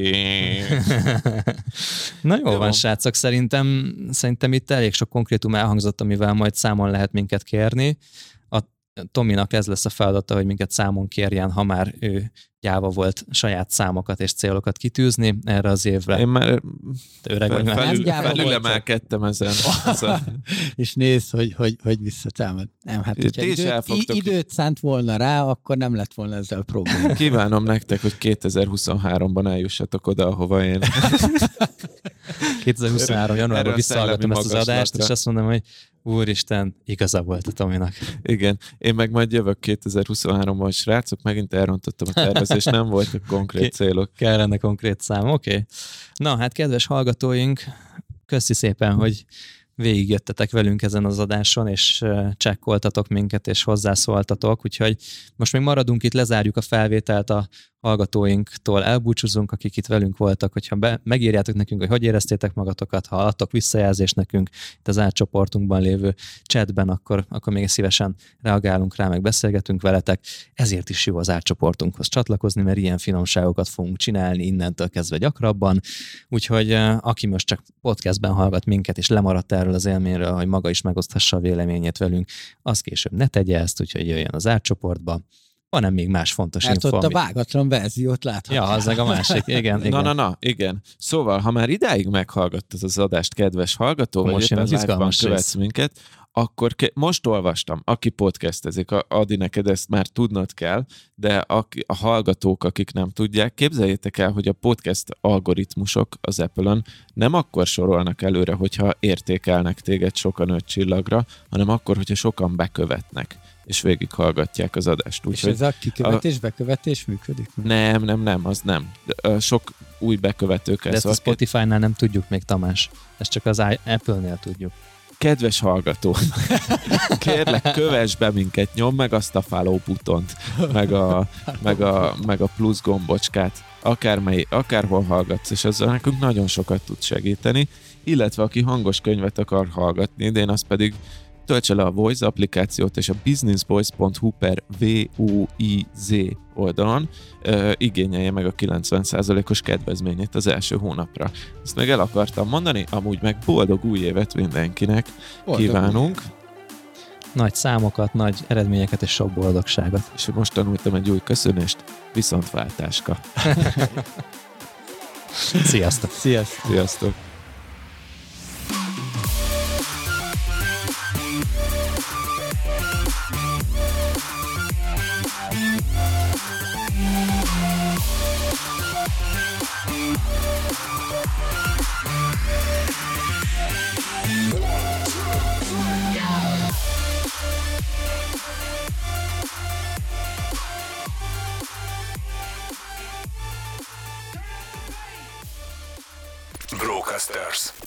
Na jó, jó van, srácok, szerintem, szerintem itt elég sok konkrétum elhangzott, amivel majd számon lehet minket kérni. Tominak ez lesz a feladata, hogy minket számon kérjen, ha már ő gyáva volt saját számokat és célokat kitűzni erre az évre. Én már öreg fel, vagy felül, felülemelkedtem ezen. [laughs] és nézd, hogy, hogy, hogy visszatámad. Nem, hát hogyha időt, időt szánt volna rá, akkor nem lett volna ezzel probléma. Kívánom nektek, hogy 2023-ban eljussatok oda, ahova én. [laughs] 2023. januárban visszahallgatom ezt az adást, és azt mondom, hogy Úristen, igaza volt a Tominak. Igen, én meg majd jövök 2023-ban, srácok, megint elrontottam a tervezést, nem voltak konkrét célok. Kellene konkrét szám, oké. Okay. Na, hát kedves hallgatóink, köszi szépen, hogy végigjöttetek velünk ezen az adáson, és csekkoltatok minket, és hozzászóltatok, úgyhogy most még maradunk itt, lezárjuk a felvételt a hallgatóinktól elbúcsúzunk, akik itt velünk voltak, hogyha be, megírjátok nekünk, hogy hogy éreztétek magatokat, ha adtok visszajelzést nekünk itt az átcsoportunkban lévő chatben, akkor, akkor még szívesen reagálunk rá, meg beszélgetünk veletek. Ezért is jó az átcsoportunkhoz csatlakozni, mert ilyen finomságokat fogunk csinálni innentől kezdve gyakrabban. Úgyhogy aki most csak podcastben hallgat minket, és lemaradt erről az élményről, hogy maga is megoszthassa a véleményét velünk, az később ne tegye ezt, úgyhogy jöjjön az átcsoportba van-e még más fontos Mert info? ott ami... a vágatlan verziót láthatja. Ja, az meg a másik, igen, igen. Na, na, na, igen. Szóval, ha már idáig meghallgattad az adást, kedves hallgató, Most vagy éppen live követsz rész. minket, akkor ke- most olvastam, aki podcastezik, Adi, neked ezt már tudnod kell, de a, a hallgatók, akik nem tudják, képzeljétek el, hogy a podcast algoritmusok az Apple-on nem akkor sorolnak előre, hogyha értékelnek téged sokan öt csillagra, hanem akkor, hogyha sokan bekövetnek és végighallgatják az adást. Úgy, és ez a kikövetés, a... bekövetés működik? Nem, nem, nem, az nem. Sok új bekövető kell. De ezt a Spotify-nál nem tudjuk még, Tamás. Ezt csak az Apple-nél tudjuk. Kedves hallgató, kérlek, kövess be minket, nyom meg azt a follow butont, meg a, meg a, meg a plusz gombocskát, akármely, akárhol hallgatsz, és ezzel nekünk nagyon sokat tud segíteni, illetve aki hangos könyvet akar hallgatni, de én azt pedig töltse le a Voice applikációt, és a businessvoice.hu per V-U-I-Z oldalon uh, igényelje meg a 90%-os kedvezményét az első hónapra. Ezt meg el akartam mondani, amúgy meg boldog új évet mindenkinek boldog kívánunk. Új. Nagy számokat, nagy eredményeket és sok boldogságot. És most tanultam egy új köszönést, viszontváltáska. [laughs] Sziasztok! Sziasztok! Sziasztok! Brocasters.